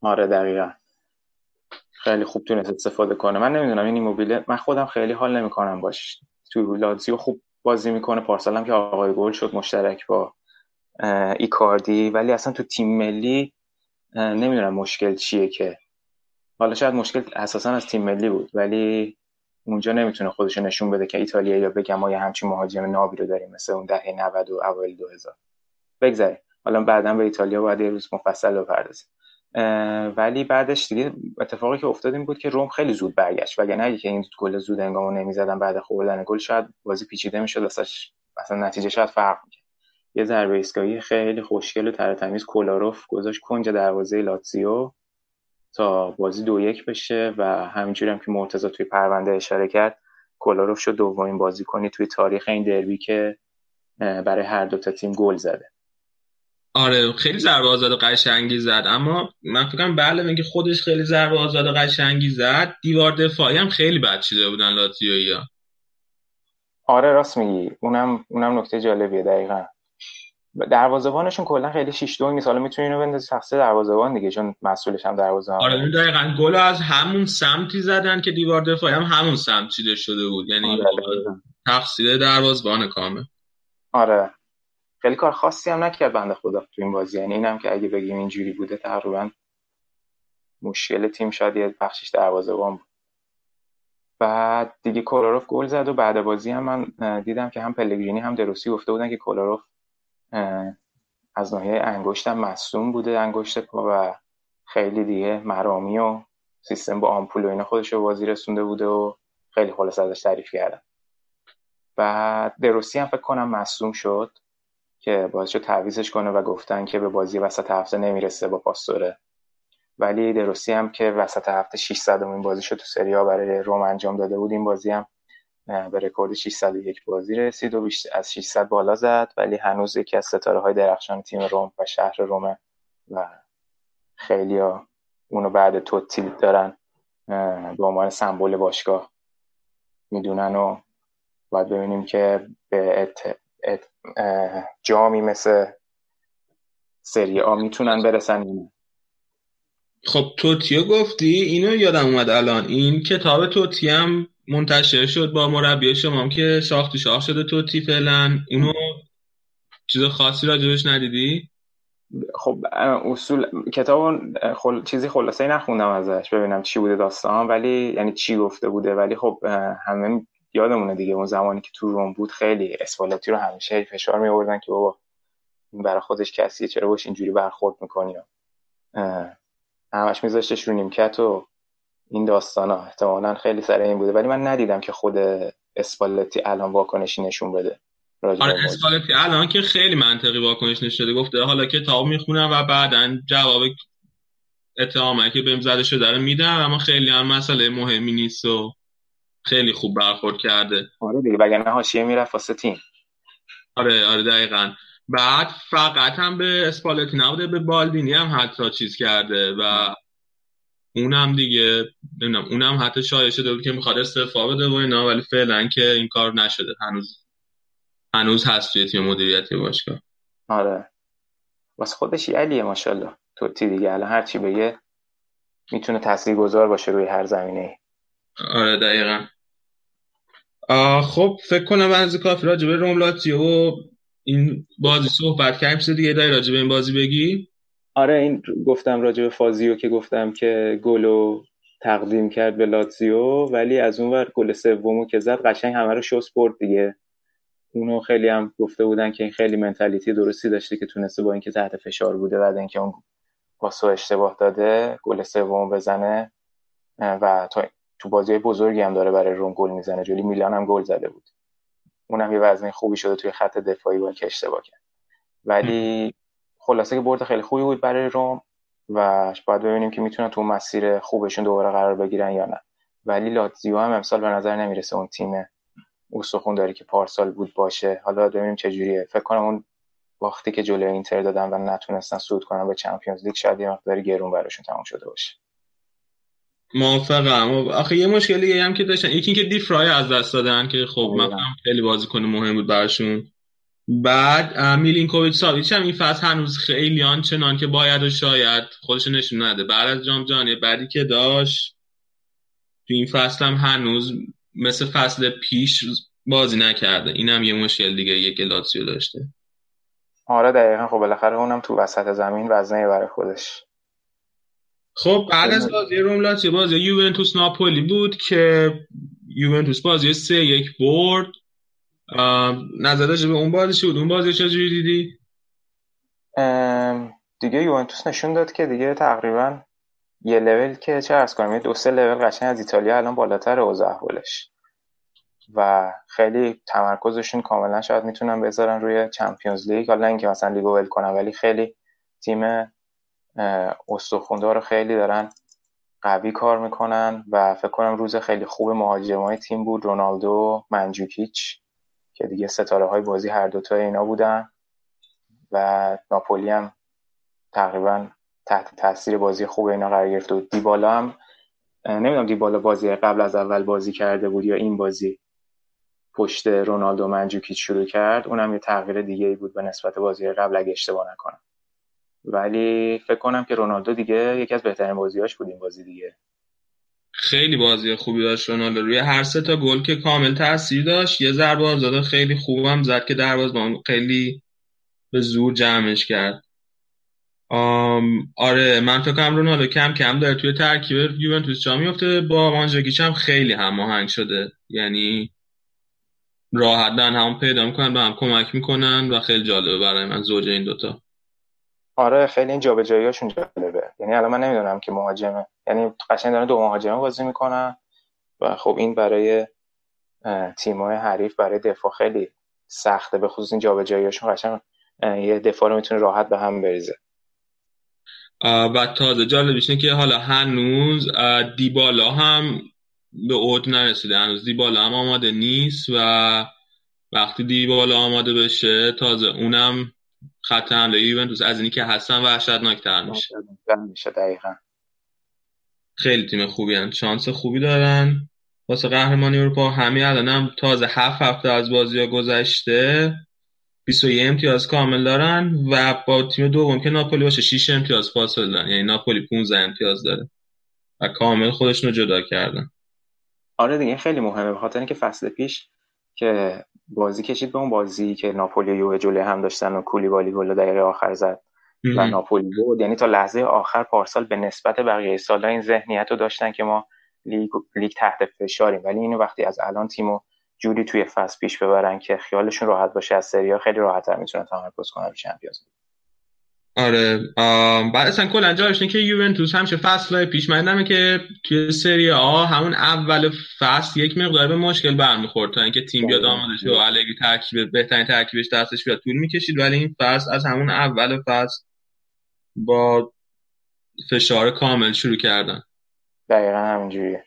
آره دقیقا. خیلی خوب تونست استفاده کنه. من نمی‌دونم این ایموبیله من خودم خیلی حال نمی‌کنم باش. تو لاتزیو خوب بازی می‌کنه. پارسال هم که آقای گل شد مشترک با ایکاردی. ولی اصلا تو تیم ملی نمی‌دونم مشکل چیه که. حالا شاید مشکل اساسا از تیم ملی بود ولی اونجا نمی‌تونه خودش نشون بده که ایتالیا یا بگم ما یه همچین مهاجم نابی رو داریم مثل اون دهه 90 و اوایل 2000 بگذاریم. حالا بعدا به ایتالیا باید یه روز مفصل بپردازیم. ولی بعدش دیگه اتفاقی که افتاد این بود که روم خیلی زود برگشت. وگرنه اگه که این گل زود انگامو نمی‌زدن بعد خوردن گل شاید بازی پیچیده می‌شد اصلا نتیجه شاید فرق می‌کرد. یه ضربه ایستگاهی خیلی خوشگل و تر تمیز کولاروف گذاشت کنج دروازه لاتزیو تا بازی دو یک بشه و همینجوری هم که مرتضی توی پرونده اشاره کرد کولاروف شد دومین بازیکنی توی تاریخ این دربی که برای هر دو تا تیم گل زده. آره خیلی ضربه آزاد قشنگی زد. اما من فکر کنم بله میگه خودش خیلی ضربه آزاد قشنگی زد. دیوار دفاعی هم خیلی بد چیده بودن لاتزیویا آره راست میگی. اونم اونم نکته جالبیه دقیقا. دروازه‌بانشون کلا خیلی شیش دو نیست. حالا می‌تونی اینو بندازی تقصیر دروازه‌بان دیگه چون مسئولش هم دروازه‌بان آره دقیقاً. گل از همون سمتی زدن که دیوار دفاعی هم همون سمت چیده شده بود. یعنی آره. تقصیر دروازه‌بان کامل. آره. خیلی کار خاصی هم نکرد بنده خدا تو این بازی. یعنی اینم که اگه بگیم اینجوری بوده تقریبا مشکل تیم شاید یه بخشش دروازه‌بان بود. بعد دیگه کولاروف گل زد و بعد بازی هم من دیدم که هم پلگرینی هم دروسی گفته بودن که کولاروف از ناحیه انگشتم مصوم بوده انگشت پا و خیلی دیگه مرامی و سیستم با آمپول و اینا خودش رو بازی رسونده بوده و خیلی خلاص ازش تعریف کردم. و دروسی هم فکر کنم مصوم شد. که باعث شد تعویزش کنه و گفتن که به بازی وسط هفته نمی‌رسه با پاستوره ولی دروسی هم که وسط هفته 600 امین بازی شد تو سریا برای روم انجام داده بود این بازی هم به رکورد 601 بازی رسید و از 600 بالا زد ولی هنوز یکی از ستاره های درخشان تیم روم و شهر رومه و خیلی ها اونو بعد توتی دارن به عنوان سمبل باشگاه می‌دونن و باید ببینیم که به. جامی مثل سری آ می‌تونن برسن خب توتیو گفتی؟ اینو یادم اومد الان. این کتاب توتی هم منتشر شد با مربی شما که شاخ شاخ شده توتی فعلا. اینو چیز خاصی راجبش ندیدی؟ خب اصول کتاب خل... چیزی خلاصه نخوندم ازش ببینم چی بوده داستان ولی یعنی چی گفته بوده ولی خب همه یادمونه دیگه اون زمانی که تو روم بود خیلی اسپالتی رو همیشه فشار می آوردن که بابا این برای خودش کسیه چرا باش اینجوری برخورد می‌کنی؟ همش میذاشتش رو نیمکت و این داستان ها احتمالا خیلی سر این بوده. ولی من ندیدم که خود اسپالتی الان واکنشی نشون بده. آره اسپالتی الان که خیلی منطقی واکنش نشده گفته حالا کتاب می‌خونم و بعدا جواب اتهامه که بهم زده شده رو میدم اما خیلی هم مسئله مهمی نیست و خیلی خوب برخورد کرده. آره دیگه وگرنه حاشیه می‌رفت واسه تیم. آره آره دقیقا. بعد فقط هم به اسپالتی نبوده به بالدینی هم حتی چیز کرده و اونم دیگه نمی‌دونم اونم حتی شایع شده بود که می‌خواد استعفا بده و اینا ولی فعلا که این کار نشده. هنوز هنوز هست توی تیم مدیریتی باشگاه. آره. واسه خودش علیه ماشاءالله. توتی دیگه الان هر چی بگه می‌تونه تاثیرگذار باشه روی هر زمینه آره دقیقا. خب فکر کنم از کافی راجبه روم و این بازی صحبت کردیم. دیگه داری راجبه این بازی بگی؟ آره این گفتم راجع به فازیو که گفتم که گلو تقدیم کرد به لاتزیو ولی از اون ور گل سومو که زد قشنگ همه رو شوس برد دیگه. اونو خیلی هم گفته بودن که این خیلی منتالیتی درستی داشته که تونسته با اینکه تحت فشار بوده بعد اینکه اون پاسو اشتباه داده گل سوم بزنه. و تو بازی بزرگی هم داره برای روم گل می‌زنه. جولی میلان هم گل زده بود. اونم یه وزنه خوبی شده توی خط دفاعی با اینکه اشتباه کرد. ولی خلاصه که برد خیلی خوبی بود برای روم و باید ببینیم که می‌تونن تو مسیر خوبشون دوباره قرار بگیرن یا نه. ولی لاتزیو هم امسال به نظر نمی‌رسه اون تیم استخون داری که پارسال بود باشه. حالا ببینیم چه جوریه. فکر کنم اون وقتی که جلوی اینتر دادن و نتونستن صعود کنن به چمپیونز لیگ شاید یه مقداری گرون براشون تموم شده باشه. موافقم. آخه یه مشکلی هم که داشتن. یکی اینکه دیفرای از دست دادن که خب مثلا خیلی بازیکن مهم بود براشون. بعد میلینکوویچ ساویچ هم این فصل هنوز خیلی آنچنان که باید و شاید خودش نشون نده. بعد از جام جهانی بعدی که داشت تو این فصل هم هنوز مثل فصل پیش بازی نکرده. اینم یه مشکل دیگه یه لاتسیو داشته. آره دقیقا. خب بالاخره اونم تو وسط زمین وزنه برای خودش. خب بعد از بازی روم لاتسیو بازی یوونتوس ناپولی بود که یوونتوس بازی سه یک برد. نظر به اون بازی بود؟ اون بازی چجوری دیدی؟ دیگه یوونتوس نشون داد که دیگه تقریبا یه لول که چه ارز کنم دو سه لول قشنگ از ایتالیا الان بالاتر اوضاع احوالش. و خیلی تمرکزشون کاملا شاید می‌تونن بذارن روی چمپیونز لیگ. حالا اینکه مثلا لیگو ول کنن ولی خیلی تیم استخوندار رو خیلی دارن قوی کار می‌کنن و فکر کنم روز خیلی خوب مهاجمای تیم بود رونالدو منجوکیچ که دیگه ستاره های بازی هر دوتا اینا بودن و ناپولی هم تقریبا تحت تاثیر بازی خوب اینا قرار گرفت و دیبالا هم نمی‌دونم دیبالا بازی قبل از اول بازی کرده بود یا این بازی پشت رونالدو منجوکیچ شروع کرد. اونم یه تغییر دیگه ای بود به نسبت بازی قبل اگه اشتباه نکنم. ولی فکر کنم که رونالدو دیگه یکی از بهترین بازیاش بود این بازی دیگه. خیلی بازی خوبی داشت رونالدو. روی هر سه تا گل که کامل تاثیر داشت یه ضربه آزاده خیلی خوبم زد که دروازه‌بان خیلی به زور جمعش کرد. آم آره من تو کم رونالدو کم کم داره توی ترکیب یوونتوس جا میفته با مانجاکیچ هم خیلی هماهنگ شده. یعنی راحت دارن هم پیدا می‌کنن به هم کمک می‌کنن و خیلی جالبه برای من زوج این دوتا. آره خیلی این جابجاییاشون جالبه. یعنی الان من نمی‌دونم که مهاجمه. یعنی قشنگ دارن دو مهاجمه بازی می‌کنن و خب این برای تیم‌های حریف برای دفاع خیلی سخته. به خصوص این جابجاییاشون قشنگ یه دفاع رو می‌تونه راحت به هم بریزه. و تازه جالبش که حالا هنوز دیبالا هم به اوج نرسیده. هنوز دیبالا هم آماده نیست و وقتی دیبالا آماده بشه تازه اونم خط حمله یوونتوس از اینی که هستن وحشتناکتر میشه. میشه دقیقا. خیلی تیم خوبی هن. شانس خوبی دارن. واسه قهرمانی اروپا همین الان هم تازه هفت هفته از بازی ها گذشته 21 امتیاز کامل دارن و با تیم دوم که ناپولی باشه 6 امتیاز فاصله دارن یعنی ناپولی 15 امتیاز داره و کامل خودشون رو جدا کردن. آره دیگه خیلی مهمه. به خاطر اینکه فصل پیش که بازی کشید به اون بازی که ناپولی و جلوی هم داشتن و کولیبالی گل دقیقه آخر زد و ناپولی بود. یعنی تا لحظه آخر پارسال به نسبت بقیه سالا این ذهنیت رو داشتن که ما لیگ, لیگ تحت فشاریم. ولی اینو وقتی از الان تیمو جوری توی فصل پیش ببرن که خیالشون راحت باشه از سریا خیلی راحتتر می‌تونن تمرکز کنن روی چمپیونز آره بعد اصلا کلا جاش که یوونتوس همیشه فصل پیش من که توی سری آ همون اول فصل یک مقدار به مشکل برمیخورد تا اینکه تیم بیاد آماده شه و الگری ترکیب بهترین ترکیبش دستش بیاد. طول می‌کشید ولی این فصل از همون اول فصل با فشار کامل شروع کردن. دقیقا همینجوریه.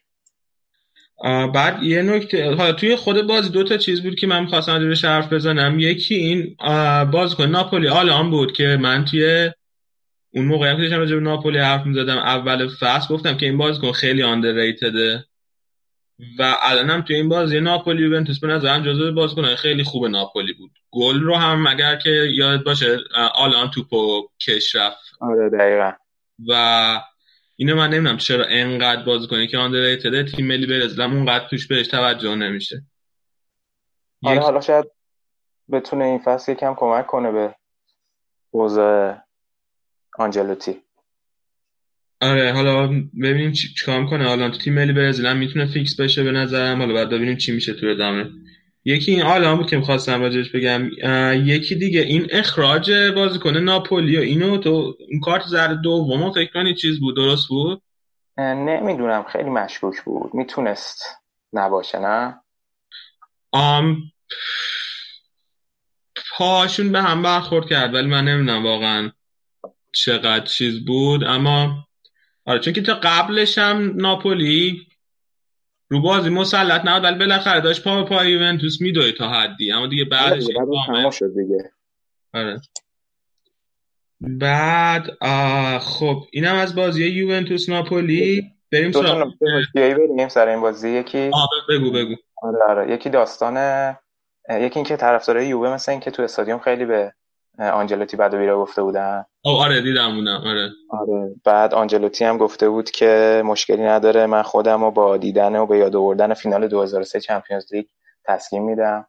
بعد یه نکته حالا توی خود بازی دو تا چیز بود که من می‌خواستم به حرف بزنم. یکی این بازیکن ناپولی آلان بود که من توی اون موقع هم که داشتم به ناپولی حرف می‌زدم اول فصل گفتم که این بازیکن خیلی آندرریتده و الانم توی این بازی ناپولی یوونتوس به نظرم جزو بازیکن خیلی خوب ناپولی بود. گل رو هم اگر که یاد باشه آلان توپو کش رفت. آره دقیقا. و اینو من نمی‌دونم چرا انقدر بازی کنه که آندرریتد تیم ملی برزیل اونقدر توش بهش توجه نمیشه. آره حالا شاید بتونه این فصل یکم کمک کنه به اوضاع آنجلوتی. آره حالا ببینیم چیکار کنه حالا تو تیم ملی برزیل هم می‌تونه فیکس بشه به نظرم. حالا بعد ببینیم چی میشه تو ادامه یکی این آلان بود که می‌خواستم راجعش بگم یکی دیگه این اخراج بازیکن ناپولی و اینو تو این کارت زرد دومو فکر کنی چیز بود درست بود؟ نمی‌دونم خیلی مشکوک بود. می‌تونست نباشه نه؟ آم پاشون به هم برخورد کرد ولی من نمی‌دونم واقعا چقدر چیز بود. اما آره چون که تا قبلش هم ناپولی رو بازی مسلط نبود ولی بالاخره داشت پا به پای یوونتوس میدوی تا حدی. اما دیگه بعدش تمام شد دیگه. آره. بعد خب اینم از بازی یوونتوس ناپولی. بریم سراغ. بریم سر این بازی. یکی بگو بگو. آره آره. یکی داستان یکی اینکه طرفدارای یووه مثل اینکه تو استادیوم خیلی به آنجلوتی بعد و بیرا گفته بودن؟ آره دیدم بودم آره. آره بعد آنجلوتی هم گفته بود که مشکلی نداره من خودم رو با دیدن و به یاد آوردن فینال 2003 Champions League تسکین میدم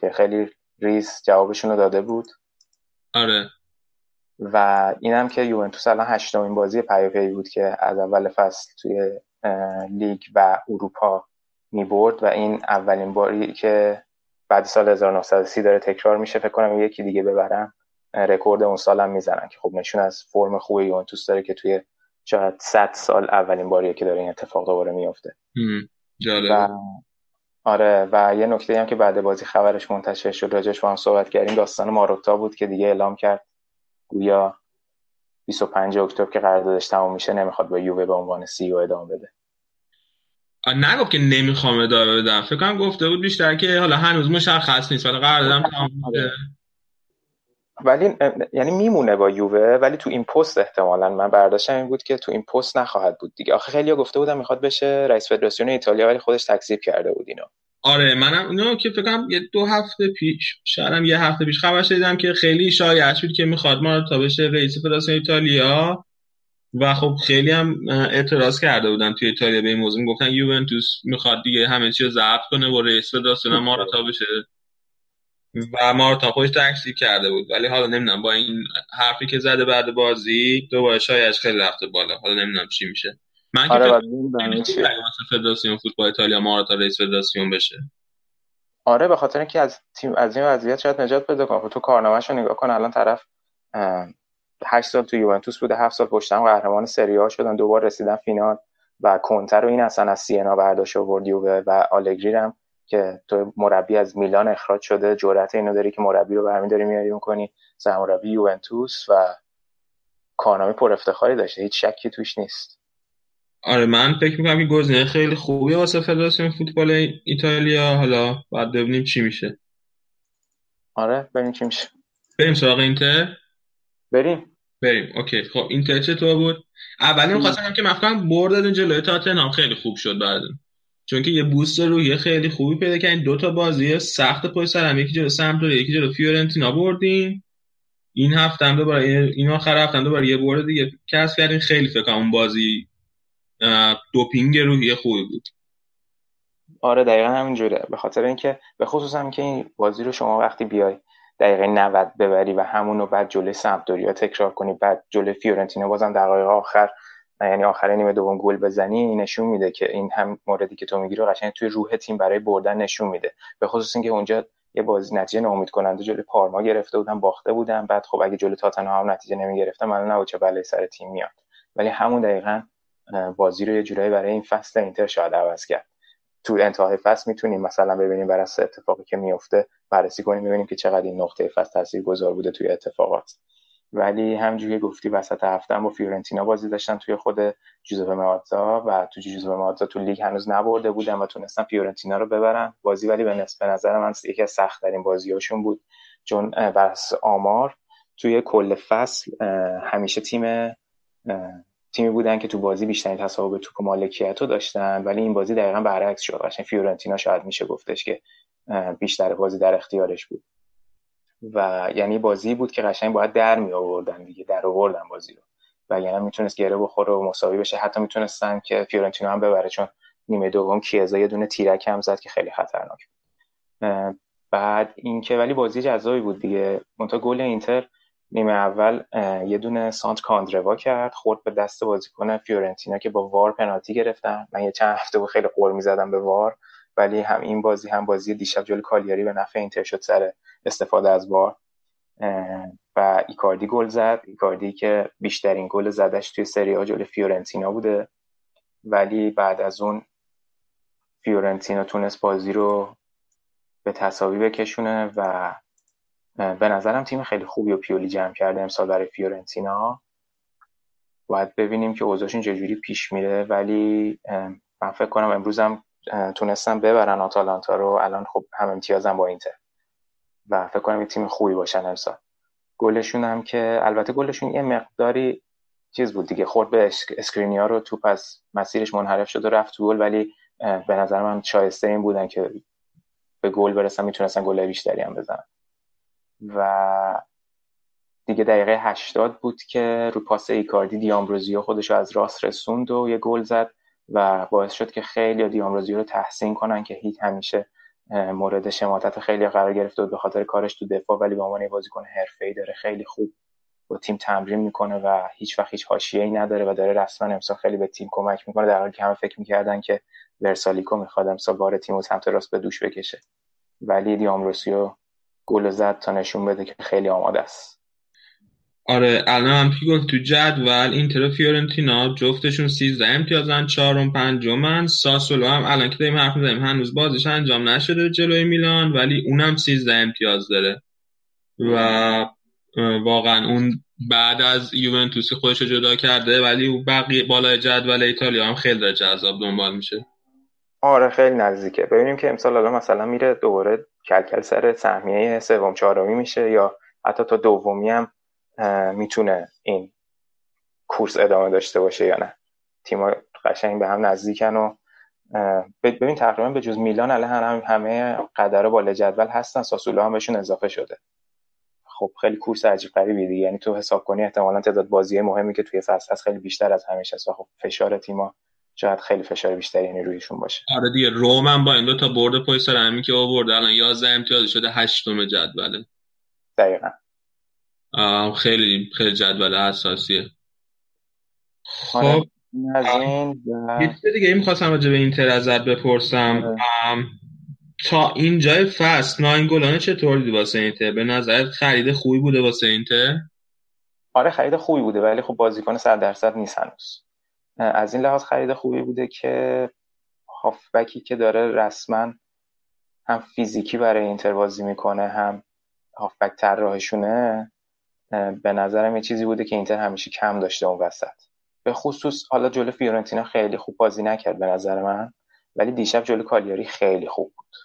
که خیلی ریز جوابشون رو داده بود. آره. و اینم که یوونتوس الان هشتمین بازی پیاپی بود که از اول فصل توی لیگ و اروپا می برد و این اولین باری که بعد سال 1930 داره تکرار میشه فکر کنم یکی دیگه ببرم. رکورد اون سال هم می‌زنن که خب نشون از فرم خوب یوونتوس داره که توی شاید 100 سال اولین باریه که داره این اتفاق دوباره میفته و آره و یه نکته هم که بعد بازی خبرش منتشر شد راجش با هم صحبت کردیم داستان ماروتا بود که دیگه اعلام کرد. گویا 25 اکتبر که قراردادش تموم میشه نمی‌خواد با یووه به عنوان سی او ادامه بده. نگفت که نمی‌خوام ادامه بدم. فکر کنم گفته بود بیشتر که حالا هنوز مشخص نیست ولی قراردادم تموم آره. ولی یعنی میمونه با یووه ولی تو این پست احتمالا من برداشتم این بود که تو این پست نخواهد بود دیگه. آخه خیلی گفته بودم می‌خواد بشه رئیس فدراسیون ایتالیا ولی خودش تکذیب کرده بود اینو. آره منم اینو که فکر یه دو هفته پیش شاید یه هفته پیش خبر شدیدم که خیلی شایع بود که می‌خواد ما تا بشه رئیس فدراسیون ایتالیا. و خب خیلی هم اعتراض کرده بودن توی ایتالیا به این موضوع. گفتن یوونتوس می‌خواد دیگه همه چیز ضبط کنه و رئیس فدراسیون ما رو تا بشه. و ما رو تا خودش تکسی کرده بود. ولی حالا نمی‌دونم با این حرفی که زده بعد بازی دوباره شایعش خیلی رفته بالا. حالا نمی‌دونم چی میشه. من که آره فدراسیون فوتبال ایتالیا ما تا رئیس فدراسیون بشه. آره به خاطر اینکه از تیم از این وضعیت شاید نجات پیدا کنه. خب تو کارنامه‌شو نگاه کن الان طرف 8 سال تو یوونتوس بوده 7 سال پشتم قهرمان سری آ شدن دوبار رسیدن فینال. و کنتر رو این اصلا از سینا برداشت آورد و آلگری هم که تو مربی از میلان اخراج شده جرأت اینو داری که مربی رو برمی داری میاری کنی سرمربی یوونتوس و کارنامه پر افتخاری داشته. هیچ شکی توش نیست. آره من فکر می‌کنم این گزینه خیلی خوبی واسه فدراسیون فوتبال ایتالیا. حالا بعد ببینیم چی میشه. آره ببینیم چی میشه. بریم سراغ اینتر؟ بریم. بریم. OK. خب اینتر چطور بود؟ اولی می‌خواستم که مفکرم برد جلوی تاتنهام خیلی خوب شد بعدن چون که یه boost روحی خیلی خوبی پیدا کردین. دو تا بازی سخت پشت سر هم. یکی جلو سمپدوریا یکی جلو فیورنتینا بردین. این هفته هم دوباره این آخر هفته هم دوباره یه برد دیگه کسب کردین. خیلی فکر اون بازی دوپینگ روحی خوبی بود. آره دقیقا همینجوره. به خاطر اینکه به خصوص هم که این بازی رو شما وقتی بیای دقیقه 90 ببری و همون رو بعد جلوی سمپدوریا تکرار کنی بعد جلوی فیورنتینا بازم دقایق آخر یعنی آخر نیمه دوم گل بزنی نشون میده که این هم موردی که تو میگی رو قشنگ توی روح تیم برای بردن نشون میده. به خصوص اینکه اونجا یه بازی نتیجه ناامید کننده جلوی پارما گرفته بودن باخته بودن. بعد خب اگه جلوی تاتنهام نتیجه نمی‌گرفتن من نبود چه بلای سر تیم میاد. ولی همون دقیقا بازی رو یه جورایی برای این فصل اینتر شاید عوض کرد. تو انتهای فصل می‌تونیم مثلا ببینیم بر اساس اتفاقی که میفته بررسی کنیم ببینیم که چقدر این نقطه فصل تاثیرگذار بوده توی اتفاقات. ولی همجوری گفتی وسط هفته با فیورنتینا بازی داشتن توی خود جوزپه مئاتزا و تو جوزپه مئاتزا تو لیگ هنوز نبرده بودن و تونستن فیورنتینا رو ببرن. بازی ولی به نظر من یکی از سخت ترین بازیاشون بود. چون بر آمار توی کل فصل همیشه تیم تیمی بودن که تو بازی بیشترین تصاحب توپ و مالکیت رو داشتن ولی این بازی دقیقا برعکس شد. قشنگ فیورنتینا شاید میشه گفتش که بیشتر بازی در اختیارش بود. و یعنی بازی بود که قشنگ باید در می آوردن دیگه در آوردن بازی رو. و یعنی می‌تونست گره بخوره و مساوی بشه. حتی می‌تونستن که فیورنتینا هم ببره چون نیمه دوم کیزا یه دونه تیرک هم زد که خیلی خطرناک بعد اینکه ولی بازی جذابی بود دیگه. منتها گل اینتر نیمه اول یه دونه سانتر کاندروا کرد خورد به دست بازیکن فیورنتینا که با VAR پنالتی گرفتن. من یه چند هفته بود خیلی غر می‌زدم به VAR. ولی هم این بازی هم بازی دیشب جلوی کالیاری به نفع اینتر شد سر استفاده از VAR. و ایکاردی گل زد. ایکاردی که بیشترین گل زدش توی سری آ جلوی فیورنتینا بوده. ولی بعد از اون فیورنتینا تونست بازی رو به تساوی بکشونه و به نظرم تیم خیلی خوبی و پیولی جمع کرده امسال برای فیورنتینا. باید ببینیم که اوضاعشون چجوری پیش میره. ولی من فکر کنم امروزم تونستن ببرن آتالانتا رو. الان خب هم امتیازن با اینتر. و فکر کنم تیم خوبی باشن امسال. گلشون هم که البته گلشون یه مقداری چیز بود دیگه. خورد به اسکرینیا رو. توپ از مسیرش منحرف شد و رفت تو گل. ولی به نظر من شایسته این بودن که به گل برسن. می‌تونستن گل بیشتری هم بزنن. و دیگه دقیقه 80 بود که رو پاس ایکاردی دیامبروزیو خودش رو از راست رسوند و یه گل زد. و باعث شد که خیلی دیامبروزیو رو تحسین کنن که هیچ همیشه مورد شماتت خیلی قرار گرفته بود به خاطر کارش تو دفاع ولی به عنوان بازیکن حرفه‌ای داره خیلی خوب با تیم تمرین می‌کنه و هیچ وقت هیچ حاشیه‌ای نداره و داره رسما امسال خیلی به تیم کمک می‌کنه در حالی که همه فکر می‌کردن که ورسالیکو می‌خواد امسال بار تیم و سمت راست به دوش بکشه. ولی دیامروسیو گل زد تا نشون بده که خیلی آماده است. آره الان هم که گفت تو جدول اینتر فیورنتینا جفتشون 13 امتیازن چهارم پنجمن ساسولو هم الان که داریم حرف می‌زنیم هنوز بازیش انجام نشده جلوی میلان ولی اونم 13 امتیاز داره. و واقعا اون بعد از یوونتوسی خودش رو جدا کرده ولی او بقیه بالای جدول ایتالیا هم خیلی داره جذاب دنبال میشه. آره خیلی نزدیکه. ببینیم که امسال الان مثلا میره دوباره کلکل سر سهمیه سوم چهارمی میشه یا حتی تا دومی هم می‌تونه این کورس ادامه داشته باشه یا نه. تیم‌ها قشنگ به هم نزدیکن و ببین تقریبا به جز میلان الان هم همه قدره بالا جدول هستن ساسولو هم بهشون اضافه شده. خب خیلی کورس عجیب غریبی دیگه یعنی تو حساب کنی احتمالا تعداد بازی مهمی که توی فصل هست خیلی بیشتر از همیشه است و خب فشار تیم‌ها شاید خیلی فشار بیشتری یعنی رویشون باشه. آره دیگه روم هم با این دو تا برد پای سر همین که آورده الان 11 امتیاز شده 8 جدوله. دقیقاً. خیلی خیلی جدول اساسیه آره، خب یه دیگه می‌خواستم راجع به اینتر ازت بپرسم. آره. تا اینجای فصل ناینگولانه چطور دیدی واسه اینتر؟ به نظرت خرید خوبی بوده واسه اینتر؟ آره خرید خوبی بوده ولی خب بازیکن 100 درصد نیست هنوز. از این لحاظ خرید خوبی بوده که هافبکی که داره رسما هم فیزیکی برای اینتر بازی می‌کنه هم هافبک طراحشونه به نظرم یه چیزی بوده که اینتر همیشه کم داشته اون وسط. به خصوص حالا جلو فیورنتینا خیلی خوب بازی نکرد به نظر من ولی دیشب جلو کالیاری خیلی خوب بود.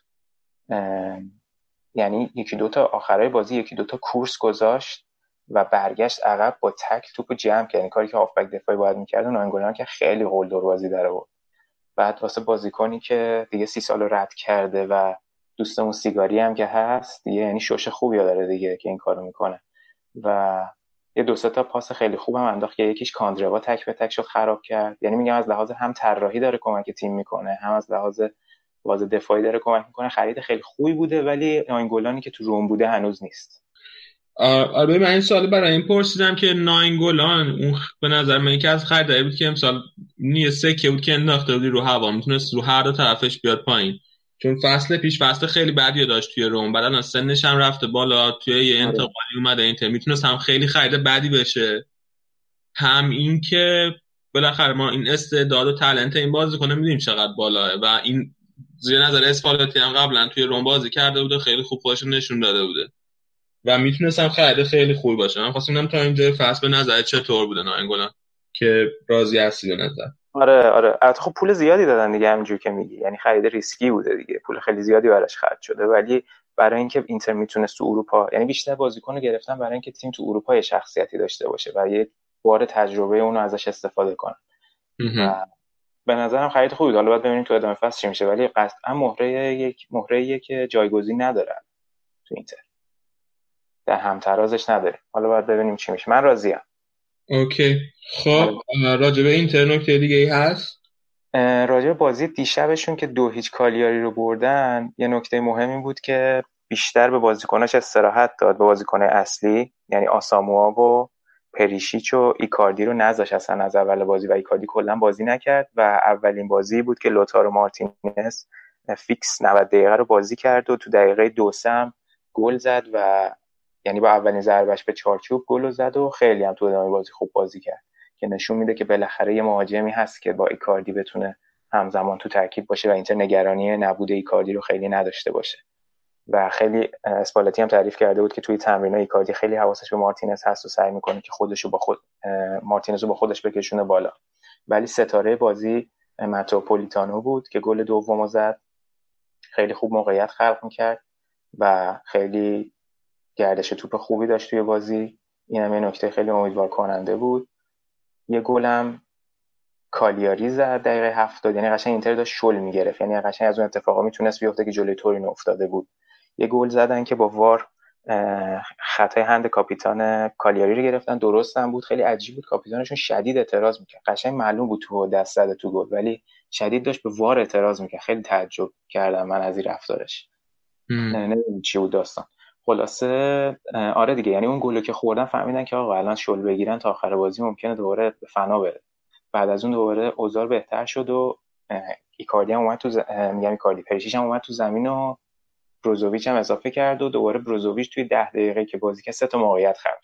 یعنی یکی دوتا آخرای بازی یکی دوتا کورس گذاشت و برگشت عقب با تک توپ جمع کرد. این کاری که هافبک دفاعی باید می‌کرد و که خیلی قول دور بازی داره بود بعد واسه بازیکنی که دیگه سی سال رد کرده و دوستمون سیگاری هم که هست دیگه یعنی شوش خوبی داره دیگه که این کارو می‌کنه. و یه دو تا پاس خیلی خوبم انداخت که یکیش کاندروا تک به تک شد خراب کرد. یعنی میگم از لحاظ هم طراحی داره کمک تیم می‌کنه هم از لحاظ باز دفاعی داره کمک می‌کنه. خرید خیلی خوبی بوده ولی گلانی که تو روم بوده هنوز نیست. آره من این سال برای این پرسیدم که ناینگولان اون به نظر من یکی از خریدایی بود که امسال نیه سکه بود که انداخته بودی رو هوا. می‌تونست رو هر دو طرفش بیاد پایین. چون فصل پیش فصل خیلی بدی داشت توی روم بعد الان سنش هم رفته بالا توی یه آره. انتقالی اومده اینتر می‌تونست هم خیلی خرید بدی بشه. هم این که بالاخره ما این استعداد و تلنت این بازی کنه می‌دونیم چقدر بالاه و این زیر نظر اسپالتی هم قبلا توی روم بازی کرده بوده خیلی خوب خودش نشون داده بوده. و می‌تونستم خرید خیلی خوبی باشه. من خواستم تا اینجا فصل به نظر چطور بوده ناینگولان که راضی هستی به نظر. آره آره. البته خب پول زیادی دادن دیگه همینجور که میگی. یعنی خرید ریسکی بوده دیگه. پول خیلی زیادی براش خرج شده. ولی برای اینکه اینتر می‌تونست تو اروپا یعنی بیشتر بازیکن گرفتن برای اینکه تیم تو اروپا یه شخصیتی داشته باشه و یه بار تجربه اونو ازش استفاده کنن. به نظرم خرید خوبی حالا باید ببینیم تو ادامه فصل چی میشه. ولی قطعا مهره یک مهره که جایگزین نداره تو اینتر. در همترازش نداره. حالا باید ببینیم چی میشه. من راضیم. اوکی. خب راجع به اینتر نکته دیگه ای هست؟ راجع بازی دیشبشون که دو هیچ کالیاری رو بردن یه نکته مهمی بود که بیشتر به بازیکناش استراحت داد به بازیکن اصلی یعنی آساموا و پریشیچ و ایکاردی رو نذاش اصلا از اول بازی و ایکاردی کلا بازی نکرد و اولین بازی بود که لوتارو مارتینز فیکس 90 دقیقه رو بازی کرد و تو دقیقه دو سم گل زد و یعنی با اولین ضربش به چارچوب گل زد و خیلی هم تو ادامه بازی خوب بازی کرد که نشون میده که بالاخره یه مهاجمی هست که با ایکاردی بتونه همزمان تو ترکیب باشه و اینتر نگرانی نبود ایکاردی رو خیلی نداشته باشه. و خیلی اسپالتی هم تعریف کرده بود که توی تمرین ایکاردی خیلی حواسش به مارتینز هست و سعی می‌کنه که خودش با خود مارتینز رو با خودش بکشونه بالا. ولی ستاره بازی متروپولیتانو بود که گل دوم زد. خیلی خوب موقعیت خلق می‌کرد و خیلی گردش توپ خوبی داشت توی بازی. این هم یه نکته خیلی امیدوار کننده بود. یه گلم کالیاری زد دقیقه هفتاد. یعنی قشنگ اینتر داشت شل می‌گرفت. یعنی قشنگ از اون اتفاقا می‌تونست بیفته که جلوی تورینو افتاده بود. یه گل زدن که با وار خطای هند کاپیتان کالیاری رو گرفتن. درست هم بود. خیلی عجیب بود. کاپیتانشون شدید اعتراض می‌کرد. قشنگ معلوم بود تو دست زده تو گل. ولی شدید داشت به وار اعتراض می‌کرد. خیلی تعجب کردم من از این رفتارش. نمی‌دونم چی بود داستان. خلاصه آره دیگه. یعنی اون گلو که خوردن فهمیدن که آقا الان شل بگیرن تا آخر بازی ممکنه دوباره به فنا بره. بعد از اون دوباره اوزار بهتر شد و ایکاردی هم اومد تو ز... میگم ایکاردی پریشیش هم اومد تو زمین و بروزوویچ هم اضافه کرد و دوباره بروزوویچ توی ده دقیقه که بازی که سه تا موقعیت خلق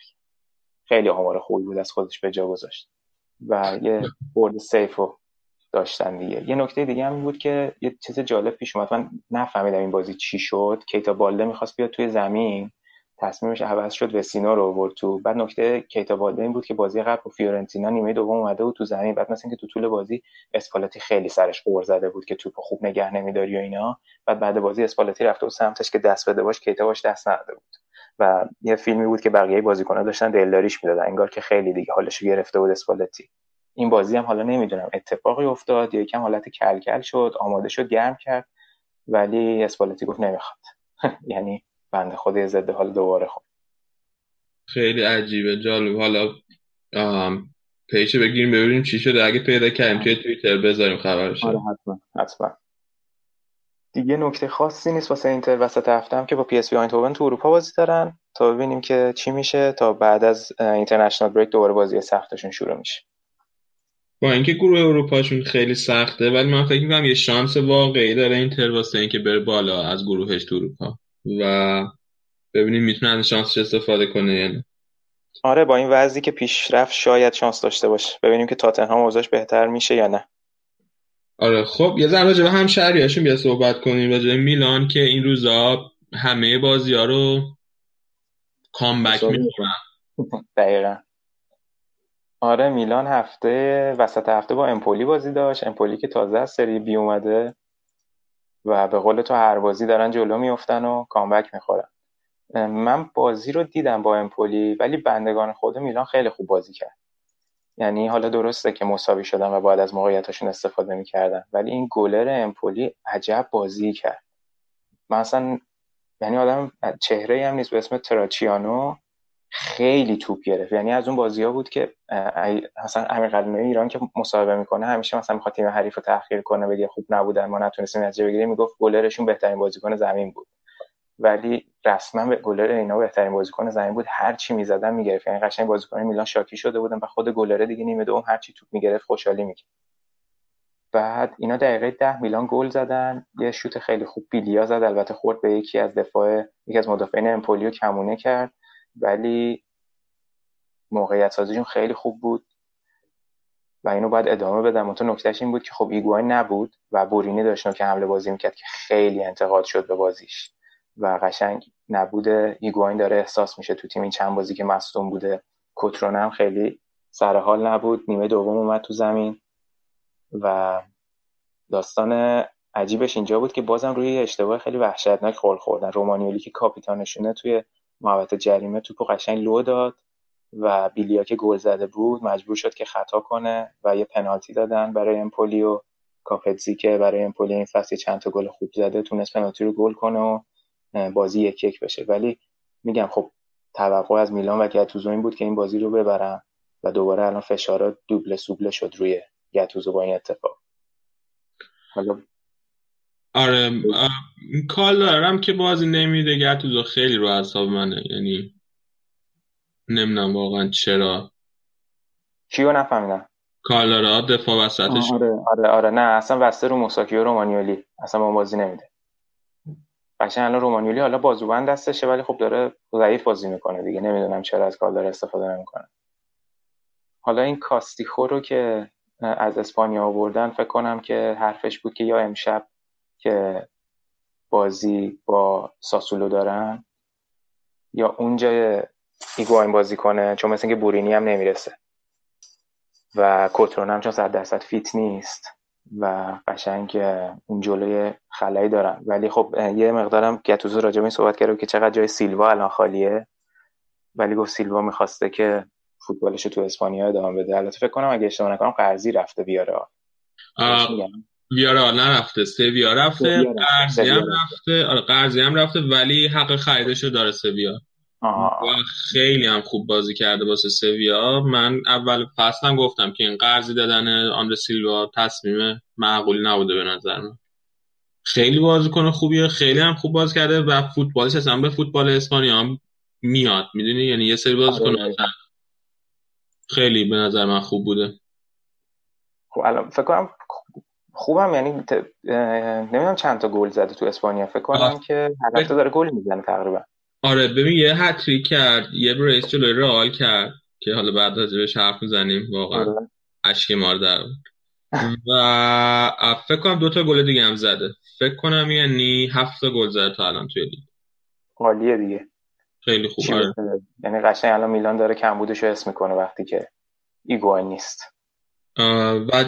خیلی آمار خوبی بود از خودش به جا گذاشت. و یه برد سیف رو داشتن دیگه. یه نکته دیگه هم بود که یه چیز جالب پیش اومد. من نفهمیدم این بازی چی شد. کیتا بالده می‌خواست بیاد توی زمین. تصمیمش عوض شد وسینا رو آورد تو. بعد نکته کیتا بالده این بود که بازی قبل با فیورنتینا نیمه دوم اومده بود تو زمین. بعد مثلا که تو طول بازی اسپالتی خیلی سرش قور زده بود که توپ خوب نگه نمیداری و اینا. بعد بعد بازی اسپالتی رفته بود سمتش که دست بده باش کیتا باش دست نداده بود. و یه فیلمی بود که بقیه بازیکن‌ها داشتن دلداریش می‌دادن. انگار که خیلی دیگه حالش گرفته بود اسپالتی. این بازی هم حالا نمی‌دونم اتفاقی افتاد یا یکم حالت کلکل شد آماده شد گرم کرد ولی اسپالتی گفت نمی‌خواد. *laughs* یعنی بنده خود ضد حال دوباره خود خیلی عجیبه. جالب. حالا پیشه بگیریم ببینیم چی شده. اگه پیدا کردیم توی توییتر بذاریم خبرش. آره حتما. حتما. دیگه نکته خاصی نیست واسه اینتر. وسط هفته هم که با PSV تو اروپا بازی دارن تا ببینیم که چی میشه تا بعد از international break دوباره بازی سختشون شروع میشه. با اینکه گروه اروپاشون خیلی سخته ولی من فکر می‌کنم یه شانس واقعی داره اینتر واسه اینکه بره بالا از گروهش تو اروپا. و ببینیم می‌تونه از شانسش استفاده کنه یا نه. آره با این وضعی که پیشرفت شاید شانس داشته باشه. ببینیم که تاتنهام اوضاعش بهتر میشه یا نه. آره خب یه ذره راجع به هم شهریاشون بیا صحبت کنیم. راجع میلان که این روزا همه بازی ها رو کامبک می‌کنن. دقیقا. آره میلان هفته وسط هفته با امپولی بازی داشت. امپولی که تازه از سری بی اومده و به قول تو هر بازی دارن جلو میفتن و کامبک می‌خورن. من بازی رو دیدم با امپولی ولی بندگان خود میلان خیلی خوب بازی کرد. یعنی حالا درسته که مساوی شدن و باید از موقعیتاشون استفاده می‌کردن ولی این گلر امپولی عجب بازی کرد. مثلا یعنی آدم چهره هم نیست به اسم تراچیانو خیلی توپ گرفت. یعنی از اون بازی ها بود که مثلا امیر قلمه ایران که مصاحبه می‌کنه همیشه مثلا می‌خواد تیم حریف رو تحقیر کنه بگه خوب نبودن ما نتونستیم نتیجه بگیریم می‌گفت گلرشون بهترین بازیکن زمین بود. ولی رسما به گلر اینا بهترین بازیکن زمین بود. هر چی می‌زدن می‌گرفت. یعنی قشنگ بازیکن میلان شاکی شده بودن و خود گلره دیگه نیمه دوم هر چی توپ می‌گرفت خوشحالی می‌کرد. بعد اینا دقیقه ده میلان گل زدن. یه شوت خیلی خوب بیلیا زد. البته خورد به یکی از دفاع یکی از مدافعین امپولی و کمونه کرد. ولی موقعیت سازیشون خیلی خوب بود و اینو باید ادامه بدن. اون نکتهش این بود که خب ایگواین نبود و بورینی داشت که حمله بازی می‌کرد که خیلی انتقاد شد به بازیش و قشنگ نبود. ایگواین داره احساس میشه تو تیم این چند بازی که مصدوم بوده. کوترونه هم خیلی سر حال نبود. نیمه دوم اومد تو زمین و داستان عجیبش اینجا بود که بازم روی اشتباه خیلی وحشتناک خورد خوردن. رومانیولی که کاپیتانشونه توی محوطه جریمه توپو قشنگ لو داد و بیلیا که گل زده بود. مجبور شد که خطا کنه و یه پنالتی دادن برای امپولی و کاپتزی که برای امپولی این فصل چند تا گل خوب زده تونست پنالتی رو گل کنه و بازی یک یک بشه. ولی میگم خب توقع از میلان و گتوزو این بود که این بازی رو ببرن و دوباره الان فشارات دوبله سوبله شد روی گتوزو با این اتفاق. حالا آره کال دارم که بازی نمیده گتوزو خیلی رو اعصاب منه. یعنی نمی‌دونم واقعا چرا. کیو نفهمیدم؟ کالارا دفاع وسطش. آره آره آره. نه اصلا وسته رو موساکی و رومانیولی. اصلا با بازی نمیده. قشنگ الان رومانیولی حالا بازوبند دستشه ولی خب داره ضعیف بازی می‌کنه دیگه. نمی‌دونم چرا از کالارا استفاده نمی‌کنه. حالا این کاستیخو رو که از اسپانیا آوردن فکر کنم که حرفش بود که یا امشب که بازی با ساسولو دارن یا اونجا ایگواین بازی کنه چون مثل اینکه بورینی هم نمی‌رسه و کترون هم چون صد درصد فیت نیست و قشنگ اون جلوی خلایی دارن. ولی خب یه مقدارم گتوزو راجع به این صحبت کرد که چقدر جای سیلوا الان خالیه. ولی گفت سیلوا می‌خواسته که فوتبالش تو اسپانیا ادامه بده. البته فکر کنم اگه اشتباه نکنم قرضی رفته بیاره. ویارال نرفته سویا رفته قرضی هم رفته. آره قرضی هم رفته ولی حق خریدشو داره سویا. خیلی هم خوب بازی کرده واسه سویا. من اول فصلم گفتم که این قرضی دادن آندر سیلوا تصمیم معقولی نبوده به نظر من. خیلی بازیکن خوبیه خیلی هم خوب باز کرده و فوتبالش اصلا به فوتبال اسپانیا هم میاد. می‌دونی؟ یعنی یه سری بازیکن آره. خیلی به نظر من خوب بوده. خب الان فکر کنم خوبم یعنی نمی‌دونم چند تا گل زده تو اسپانیا. فکر کنم که هر هفته داره گل می‌زنه تقریبا. آره ببین یه هتریک کرد یه بریس جلوی رئال کرد که حالا بعد از بهش حرف می‌زنیم. واقعا آره. اشک مار در و فکر کنم دو تا گل دیگه هم زده. فکر کنم یعنی هفت تا گل زده تا الان توی لیگ. عالیه دیگه. خیلی خوبه آره. یعنی قشنگ الان میلان داره کمبودش رو اسم می‌کنه وقتی که ایگوان نیست. و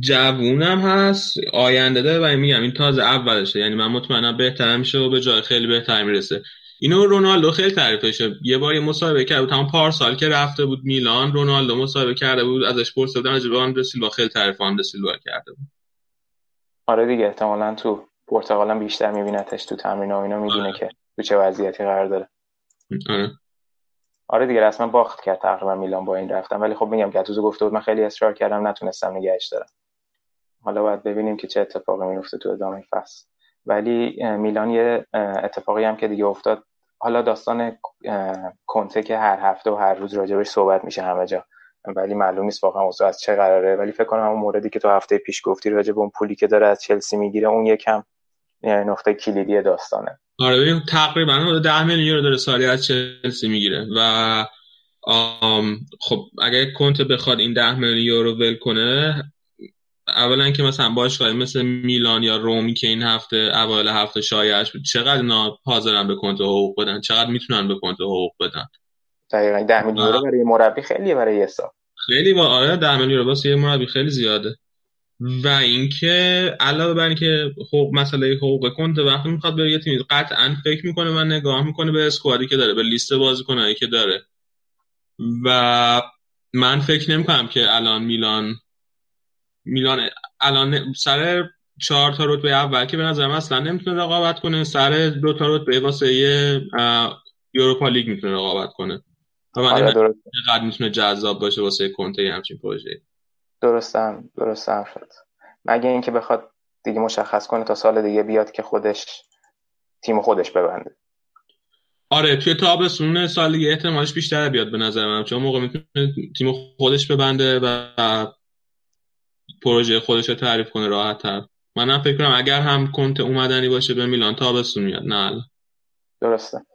جوونم هست آینده داره و میگم این تازه اولشه. یعنی من مطمئنم بهتر میشه و به جای خیلی بهتر می‌رسه. اینو رونالدو خیلی تعریفشه یه بار یه مصاحبه کرده بود پارسال که رفته بود میلان رونالدو مصاحبه کرده بود ازش پرسیده بودن راجع به آندر سیلوا. خیلی تعریف آندر سیلوا کرده بود. آره دیگه احتمالاً تو پرتغالم بیشتر میبینتش تو تمرین و اینا می‌دونه آره. که تو چه وضعیتی قرار داره. آره. آره دیگه رسما باخت کرد تقریبا میلان با این رفتم ولی خب میگم گتوزو گفته بود من خیلی اصرار کردم نتونستم نگهش دارم. حالا باید ببینیم که چه اتفاقی میفته تو ادامه فصل. ولی میلان یه اتفاقی هم که دیگه افتاد. حالا داستان کنته که هر هفته و هر روز راجبش صحبت میشه همه جا. ولی معلوم نیست واقعا اوضاع از چه قراره. ولی فکر کنم اون موردی که تو هفته پیش گفتی راجب اون پولی که داره از چلسی می‌گیره اون یکم نقطه کلیدی داستانه. آره ببین تقریبا 10 میلیون یورو داره سالی از چلسی می‌گیره و خب اگر کنته بخواد این 10 میلیون یورو ول کنه اولا که مثلا باشگاهی مثل میلان یا رومی که این هفته اوایل هفته شایعش بود چقدر اینا حاضرن به کنته حقوق بدن؟ چقدر می‌تونن به کنته حقوق بدن؟ دقیقاً 10 میلیون یورو برای مربی خیلیه برای یه سال خیلی با آره 10 میلیون یورو واسه یه مربی خیلی زیاده. و اینکه علاوه بر اینکه حقوق مسئله حقوق کنته وقتی می‌خواد بره یه تیم قطعا فکر می‌کنه و نگاه می‌کنه به اسکوادی که داره به لیست بازیکنایی که داره. و من فکر نمی‌کنم که الان میلان میلان الان سر چهار تا رتبه اول که به نظر من اصلا نمی‌تونه رقابت کنه سر دو تا رتبه واسه یه یوروپا لیگ می‌تونه رقابت کنه. و من آره می‌تونه جذاب باشه واسه کنته همچین پروژه درستم درستم شد. مگه اینکه بخواد دیگه مشخص کنه تا سال دیگه بیاد که خودش تیم خودش ببنده. آره توی تابستون سال دیگه احتمالش بیشتر بیاد به نظر من. چون موقع می‌تونه تیم خودش ببنده و پروژه خودش رو تعریف کنه راحت تر منم فکر کنم اگر هم کنت اومدنی باشه به میلان تابستون میاد. نه درسته.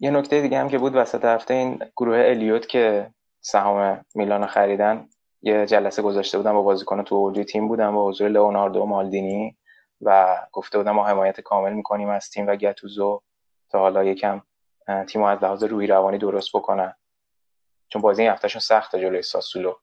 یه نکته دیگه هم که بود وسط هفته این گروه الیوت که سهام میلان خریدن یه جلسه گذاشته بودم با بازیکن تو اوجی تیم بودم با حضور لئوناردو مالدینی و گفته بودم ما حمایت کامل می‌کنیم از تیم و گتوزو تا حالا یکم تیم از لحاظ روحی روانی درست بکنن. چون بازی این هفتهشون سخته جلوی ساسولو.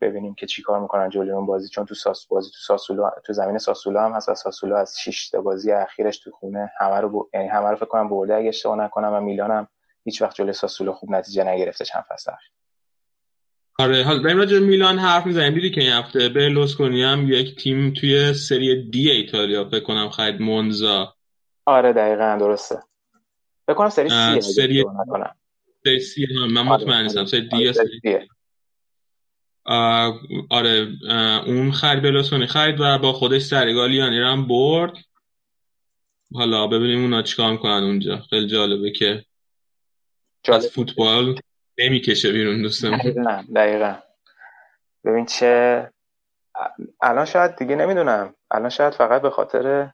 ببینیم که چیکار می‌کنن جلوی اون بازی چون تو ساس بازی تو ساسولو تو زمین ساسولو هم هست ساسولو از 6 تا بازی اخیرش تو خونه همه رو یعنی همه رو فکر کنم برده اگه اشتباه نکنم و میلان هم هیچ وقت جلوی ساسولو خوب نتیجه نگرفته چند فصل اخیر. آره حالا بریم راجع میلان حرف می‌زنیم. دیدی که این هفته برلوسکونی هم یک تیم توی سری دی ایتالیا فکر کنم خرید مونزا. آره دقیقا درسته. فکر کنم سری سی سری سری سی هم. من مطمئن آره، نیستم سری دی آره اون خرید برلوسکونی خرید و با خودش سرگالیانی رو هم برد. حالا ببینیم اونا چیکار می‌کنن اونجا. خیلی جالبه که جالب. از فوتبال نمی‌کشه بیرون دوستم. دقیقا دقیقا. ببین چه الان شاید دیگه نمی‌دونم. الان شاید فقط به خاطر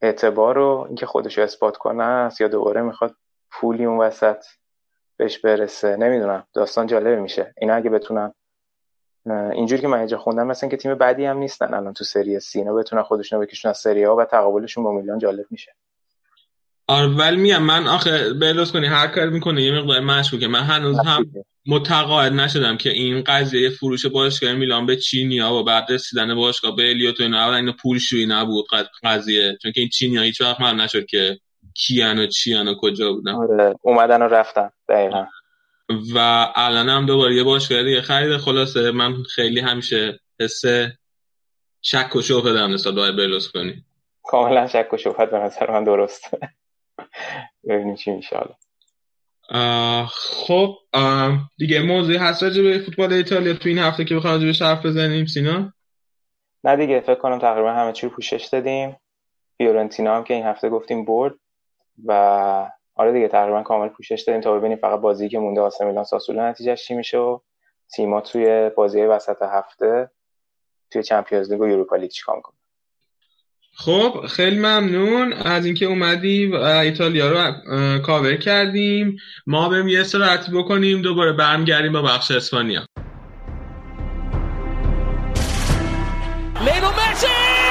اعتبار و اینکه خودش اثبات کنه است یا دوباره می‌خواد پولی اون وسط بهش برسه. نمی‌دونم. داستان جالب میشه. اینا اگه بتونن اینجوری که من اینجا خوندم مثلا که تیم بعدی هم نیستن الان تو سری سی. اینا بتونن خودشون بکشون از سری ها و تقابلشون با میلان جالب میشه. آره ولی میگم من آخه بلوس کنی هر کار می‌کنه یه مقدار مشکوکه من هنوز هم متقاعد نشدم که این قضیه فروش باشگاه میلان به چینیا و بعد رسیدن باشگاه به الیوت و اینا. اولا اینا پول شویی نبود قضیه. چون که این چینیا هیچ وقت معلوم نشد که کیان و چیان و کجا بودن. آره اومدن و رفتن دقیقا. و الان هم دوباره یه باشگاه دیگه خرید خلاصه من خیلی همیشه حس شک و شبه دارم نسبت باید برلوسکونی کاملا شک و شبهت به نظر من درست. ببینیم چی میشه خب دیگه موضوعی هست راجع به فوتبال ایتالیا تو این هفته که بخوایم راجع حرف بزنیم سینا؟ نه دیگه فکر کنم تقریبا همه چی رو پوشش دادیم. فیورنتینا هم که این هفته گفتیم برد و آره دیگه تقریبا کامل پوشش دادیم تا ببینیم فقط بازی که مونده آسه میلان ساسولا نتیجهش چی میشه و تیما توی بازی وسط هفته توی چمپیونز لیگ و یوروپا لیگ چیکار می‌کنه. خب خیلی ممنون. از اینکه اومدی و ایتالیا رو کاور کردیم. ما بریم یه استراحتی بکنیم دوباره برمیگردیم با بخش اسپانیا. Lionel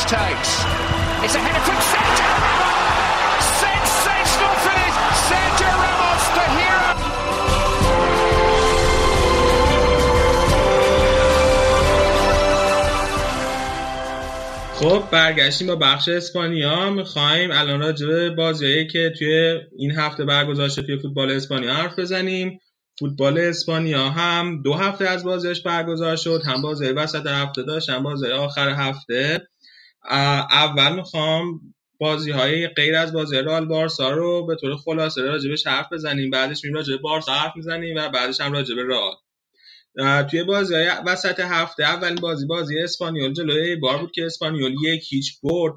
Modric takes. It's a header from Sergio Ramos! Sensational finish! Sergio Ramos, the hero! خب برگشتیم با بخش اسپانیا می‌خوایم الان راجع به بازیایی که توی این هفته برگزار شد توی فوتبال اسپانیا حرف بزنیم فوتبال اسپانیا هم دو هفته از بازیش برگزار شد هم بازی وسط هفته داشت هم بازی آخر هفته اول می‌خوام بازی های غیر از بازی رال بارسا رو به طور خلاصه راجبش حرف بزنیم. بعدش میریم راجع به بارسا حرف می‌زنیم و بعدش هم راجع به رال توی بازی های وسط هفته اولین بازی بازی اسپانیول جلوی بار بود که اسپانیول یک هیچ برد.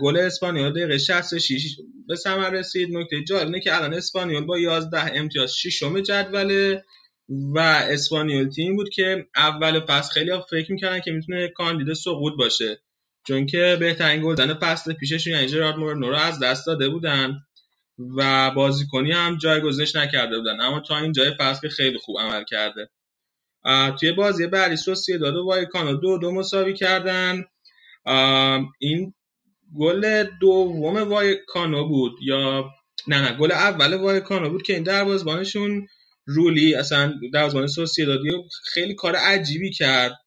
گل اسپانیول دقیقه 66 به ثمر رسید. نکته جالب اینه که الان اسپانیول با 11 امتیاز ششم جدوله و اسپانیول تیم بود که اول فصل خیلی فکر می‌کردن که می‌تونه کاندید سقوط باشه. چون که بهترین گلزن فصل پیششون یعنی جرارد مورنو رو از دست داده بودن و بازیکنی هم جایگزینش نکرده بودن. اما تا این جای فصل خیلی خوب عمل کرده. توی بازی بعدی سوسییداد و وایکانو دو دو مساوی کردن. این گل دوم وایکانو بود یا نه نه گل اول وایکانو بود که این دروازه‌بانشون رولی اصلا دروازه‌بان سوسییدادی خیلی کار عجیبی کرد.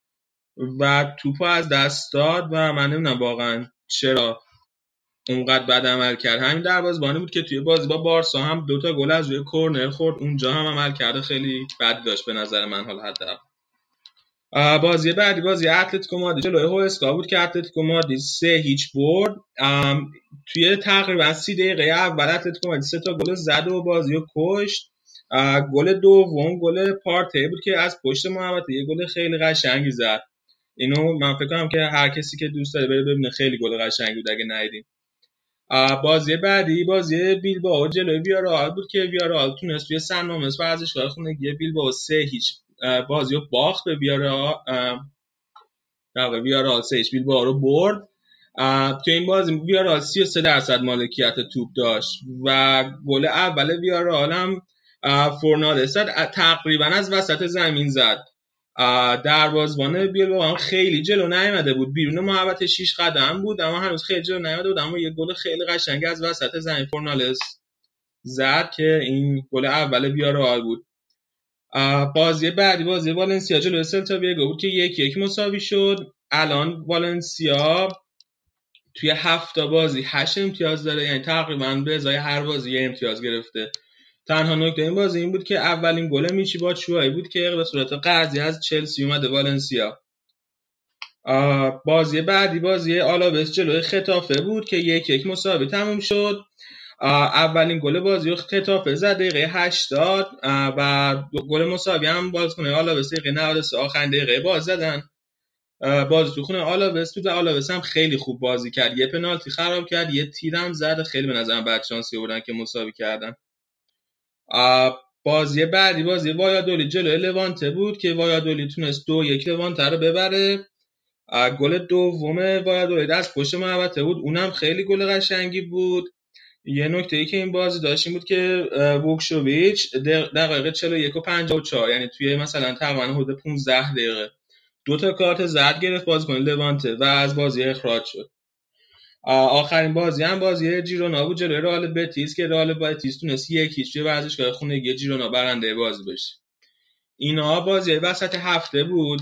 و توپو از دست داد و من نمی‌دونم واقعا چرا اونقدر بد عمل کرد. همین دروازه‌بانی بود که توی بازی با بارسا هم دوتا گل از روی کورنر خورد. اونجا هم عمل کرده خیلی بد داشت به نظر من حال حداقل. بازی بعدی بازی اتلتیکو مادرید. جلوی هوسکا بود که اتلتیکو مادرید سه هیچ برد. توی تقریبا سی دقیقه اول اتلتیکو مادرید سه تا گل زد و بازی رو کشت. گل دوم گل پارتی بود که از پشت محوطه یه گل خیلی قشنگی زد. اینو من فکر کنم که هر کسی که دوست داره بره ببینه. خیلی گل قشنگی بود اگه ندیدین بازی بعدی بازی بیلبائو جلوی ویارال بود که ویارال تونست توی سن مامس ورزشگاه خونگی بیلبائو سه هیچ بازی رو باخت به ویارال در ویارال سه هیچ بیلبائو رو برد. توی این بازی ویارال 33 درصد مالکیت توپ داشت و گل اول ویارال هم فورنادس تقریبا از وسط زمین زد. دروازه‌بان بیلبائو هم خیلی جلو نیامده بود. بیرون محوطه 6 قدم بود اما هنوز خیلی جلو نیامده بود. اما یه گل خیلی قشنگ از وسط زمین فورنالس زد که این گل اول بیارال بود. بازی بعدی بازی والنسیا جلو سلتا ویگو بود که یک یک مساوی شد. الان والنسیا توی هفت بازی هشت امتیاز داره یعنی تقریبا به ازای هر بازی یه امتیاز گرفته. تنها نکته این بازی این بود که اولین گل میچی با چوایی بود که به صورت قرضی از چلسی اومده والنسیا. بازی بعدی بازی آلاوس جلوی خطافه بود که یک یک مساوی تموم شد. اولین گل بازی رو خطافه زد دقیقه 80 و گل مساوی هم بازیکن آلاوس دقیقه 93 آخرین دقیقه باز زدن. بازی تو خونه آلاوس بود و هم خیلی خوب بازی کرد. یه پنالتی خراب کرد یه تیرم زد خیلی به نظرم بد شانسی بودن که مساوی کردن. بازی بعدی بازی وایادولی جلوی لوانته بود که وایادولی تونست دو یک لوانته رو ببره. گل دوم وایادولی از پشت محوطه بود. اونم خیلی گل قشنگی بود. یه نکته ای که این بازی داشت این بود که ووکشوویچ دقیقه 41 و 54 یعنی توی مثلا تقریبا حدود 15 دقیقه. دو تا کارت زرد گرفت بازیکن لوانته و از بازی اخراج شد. آخرین بازی هم بازی جیرونا بود جلوی رئال بتیس که رئال بتیس تونست یک هیچ توی ورزشگاه خونگی جیرونا برنده بازی بشه. اینا بازی وسط هفته بود.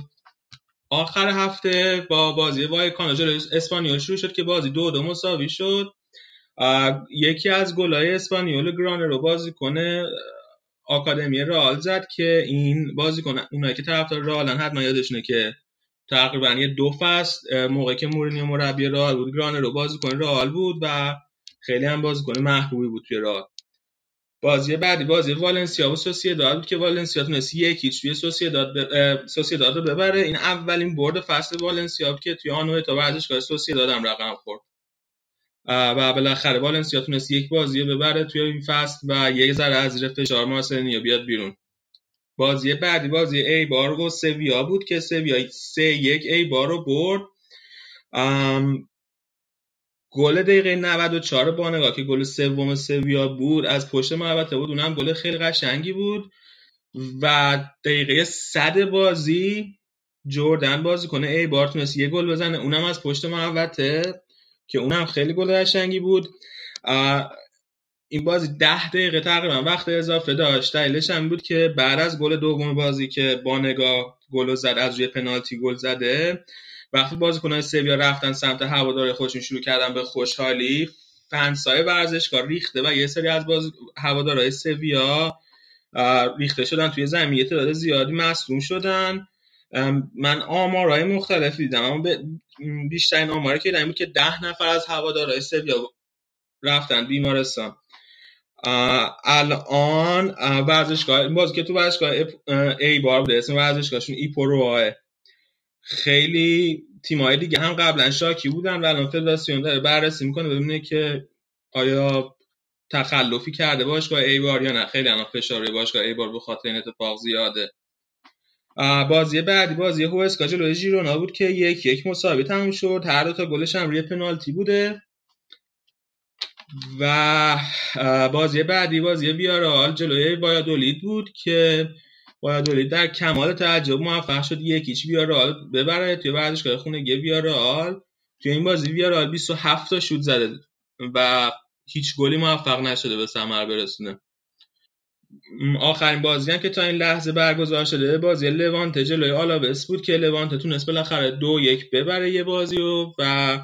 آخر هفته با بازی وایکانا جلوی اسپانیول شروع شد که بازی دو دو مساوی شد. یکی از گلای اسپانیول گرانه رو بازی کنه آکادمی رئال زد که این بازی کنه اونایی که طرفدار رئالن حتما یادشونه که تقریبا یه دو فصل موقعی که مورینیو مربی رئال بود گرانه رو بازی کنه رئال بود و خیلی هم بازی کنه محبوبی بود توی رئال. بازی بعدی بازی والنسیا و سوسییداد بود که والنسیا تونست یکی توی سوسییداد ب... رو ببره. این اولین برد فصل والنسیا بود که توی آنوه تا ورزشگاه سوسییداد هم رقم خورد. و بالاخره والنسیا تونست یک بازی رو ببره توی این فصل و یک ذره از زیر فشار مارسلینیو بیاد بیرون. بازی بعدی بازی ای بار و سویا بود که سویا سه یک ای بار رو برد. گل دقیقه 94 بانگاه که گل سوم سویا بود از پشت محوطه بود اونم گل خیلی قشنگی بود. و دقیقه صد بازی جردن بازی کنه ای بار تونست یه گل بزنه اونم از پشت محوطه که اونم خیلی گل قشنگی بود. این بازی ده دقیقه تقریبا وقت اضافه داشت. دلیلش هم بود که بعد از گل دوم بازی که با نگاه گل زد از روی پنالتی گل زده وقتی بازیکنان سویا رفتن سمت هوادار خودشون شروع کردن به خوشحالی فنسای ورزشگاه ریخته و یه سری از باز هوادارهای سویا ریخته شدن توی زمین یه تعداد زیادی مصدوم شدن. من آمارهای مختلف دیدم اما بیشترین آماری که دیدم بود که ده نفر از هوادارهای سویا رفتن بیمارستان. الان ورزشگاه باز که تو ورزشگاه ای بار بوده اسم ورزشگاهشون ایپورواه خیلی تیمای دیگه هم قبلا شاکی بودن و الان فدراسیون داره بررسی می‌کنه ببینه که آیا تخلفی کرده باشگاه ایبار یا نه. خیلی الان فشار باشگاه ایبار به خاطر این اتفاق زیاده. بازی بعدی بازی هوسکا جلوی ژیرونا بود که یک یک مساوی تموم شد. هر دو تا گلش هم روی پنالتی بوده. و بازی بعدی بازی ویارال جلوی بایادولید بود که بایادولید در کمال تعجب موفق شد یکیچ ویارال ببره توی ورزشگاه خونگی ویارال توی این بازی ویارال 27 تا شوت زده و هیچ گلی موفق نشده به ثمر برسونه. آخرین بازی هم که تا این لحظه برگزار شده بازی لوانت جلوی آلاوس بود که لوانت تونست بالاخره دو یک ببره یه بازی و, و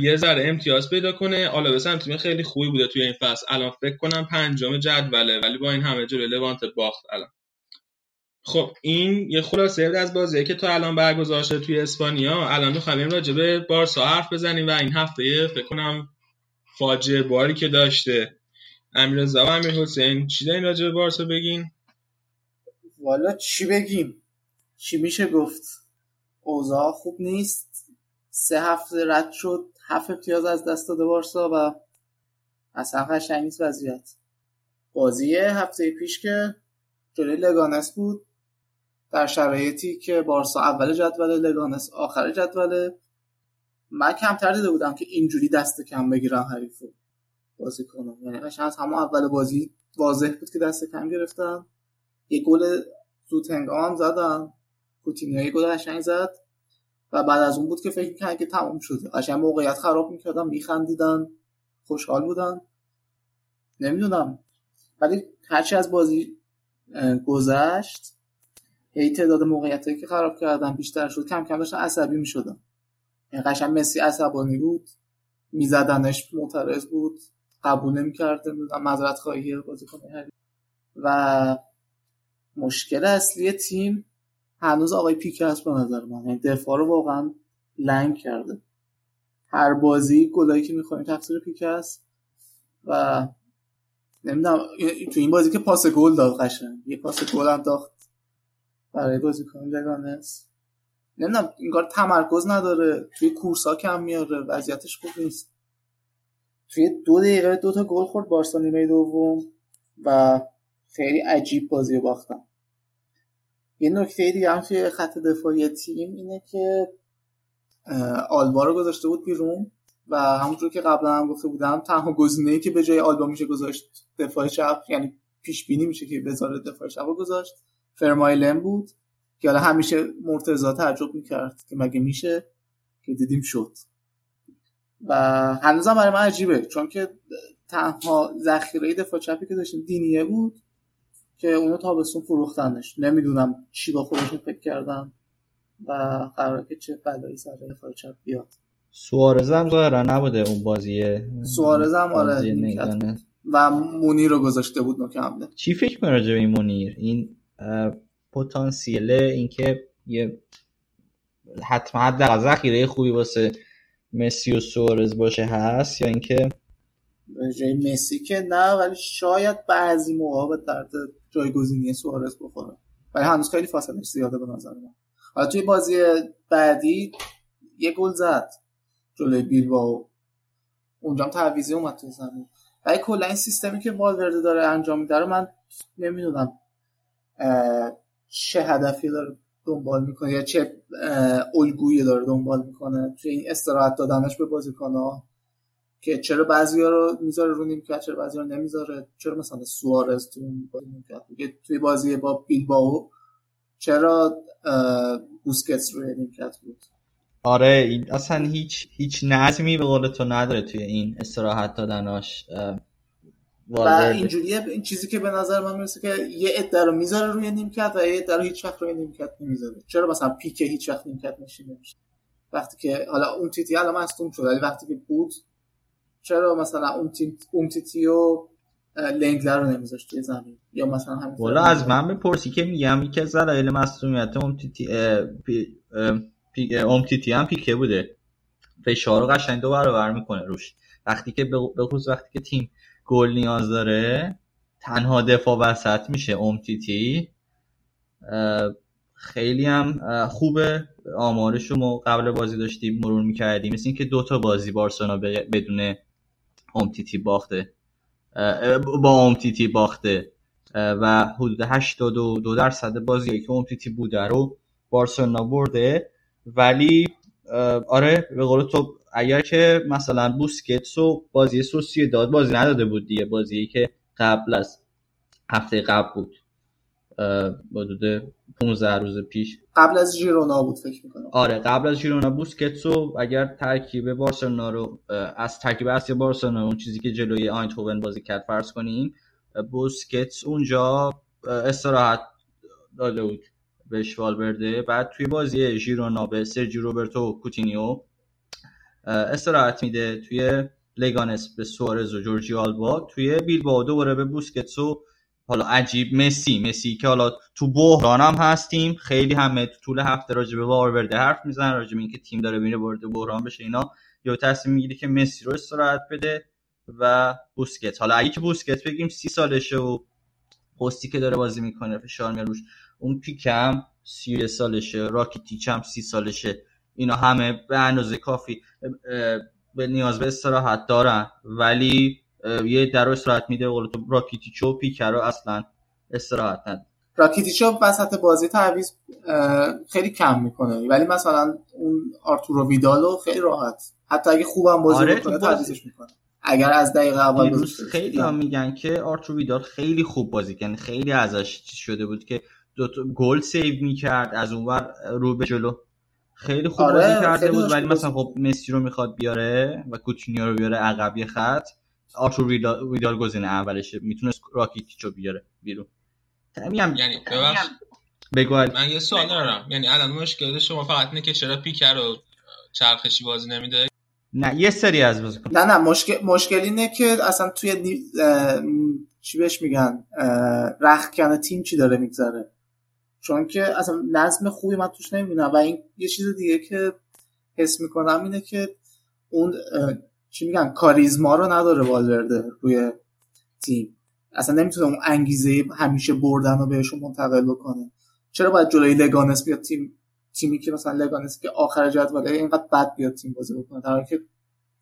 یه ذره امتیاز پیدا کنه. آلاوس هم تیم خیلی خوبی بوده توی این فصل. الان فکر کنم پنجم جدوله ولی با این همه جلوی لوانت باخت الان. خب این یه خلاصه از بازی که تا الان برگزار شده توی اسپانیا. الان می‌خوایم راجع به بارسا حرف بزنیم و این هفته فکر کنم فاجعه باری که داشته. امیررضا و امیر حسین چی دارین راجع به بارسا بگین؟ والا چی بگیم؟ چی میشه گفت؟ اوضاع خوب نیست. سه هفته رد شد هفت امتیاز از دست داده بارسا و اصلا قشنگ نیست وضعیت. بازی هفته پیش که جلوی لگانس بود در شرایطی که بارسا اول جدول لگانس آخر جدوله من کمتر دیده بودم که اینجوری دست کم بگیرم حریفو بازی کنم یعنی قشنگ از همون اول بازی واضح بود که دست کم گرفتم. یه گل زود هنگام زدم. کوتینیو یه گل قشنگ زد. و بعد از اون بود که فکر می‌کردم که تموم شده قشنگ موقعیت خراب می‌کردم میخندیدن خوشحال بودن. نمی‌دونم. ولی هرچی از بازی گذشت هی تعداد موقعیتایی که خراب کردم بیشتر شد کم کم داشتم عصبی می‌شدم یعنی قشنگ مسی عصبانی بود میزدنش معترض بود قبول نمی‌کرد معذرت خواهی بازی کنه. و مشکل اصلی تیم هنوز آقای پیک هست به نظر من. یعنی دفاع رو واقعا لنگ کرده. هر بازی گلایی که می‌خوایم تقصیر پیک هست و نمی‌دونم تو این بازی که پاس گل داد قشنگ. یه پاس گل هم داخت برای بازیکن لگانس. نمی‌دونم این کار تمرکز نداره. توی کورسا کم میاره. وضعیتش خوب نیست. توی دو دقیقه دو تا گل خورد بارسا نیمه دوم و خیلی عجیب بازی باختم یه نکته دیگه هم توی خط دفاعی تیم اینه که آلبا رو گذاشته بود بیرون و همونطور که قبلا هم گفته بودم تنها گزینه‌ای که به جای آلبا میشه گذاشت دفاع چپ یعنی پیش بینی میشه که بذاره دفاع چپ گذاشت فرمایلن بود که حالا همیشه مرتضی تعجب می‌کرد که مگه میشه که دیدیم شد. و هنوزم برای من عجیبه چون که تنها ذخیره دفاع چپی که داشتیم دینیه بود. که اونو تابستون فروختنش. نمی‌دونم چی با خودشون فکر کردن و قرار که چه بلایی سر دفاع چپ بیاد. سوارز هم ظاهرا نبوده اون بازیه سوارز هم آره. و مونی رو گذاشته بود نوک حمله. چی فکر می‌کنی راجع به این مونیر این پتانسیل اینکه یه حتما حداقل ذخیره خوبی واسه مسی و سوارز باشه هست یا اینکه جای مسی که نه ولی شاید بعضی موقع به درد جایگزینی سوارز بخوره. ولی هنوز خیلی فاصله زیاده به نظر من. حالا توی بازی بعدی یه گل زد جلوی بیلبائو. اونجا هم تعویضی اومد توی زمین. ولی کلا این سیستمی که والورده داره انجام میده رو من نمی‌دونم چه هدفی داره دنبال می‌کنه یا چه الگویی داره دنبال می‌کنه. توی این استراحت دادنش به بازیکن‌ها. که چرا بعضیا رو می‌ذاره رو نیمکت چرا بعضیا رو نمی‌ذاره؟ چرا مثلا سوارز تو توی بازی با بیلبائو چرا بوسکتس روی نیمکت بود؟ آره این اصلا هیچ هیچ نظمی به قول تو نداره توی این استراحت دادناش و. اینجوریه این چیزی که به نظر من می‌رسه که یه عده رو می‌ذاره روی نیمکت و یه عده رو هیچ وقت روی نیمکت نمی‌ذاره. چرا مثلا پیکه هیچ وقت نیمکت نشین نمیشه وقتی که حالا اومتیتی الان مصدوم شد ولی وقتی که بود چرا مثلا اون تیم اومتیتی و لنگلر رو نمیذاشت توی زمین؟ یا مثلا همین والا از من بپرسی که میگم یکی از دلایل مصدومیت اومتیتی پی اومتیتی هم پیکه بوده. فشار رو قشنگ دو برابر می‌کنه روش. وقتی که به خصوص وقتی که تیم گل نیاز داره تنها دفاع وسط میشه امتیتی اه، خیلی هم خوبه. آمارش رو ما قبل بازی داشتیم مرور می‌کردیم. مثل اینکه دو تا بازی بارسلونا بدون امتیتی باخته. با امتیتی باخته. و حدود 82 درصد بازی که امتیتی بوده رو بارسلونا برده. ولی آره به قول تو اگر که مثلا بوسکتس و بازی سوسیه داد بازی نداده بود دیگه. بازی که قبل از هفته قبل بود. حدود 15 روز پیش. قبل از ژیرونا بود فکر می‌کنم. آره قبل از ژیرونا بوسکتس رو اگر ترکیب بارسلونا رو از ترکیب اصلی بارسلونا اون چیزی که جلوی آینتوون بازی کرد فرض کنیم بوسکتس اونجا استراحت داده بود بهش والورده. بعد توی بازی ژیرونا به سرجی روبرتو و کوتینیو استراحت میده توی لگانس به سوارز و جورجی آلبا. توی بیلبائو دوباره به بوسکتس و حالا عجیب مسی مسی که حالا تو بحران هم هستیم خیلی همه تو طول هفته راجع به والورده حرف می‌زنن راجع به اینکه تیم داره میره وارد بحران بشه اینا. یا تصمیم می‌گیری که مسی رو استراحت بده و بوسکت. حالا اگه که بوسکت بگیم سی سالشه و پستی که داره بازی می‌کنه فشار میاد روش. اون پیکم سی سالشه راکیتیچ هم سی سالشه. اینا همه به اندازه کافی به نیاز به استراحت دارن. ولی یه در رو استراحت میده قول تو راکیتیچ و پیکه رو اصلا استراحت نداره راکیتیچو وسط بازی تعویض خیلی کم می‌کنه. ولی مثلا اون آرتورو ویدالو خیلی راحت. حتی اگه خوبم بازی آره، بکنه تعویضش می‌کنه. اگر از دقیقه اول خیلی هم میگن که آرتور ویدال خیلی خوب بازی کرد. خیلی ازش چیز شده بود که دو گل سیو می‌کرد از اونور رو به جلو. خیلی خوب آره، بازی کرده بود ولی. مثلا خب مسی رو می‌خواد بیاره و کوتینیو رو بیاره عقبی خط. آرتور ویدال, ویدال گزینه اولشه می‌تونست راکیتیچو بیاره بیرون. میگم یعنی ببخش بگو علی. من یه سوال دارم. یعنی الان مشکل شما فقط اینه که چرا پیکه رو چرخشی بازی نمیده؟ نه یه سری از بازیکن نه نه مشکل مشکل اینه که اصلا توی نی- اه، چی بهش میگن؟ اه، رختکن تیم چی داره میگذره؟ چون که اصلا نظم خوبی من توش نمی‌بینم. و این یه چیز دیگه که حس می‌کنم اینه که اون اه، چی میگن؟ کاریزما رو نداره والورده روی تیم. اصلا نمی‌تونه اون انگیزه همیشه بردن رو بهشون منتقل بکنه. چرا باید جلوی لگانس بیاد تیم؟ تیمی که مثلا لگانس که آخر جدوله اینقدر بد بیاد تیم بازی بکنه. در حالی که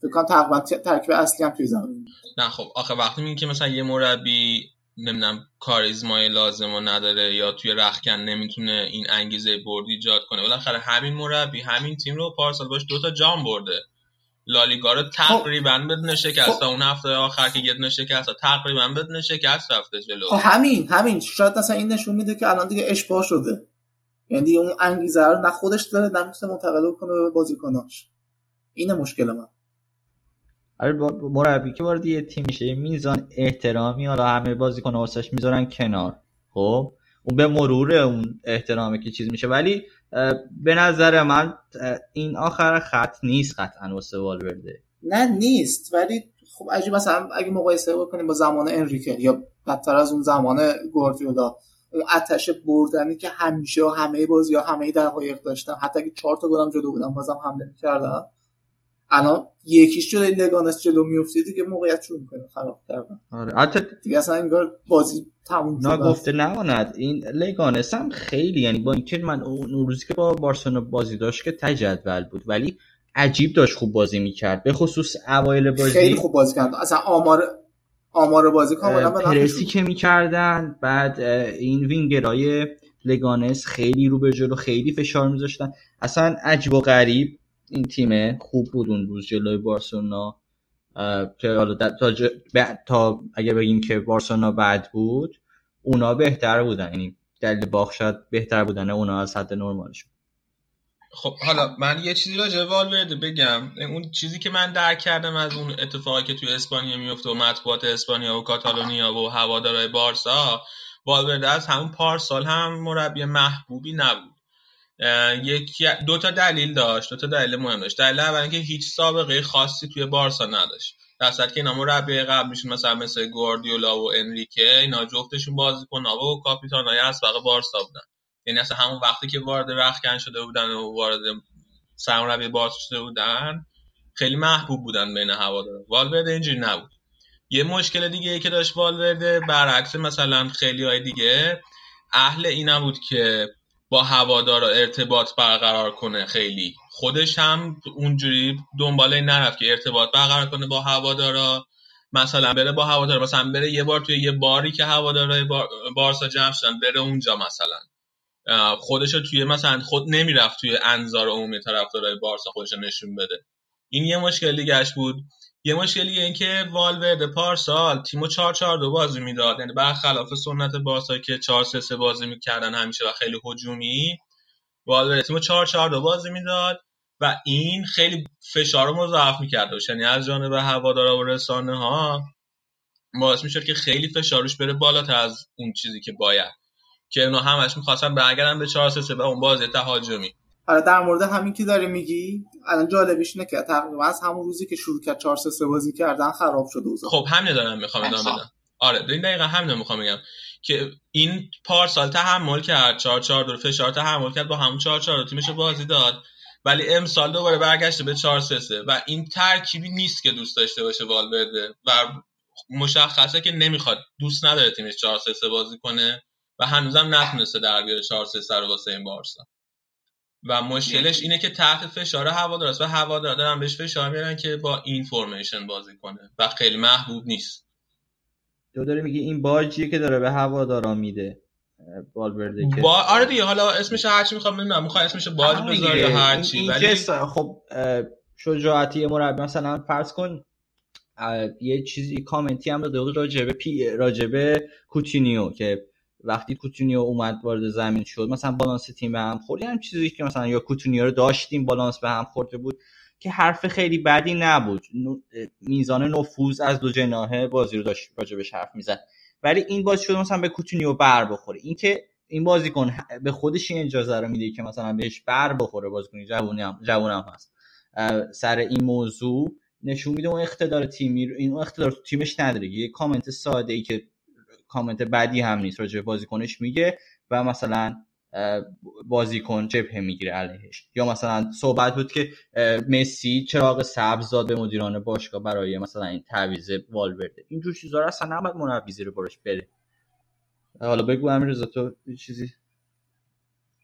فکر کنم تقریبا ترکیب اصلی هم توی زمین. نه خب آخه وقتی میگی که مثلا یه مربی نمی‌دونم کاریزمای لازم رو نداره یا توی رخکن نمی‌تونه این انگیزه برد ایجاد کنه بالاخره همین مربی همین تیم رو پارسال باش دوتا جام برده. لالیگا رو تقریبا بدون شکست تا اون هفته آخر که یه دونه شکست تقریبا بدون شکست رفته جلو. خب همین همین. شاید مثلا این نشون میده که الان دیگه اشباه شده. یعنی دیگه اون انگیزه رو نه خودش داره نه می‌تونه منتقل کنه به بازیکناش. اینه مشکل من. آره با- مربی که وارد یه تیم میشه میزان احترامی حالا همه بازیکن واسش می‌ذارن کنار. خب؟ اون به مرور اون احترامه که چیز میشه. ولی به نظر من این آخر خط نیست قطعا واسه والورده. نه نیست. ولی خب عجیب مثلا اگه مقایسه بکنیم با زمان انریکه یا بدتر از اون زمان گواردیولا آتش بردنی که همیشه و همه بازی ها همه دقایق داشتن حتی اگه چهار تا گلم جلو بودن بازم حمله می‌کردن. الان یکیش جلوی لگانس جلو میفته دیگه موقعیت شروع می‌کنه خراب کردن. آره. حتی دیگه اصلا انگار بازی تموم شده. است. نگفته نماند. این لگانس هم خیلی یعنی با اینکه من اون روزی که با بارسلونا بازی داشت که ته جدول بود ولی عجیب داشت خوب بازی می‌کرد. به خصوص اوایل بازی خیلی خوب بازی کردن اصلا آمار آمار بازی کاملا پرسی. که می‌کردن بعد این وینگرای لگانس خیلی رو به جلو خیلی فشار میذاشتن. اصلا عجیب و غریب. این تیم خوب بود اون روز جلوی بارسلونا. تا, ج- تا اگه بگیم که بارسلونا بد بود اونا بهتر بودن. یعنی دلیل باخت شاید بهتر بودن اونا از حد نرمالشون خب حالا من یه چیزی راجع به والورده بگم. اون چیزی که من درک کردم از اون اتفاقی که توی اسپانیا میفته و مطبوعات اسپانیا و کاتالونیا و هوادارهای بارسا والورده از همون پارسال هم مربی محبوبی نبود. یکی دو تا دلیل داشت دو تا دلیل مهم داشت. دلیل اول اینکه هیچ سابقه خاصی توی بارسا نداشت. در که اینا مربی قبلیشون مثلا مثل گواردیولا و انریکه اینا جفتشون بازیکن‌ها و کاپیتان‌های اسبق بارسا بودن. یعنی اصلا همون وقتی که وارد رخکن شده بودن و وارد سرمربی بارسا شده بودن خیلی محبوب بودن بین هوادارا. والورده اینجوری نبود. یه مشکل دیگه ای که داشت والورده برعکس مثلا خیلی های دیگه اهل این نبود که با هوادارا ارتباط برقرار کنه خیلی. خودش هم اونجوری دنبال این نرفت که ارتباط برقرار کنه با هوادارا. مثلا بره با هوادارا مثلا بره یه بار توی یه باری که هوادارای بار... بارسا جمع شدن بره اونجا مثلا. خودش توی مثلا خود نمی‌رفت توی انظار عمومی طرفدارای بارسا خودش نشون بده. این یه مشکل دیگهش بود. یه مشکل دیگه این که والورده پارسال تیمو 4 4 2 بازی می‌داد. یعنی برخلاف سنت بارسا که 4 3 3 بازی می‌کردن همیشه و خیلی هجومی والورده تیمو 4 4 2 بازی می‌داد و این خیلی فشار رو مضاعف می‌کرد. یعنی از جانب هوادارا و رسانه ها باعث می‌شد که خیلی فشارش بره بالاتر از اون چیزی که باید. که اونا همش می‌خواستن برگردن به 4 3 3 و اون بازی تهاجمی. حالا در مورد همین که داری میگی الان جالبیش اینه که تقریبا از همون روزی که شروع کرد 4 3 بازی کردن خراب شده اوضاع. خب همین دارم می‌خوام ادامه بدم. آره این دقیقا همین رو می‌خوام بگم که این پارسال تحمل کرد 4 4 دور فشار تحمل کرد با همون 4 4 تیمش بازی داد. ولی امسال دوباره برگشته به 4 3 3 و این ترکیبی نیست که دوست داشته باشه والورده. و مشخصه که نمی‌خواد دوست نداره تیمش 4 3 3 بازی کنه و هنوزم نتونسته در بیاره 4 3 3 رو واسه این بارسا. و مشکلش اینه که تحت فشار هوادارست و هوادارا دارن بهش فشار میارن که با این فرمیشن بازی کنه و خیلی محبوب نیست. تو داری میگی این باجیه که داره به هوادارا میده اه، والورده که. با آره دیگه حالا اسمش هرچی می‌خوام نمی‌دونم می‌خوای اسمش باج همون بذار. یا هر چی این ولی خب شجاعتی مربی مثلا فرض کن یه چیزی کامنتی هم داده راجبه پی راجبه کوتینیو که وقتی کوتینیو اومد وارد زمین شد مثلا بالانس تیم به هم خورد. هم چیزی که مثلا یا کوتینیو رو داشتیم بالانس به هم خورده بود که حرف خیلی بدی نبود. میزان نفوذ از دو جناحه بازی رو داشت راجبش حرف می‌زد. ولی این باز شد مثلا به کوتینیو بر بخوره. اینکه این بازیکن به خودش این اجازه رو میده که مثلا بهش بر بخوره بازیکن جوونی هم جوون هم هست سر این موضوع نشون میده اون اقتدار تیمی رو این اقتدار تو تیمش نداره. یه کامنت ساده ای که کامنت بدی هم نیست راجع بازیکنش میگه و مثلا بازیکن جبهه می‌گیره علیهش. یا مثلا صحبت بود که مسی چراغ سبز داد به مدیران باشگاه برای مثلا این تعویض والورده. اینجور چیزا رو اصلا نباید مربی زیر بره. حالا بگو امیررضا تو یه چیزی؟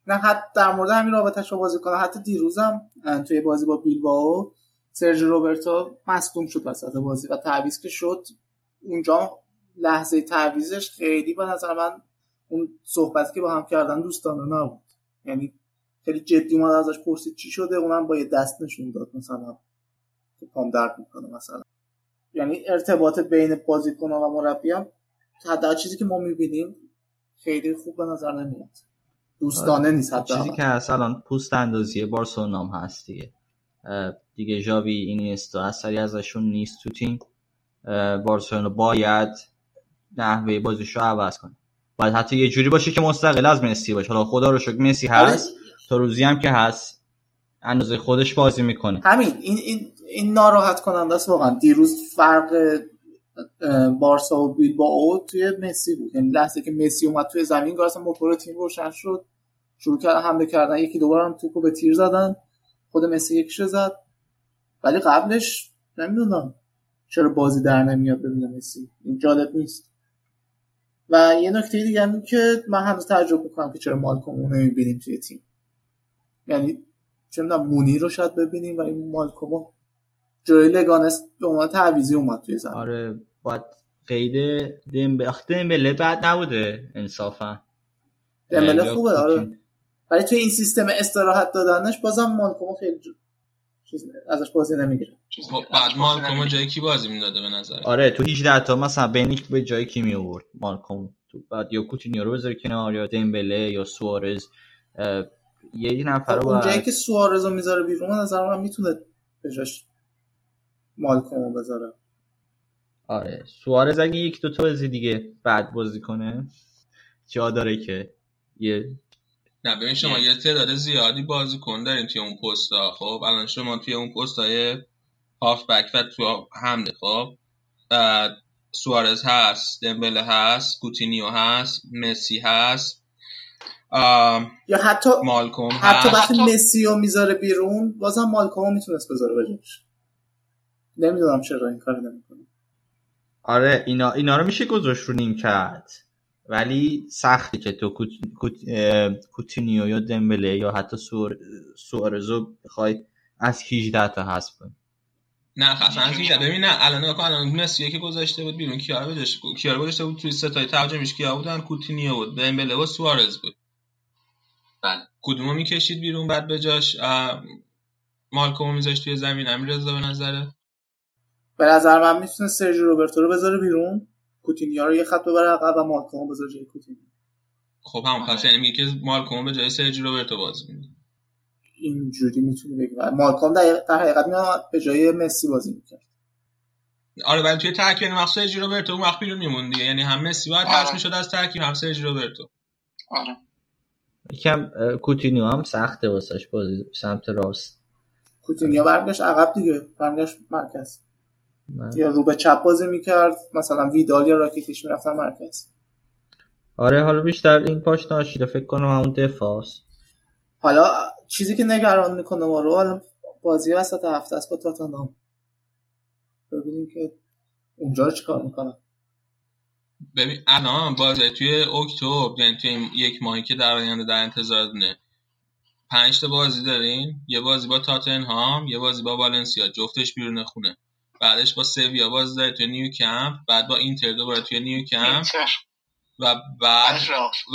نه حتی در مورد همین رابطش بازی کنه حتی دیروزم توی بازی با بیلباو سرژ روبرتو مصدوم شد وسط بازی و تعویض که شد اونجا لحظه تعویزش خیلی به نظر من اون صحبتی که با هم کردن دوستانه نبود. یعنی خیلی جدی اومد ازش پرسید چی شده اونم با یه دست نشون داد مثلا که پام درد می‌کنه مثلا. یعنی ارتباط بین بازیکن و مربی هم حداقل چیزی که ما می‌بینیم خیلی خوب به نظر نمیاد. دوستانه نیست حتی چیزی که هست الان پوست اندازی بارسلونا هم هست دیگه. دیگه ژاوی اینیستا اثری ازشون نیست تو تیم. بارسلونا باید نحوه بازیش رو عوض کنه. باید حتی یه جوری باشه که مستقل از مسی باشه. حالا خدا رو شکر مسی هست. تا روزی هم که هست. اندازه خودش بازی می‌کنه. همین. این این این ناراحت کننده است واقعا. دیروز فرق بارسا و بیلبائو توی مسی بود. یعنی لحظه که مسی اومد توی زمین اصلا موتور تیم روشن شد. شروع کردن حمله کردن. یکی دوباره هم توپو به تیر زدن. خود مسی یکیشو زد. ولی قبلش نمی‌دونم. چرا بازی در نمیاد ببینم مسی؟ این جالب نیست. و یه نکته دیگه هم که من هنوز تعجب می‌کنم که چرا مالکوم رو نمی‌بینیم توی تیم. یعنی چه می‌دونم مونی رو شاید ببینیم و این مالکوم جوی لگانس به عنوان تعویزی اومد توی زمین. آره باید قید دمبله دمبله بعد نبوده انصافا. دمبله خوبه آره. ولی توی این سیستم استراحت دادنش بازم مالکوم خیلی چیز ازش بازی نمی‌گیره خب بعد مالکوم جای کی بازی می‌داده به نظر؟ آره تو 18 تا مثلا بینیک به جای کی می آورد مالکوم تو بعد یا کوتینیو رو بذاری کنار یا دمبله یا سوارز. یه نفر رو اونجایی که سوارز رو می‌ذاره بیرون نظر من می‌تونه به جاش مالکوم رو بذاره. آره سوارز اگه یک دو تا بازی دیگه بعد بازی کنه جا داره که یه نه ببین شما یه تعداد زیادی بازیکن دارین توی اون پستا خب الان شما توی اون پستای هاف بک و تو حمله خب؟ سوارز هست دمبله هست کوتینیو هست مسی هست یا حتی مالکوم حتی وقتی مسی رو می‌ذاره بیرون بازم مالکوم می‌تونست بذاره بجاش نمی‌دونم چرا این کار نمی‌کنه. آره اینا اینا رو میشه گذاشت رو نیمکت. ولی سختی که تو کوت... کوت... کوتینیو یا دمبله یا حتی سور... سوارزو بخوای از 18 تا حذف کنی. نه اصلا از اینجا ببین نه الان نگاه کن الان مسی که گذاشته بود بیرون؟ کیا رو گذاشته کیا رو گذاشته بود؟ توی ستای ترجمهش کیا بودن؟ کوتینیو بود دمبله و سوارز بود. بله. کدومو می‌کشید بیرون بعد به جاش؟ مالکومو میذاشت توی زمین؟ امیر رضا به نظره به نظر من می‌تونه سرژی روبرتو رو بذاره بیرون. کوتینیو رو یه خط ببره عقب و مالکوم بذاره جای کوتینیو خب همون پس یعنی میگه که مالکوم به جای سرجی روبرتو بازی میده اینجوری می‌تونی بگی. مالکوم در, در حقیقت به جای مسی بازی می‌کرد. آره ولی توی ترکیب مخصوص سرجی روبرتو اون وقت بیرون میموند دیگه. یعنی هم مسی باید حذف می‌شد از ترکیب هم سرجی روبرتو. آره. یکم کوتینیو هم سخته واسش بازی سمت راست. کوتینیو برگشت عقب دیگه. برگشت مرکز. یا رو به چپ بازی می‌کرد مثلا ویدال یا راکیتیش می‌رفتن مرکز. آره حالا بیشتر این پاش ناشیده فکر کنم همون دفاع حالا چیزی که نگران می‌کنه ما رو حالا بازی وسط هفته است با تاتنهام ببینیم که اونجا رو چیکار می‌کنن ببین الان بازی توی اکتبر یعنی توی یک ماهی که در آینده در انتظارتونه پنج تا بازی دارین یه بازی با تاتنهام یه بازی با والنسیا. جفتش بیرون خونه. بعدش با سویا باز داره توی نیو کمپ بعد با اینتر دوباره توی نیو کمپ. و بعد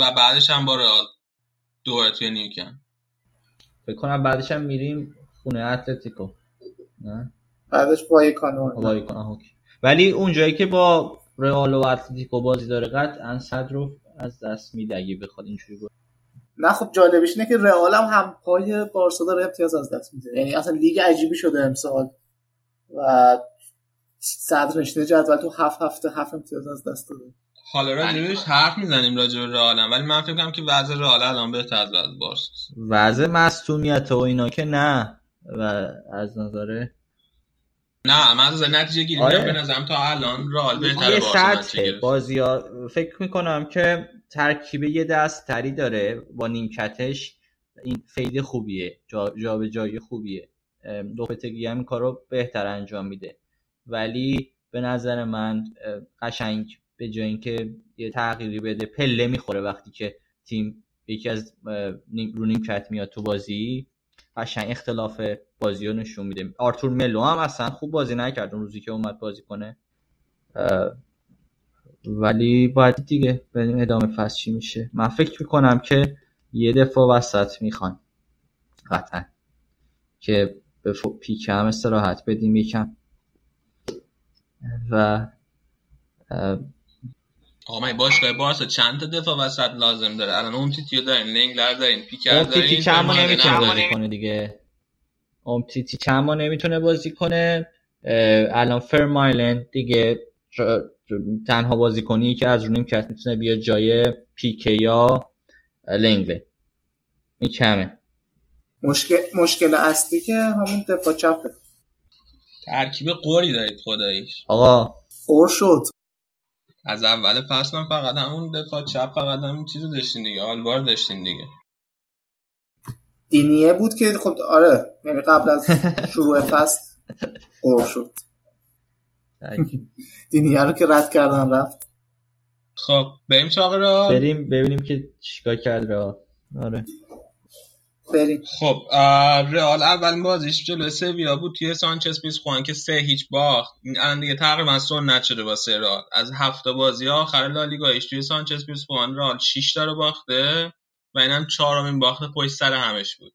و بعدش هم با رئال دوباره توی نیو کمپ. فکر کنم بعدش هم میریم خونه اتلتیکو. نه؟ بعدش وایکانو ولی اونجایی که با رئال و اتلتیکو بازی داره قطعا صد رو از دست میده اگه بخواد اینجوری بود نه خب جالبش اینه که رئال هم هم پای بارسا داره امتیاز از دست میده. یعنی اصلا لیگ عجیبی شده امسال. و صدر نشینه جدول تو هفت هفته هفت امتیاز از دست داده حالا راجبش حرف می‌زنیم راجب رئال ولی من فکر کنم که وضع رئال الان بهتر از وضع بارسا وضع مصونیت و اینا که نه. و از نظر نه من از نتیجه گیری آره. به نظرم تا الان رئال بهتره بارسا بازی ها فکر می‌کنم که ترکیب یه دست تری داره با نیمکتش. این فید خوبیه جا, جا به جای خوبیه لوپتگی هم کارو بهتر انجام میده. ولی به نظر من قشنگ به جای اینکه یه تغییری بده پله می‌خوره وقتی که تیم یکی از رو نیمکت میاد تو بازی. قشنگ اختلاف بازی رو نشون میده. آرتور ملو هم اصلا خوب بازی نکرد اون روزی که اومد بازی کنه. ولی باید دیگه بریم ادامه فصل چی میشه. من فکر می‌کنم که یه دفعه وسط می‌خوان قطعا. که به پیک هم استراحت بدیم یکم. و آقا باشگاه بارسا چند تا دفاع وسط لازم داره؟ الان اون تیتیو داریم لنگلر داریم پیکر داریم پیکر هم نمی‌تونه بازی کنه دیگه؟ امتیتی چند ما نمی‌تونه بازی کنه؟ الان فرمایلند دیگه تنها بازی کنی که از رو نیمکت می‌تونه بیا جای پیکه یا لنگله. این کمه. مشکل مشکل اصلی که همون دفاع چپه. ترکیب قوری دارید خداییش. آقا. قور شد. از اول فصل من فقط همون دفاع چپ فقط همون چیزو داشتین دیگه آلوار داشتین دیگه. دینیه بود که خب آره یعنی قبل از شروع فصل قور شد. دینیه رو که رد کردن رفت. خب بریم سراغ را بریم ببینیم که چیکار کرد را آره. بریم. خب رئال اول بازیش جلو سویا بود توی سانچز پیزخوان که سه هیچ باخت. الان دیگه تقریبا سنت شده واسه رئال. از هفته بازی آخر لالیگایش توی سانچز پیزخوان رئال 6 تا رو باخته و اینم چهارمین باخت پشت سر همش بود.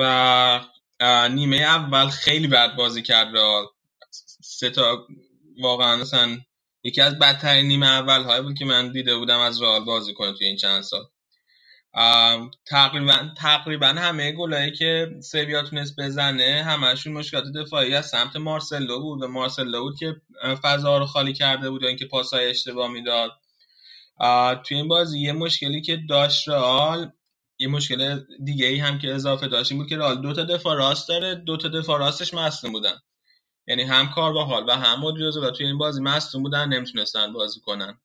و نیمه اول خیلی بد بازی کرد رئال. سه تا واقعا مثلا یکی از بدترین نیمه اول های بود که من دیده بودم از رئال بازی کنه توی این چند سال. تقریبا تقریبا همه گلایی که سویا تونست بزنه همشون مشکلات دفاعی از سمت مارسلو بود و مارسلو بود که فضا رو خالی کرده بود و اینکه پاسای اشتباه می‌داد. توی این بازی یه مشکلی که داشت رئال یه مشکل دیگه ای هم که اضافه داشت این بود که رئال دو تا دفاع راست داره دو تا دفاع راستش مصدوم بودن. یعنی هم کار با حال و هم مودریوزو و توی این بازی مصدوم بودن نمی‌تونستن بازی کنن.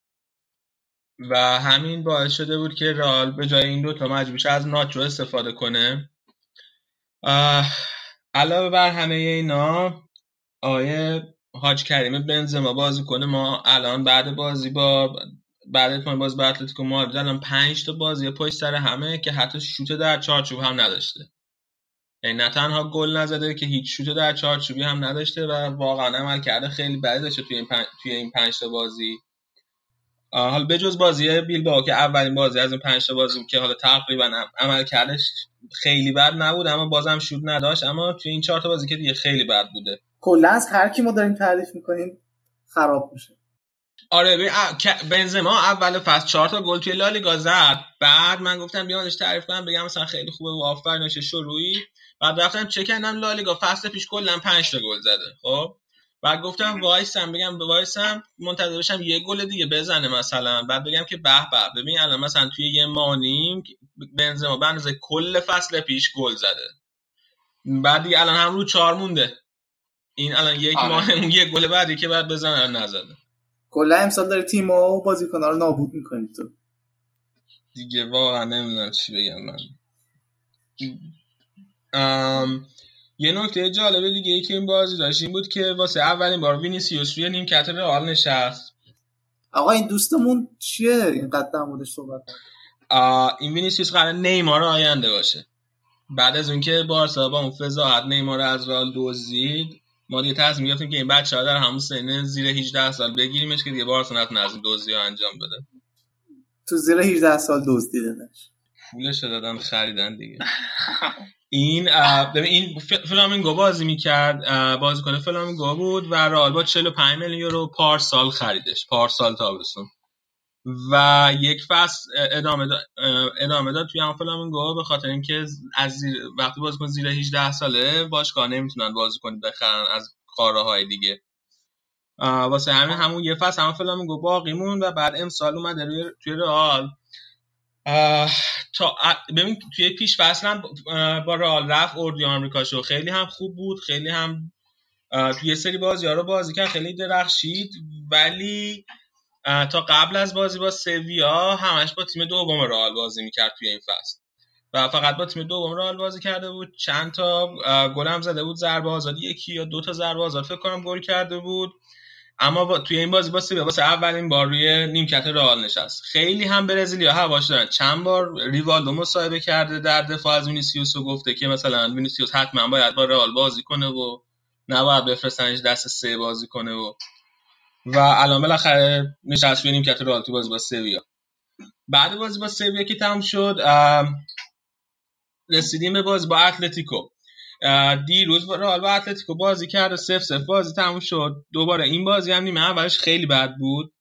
و همین باعث شده بود که رئال به جای این دو تا مجبور از ناچو استفاده کنه. علاوه بر همه اینا آیه حاج کریم بنزما بازی کنه. ما الان بعد بازی با بعد اتمام باز با اتلتیکو مادرید الان 5 تا بازی پشت سر همه که حتی شوت در چارچوب هم نداشته. یعنی نه تنها گل نزده که هیچ شوت در چارچوبی هم نداشته و واقعا عمل کرده خیلی بدی داشته توی این پن... توی این 5 تا بازی. حالا به جز بازی بیلبائو که اولین بازی از این 5 تا بازی که حالا تقریبا عمل کردش خیلی بد نبود اما بازم شوت نداشت. اما توی این 4 تا بازی که دیگه خیلی بد بوده. کلا از هر کی ما داریم تعریف می‌کنیم خراب میشه. آره بنزما اول فصل 4 تا گل توی لالیگا زد. بعد من گفتم بیانش تعریف کنم بگم مثلا خیلی خوبه و شروعی. بعد رفتم چک کردم لالیگا فصل پیش کلا 5 تا گل زده. خب؟ بعد گفتم وایسم بگم به وایسم منتظر بشم یه گل دیگه بزنه مثلا. بعد بگم که به به ببین الان مثلا توی یه مانیم بنزما به اندازه کل فصل پیش گل زده. بعد دیگه الان هم رو چهار مونده. این الان یک آره. ماه یه گل بعدی که بعد بزنه نزده. کلا امسال داره تیم و بازیکن‌ها رو نابود می‌کنی تو. دیگه واقعا نمی‌دونم چی بگم من. ام... یه نکته جالب دیگه ای که این بازی داشت این بود که واسه اولین بار وینیسیوس روی نیمکت رئال نشست. آقا این دوستمون چیه اینقدر در موردش صحبت این وینیسیوس قرار نیمار آینده باشه. بعد از اونکه بارسا با اون فضاحت نیمار از رئال دزدید ما دیگه تصمیم گرفتیم که این بچه ها در همون سن زیر 18 سال بگیریمش که دیگه بارسا نتونه از دزدی انجام بده. تو زیر 18 سال دزدیدنش. پولش دادن خریدن دیگه. این ببین این فلامینگو بازی می‌کرد بازیکن فلامینگو بود و رئال با 45 میلیون یورو پارسال خریدش پارسال تابستون. و یک فصل ادامه داد ادامه داد توی هم فلامینگو به خاطر اینکه از زیر وقتی بازیکن زیر 18 ساله باشگاه نمی‌تونن بازیکن بخرن از قاره های دیگه واسه همین همون یه فصل هم فلامینگو باقی مون و بعد امسال اومده روی توی رئال. تا ببین توی پیش فصل هم با رئال رفت اردوی آمریکا شو خیلی هم خوب بود خیلی هم توی سری بازی ها رو بازی کرد خیلی درخشید. ولی تا قبل از بازی با سویا همش با تیم دوم رئال بازی می‌کرد توی این فصل. و فقط با تیم دوم رئال بازی کرده بود. چند تا گل هم زده بود ضربه آزادی یکی یا دو تا ضربه آزاد فکر کنم گل کرده بود. اما با توی این بازی با واسه اولین بار روی نیمکت رئال نشست. خیلی هم برزیلیا هواش دارن. چند بار ریوالدو مصاحبه کرده در دفاع از وینیسیوس و گفته که مثلا وینیسیوس حتما باید با رئال بازی کنه و نباید بفرستنش دست سه بازی کنه و و الان بالاخره نشست روی نیمکت رئال تو بازی با سویا بعد بازی با سویا که تموم شد رسیدیم به بازی با اتلتیکو. دیروز با اتلتیکو بازی کرد سف سف بازی تموم شد. دوباره این بازی هم نیمه اولش خیلی بد بود.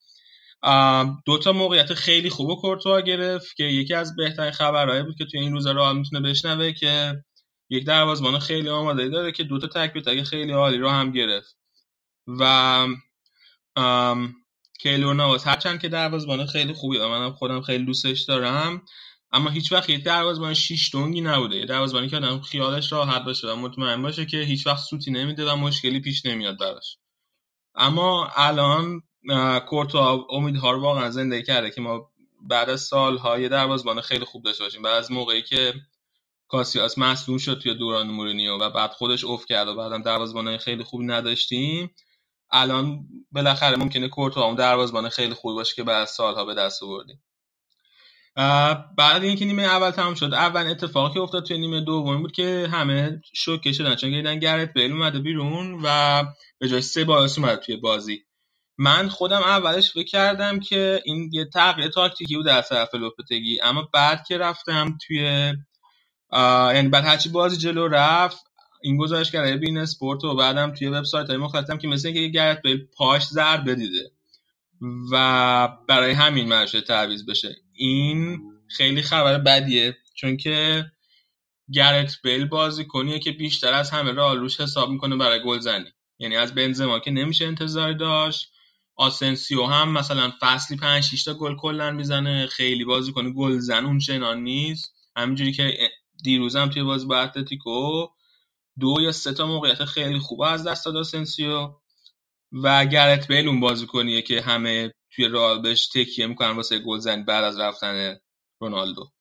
دو تا موقعیت خیلی خوب و کورتوا گرفت که یکی از بهترین خبرهایی بود که توی این روزا رئال می‌تونه بشنوه که یک دروازه‌بان خیلی آماده داره که دوتا تک به خیلی عالی رو هم گرفت. و کیلور نواز هرچند که دروازه‌بان خیلی خوبی و منم خودم خیلی دوستش دارم. اما هیچ وقت یه دروازه‌بان شیش دونگی نبوده. یه دروازه‌بانی که آدم خیالش راحت باشه و مطمئن باشه که هیچ وقت سوتی نمیده و مشکلی پیش نمیاد براش. اما الان کورتوا امیدها رو واقعا زنده کرده که ما بعد از سالهای دروازه‌بان خیلی خوب داشته باشیم. بعد از موقعی که کاسیاس مصدوم شد توی دوران مورینیو و بعد خودش اوف کرد و بعدم دروازه‌بان خیلی خوبی نداشتیم الان بالاخره ممکنه کورتوا اون دروازه‌بان خیلی خوبی باشه که بعد از سالها به دست آوردیم. بعد اینکه نیمه اول تمام شد اول اتفاقی که افتاد توی نیمه دوم بود که همه شوکه شدن چون دیدن گرت بیل اومده بیرون و به جای سه باعث اومد توی بازی. من خودم اولش فکر کردم که این یه تغییر تاکتیکی بود در طرف لوپتگی اما بعد که رفتم توی یعنی بعد هرچی بازی جلو رفت این گزارش کرده بین اسپورت و بعدم توی وبسایت های مختلفم که مثل اینکه گرت بیل پاش ضربه دیده و برای همین مرشه تعویض بشه. این خیلی خبر بدیه چون که گرت بیل بازی کنیه که بیشتر از همه را روش حساب می‌کنه برای گل زنی. یعنی از بنزما که نمیشه انتظار داشت. آسنسیو هم مثلا فصلی 5 6 تا گل کلا می‌زنه. خیلی بازی کنه گل زن اون چنان نیست. همینجوری که دیروز هم توی بازی با اتلتیکو دو یا سه تا موقعیت خیلی خوب از دست داد آسنسیو. و گرت بیل اون بازیکنیه که همه توی رئال بهش تکیه می‌کنن واسه گل زنی بعد از رفتن رونالدو.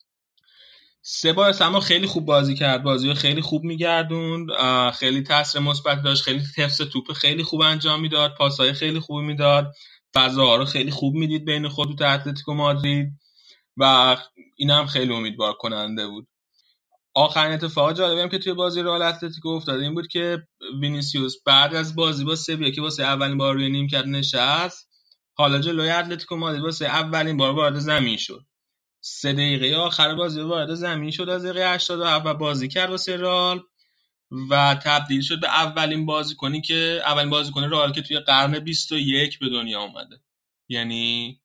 سبایوس اما خیلی خوب بازی کرد. بازی رو خیلی خوب میگردوند. خیلی تاثیر مثبت داشت. خیلی حفظ توپ خیلی خوب انجام می‌داد. پاسهای خیلی خوب می‌داد. فضاها رو خیلی خوب می‌دید بین خود و اتلتیکو مادرید. و این هم خیلی امیدوار کننده بود. آخرین اتفاق جالبی هم که توی بازی رئال اتلتیکو افتاد این بود که وینیسیوس بعد از بازی با سویا که واسه اولین بار روی نیمکت نشست. حالا جلوی اتلتیکو مادرید واسه اولین بار وارد زمین شد. سه دقیقه آخر بازی وارد زمین شد از دقیقه 87 و بازی کرد واسه رئال و تبدیل شد به اولین بازیکنی که اولین بازیکن رئال که توی قرن 21 به دنیا اومده. یعنی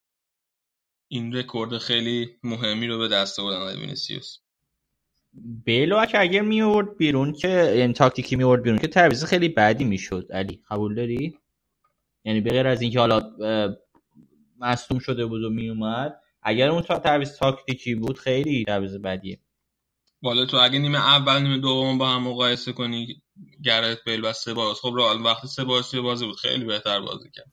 این رکورد خیلی مهمی رو به دست آقای وینیسیوس. بیلو که اگر می آورد بیرون که یعنی تاکتیکی می آورد بیرون که تعویض خیلی بدی می‌شد. علی قبول داری؟ یعنی به غیر از اینکه حالا مصدوم شده بود و می اومد اگر اون تعویض تاکتیکی بود خیلی تعویض بدیه. والا تو اگه نیمه اول نیمه دوم با هم مقایسه کنی گرت بیل و سبایوس. خب رئال وقتی سبایوس بازی بود خیلی بهتر بازی کرد.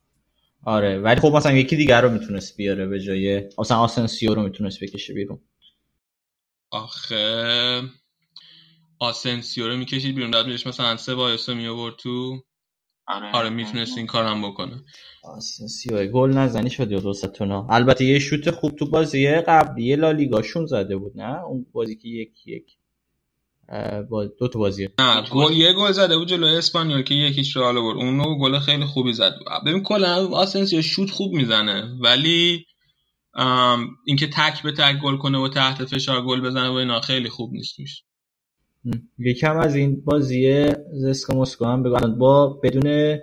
آره ولی خب مثلا یکی دیگر رو می‌تونست بیاره به جای مثلا آسنسیو رو می‌تونست بکشه بیرون. آخه آسنسیو رو می‌کشید بیرون. بعد میش مثلا سبایوس رو میآورد تو. آره, آره می‌تونست این کارم بکنه. آسنسیو گل نزنی شد دوستتونا البته یه شوت خوب تو بازی قبلی لالیگاشون زده بود نه؟ اون بازی که یک یک با دو تا بازی. نه گل یه گل زده بود جلوی اسپانیول که یکیش رو برد. اونو گل خیلی خوبی زد. ببین کلا آسنسیو شوت خوب می‌زنه ولی اینکه تک به تک گل کنه و تحت فشار گل بزنه و اینا خیلی خوب نیست میشه. یکم از این بازی زسکا مسکو هم بگم با بدون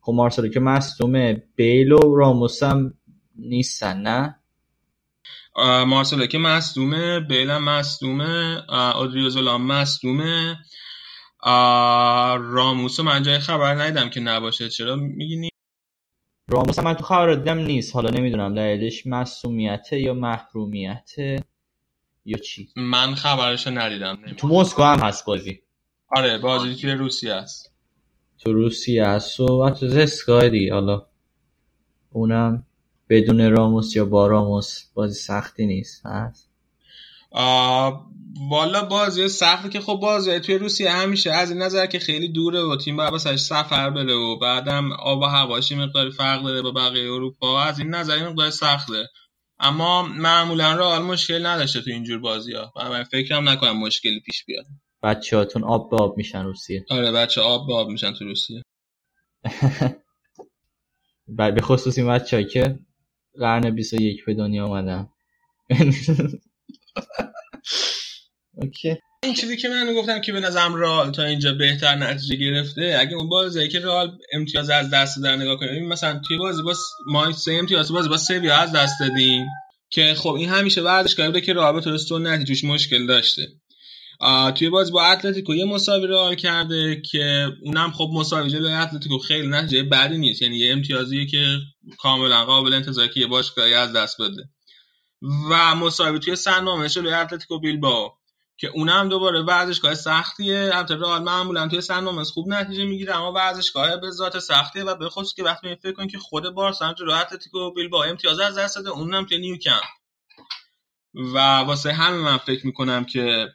خب مارسلو که مصدومه بیل و راموس هم نیستن نه؟ مارسلو که مصدومه بیل هم مصدومه اودریوزولا هم مصدومه راموس من جای خبر ندیدم که نباشه. چرا میگی راموس من تو خبر دیدم نیست. حالا نمی‌دونم دلیلش مصومیته یا محرومیته یا چی. من خبرش ندیدم. تو مسکو هم هست بازی. آره بازی توی روسیه هست تو روسیه هست و تو زسکای حالا اونم بدون راموس یا با راموس بازی سختی نیست هست. والا بازی سخته که خب بازی توی روسیه همیشه از این نظر که خیلی دوره و تیم باید بسش سفر بره و بعدم آب و هواشی مقداری فرق داره با بقیه اروپا. از این نظر این مقدار سخته. اما معمولا رئال مشکل نداشته تو اینجور بازی ها من فکرم نکنم مشکلی پیش بیاد. بچه هاتون آب به آب میشن روسیه. آره بچه آب به آب میشن تو روسیه. *laughs* به خصوص این بچه که قرن 21 به دنیا آمدن *laughs* اوکی. این چیزی که من گفتم که به نظرم رال تا اینجا بهتر نتیجه گرفته اگه اون بازی که رال امتیاز از دست در نگاه کنیم. مثلا توی بازی با ما سه امتیاز بازی با سویا از دست دادیم که خب این همیشه ورزشگاهی بوده که رابط به طور سنتی توش مشکل داشته. توی بازی با اتلتیکو یه مساوی رئال کرده که اونم خب مساوی جلوی اتلتیکو خیلی نتیجه بدی نیست. یعنی یه امتیازیه که کاملا قابل انتظار که یه باشگاهی از دست بده. و مساوی توی سن مامس جلوی اتلتیکو بیلبائو. که اونم دوباره ورزشگاه سختیه. البته رئال معمولا توی سن مامس خوب نتیجه می‌گیره اما ورزشگاه به ذات سختیه و به خصوص که وقتی فکر کنید که خود بارسا هم جلوی اتلتیکو بیلبائو امتیاز از دست داده اونم توی نیوکمپ. و واسه همه من فکر می‌کنم که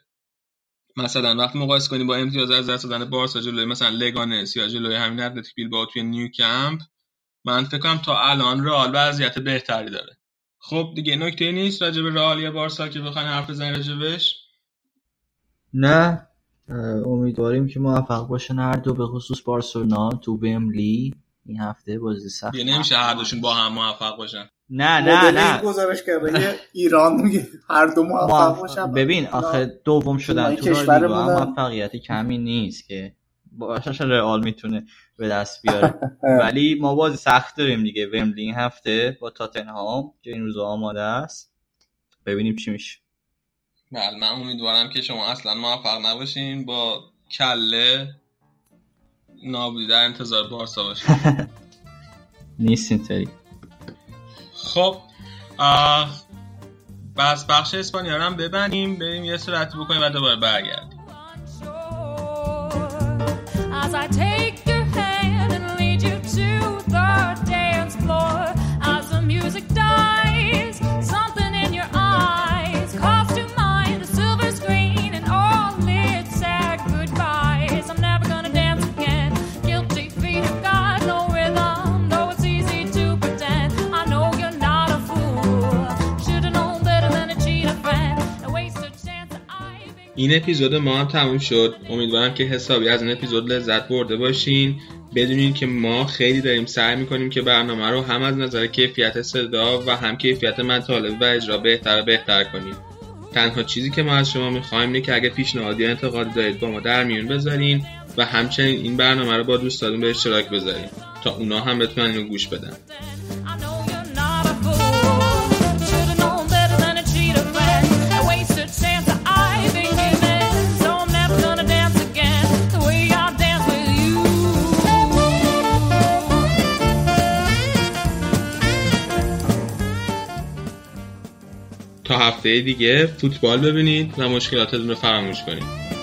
مثلا وقتی مقایسه کنیم با امتیاز از دست دادن بارسا جلوی مثلا لگانس یا جلوی همین اتلتیک بیلبائو توی نیوکمپ من فکر کنم تا الان رئال وضعیت بهتری داره. خب دیگه نکته نیست راجع به رئال یا بارسا که بخواین حرف بزنین راجبش. نه امیدواریم که موفق باشن هر دو به خصوص بارسلونا تو وملی این هفته بازی سخت. یه نمیشه هر دوشون با هم موفق باشن. نه نه نه. گزارش کرده ایران میگه هر دو موفق باشن. ببین آخه دوم شدن تو لالیگا هم. موفقیت کمی نیست که باشش رئال می‌تونه به دست بیاره. *laughs* ولی ما بازی سخت داریم دیگه. وملی این هفته با تاتنهام که این روز آماده است. ببینیم چی میشه. بله من امیدوارم که شما اصلا موفق نباشین. با کله نابودی در انتظار بارسا باشین. *laughs* نیست اینطوری. خب بس بخش اسپانیا رو هم ببندیم بریم یه صورتی بکنیم و دوباره برگردیم. As I این اپیزود ما هم تموم شد. امیدوارم که حسابی از این اپیزود لذت برده باشین. بدونین که ما خیلی داریم سعی می‌کنیم که برنامه رو هم از نظر کیفیت صدا و هم کیفیت مطالب و اجرا بهتر و بهتر کنیم. تنها چیزی که ما از شما می‌خوایم اینه که اگه پیشنهادی یا انتقادی دارید با ما در میون بذارین و همچنین این برنامه رو با دوستاتون به اشتراک بذارین. تا اونا هم بتونن اینو گوش بدن. تا هفته دیگه فوتبال ببینید و مشکلاتتون رو فراموش کنید.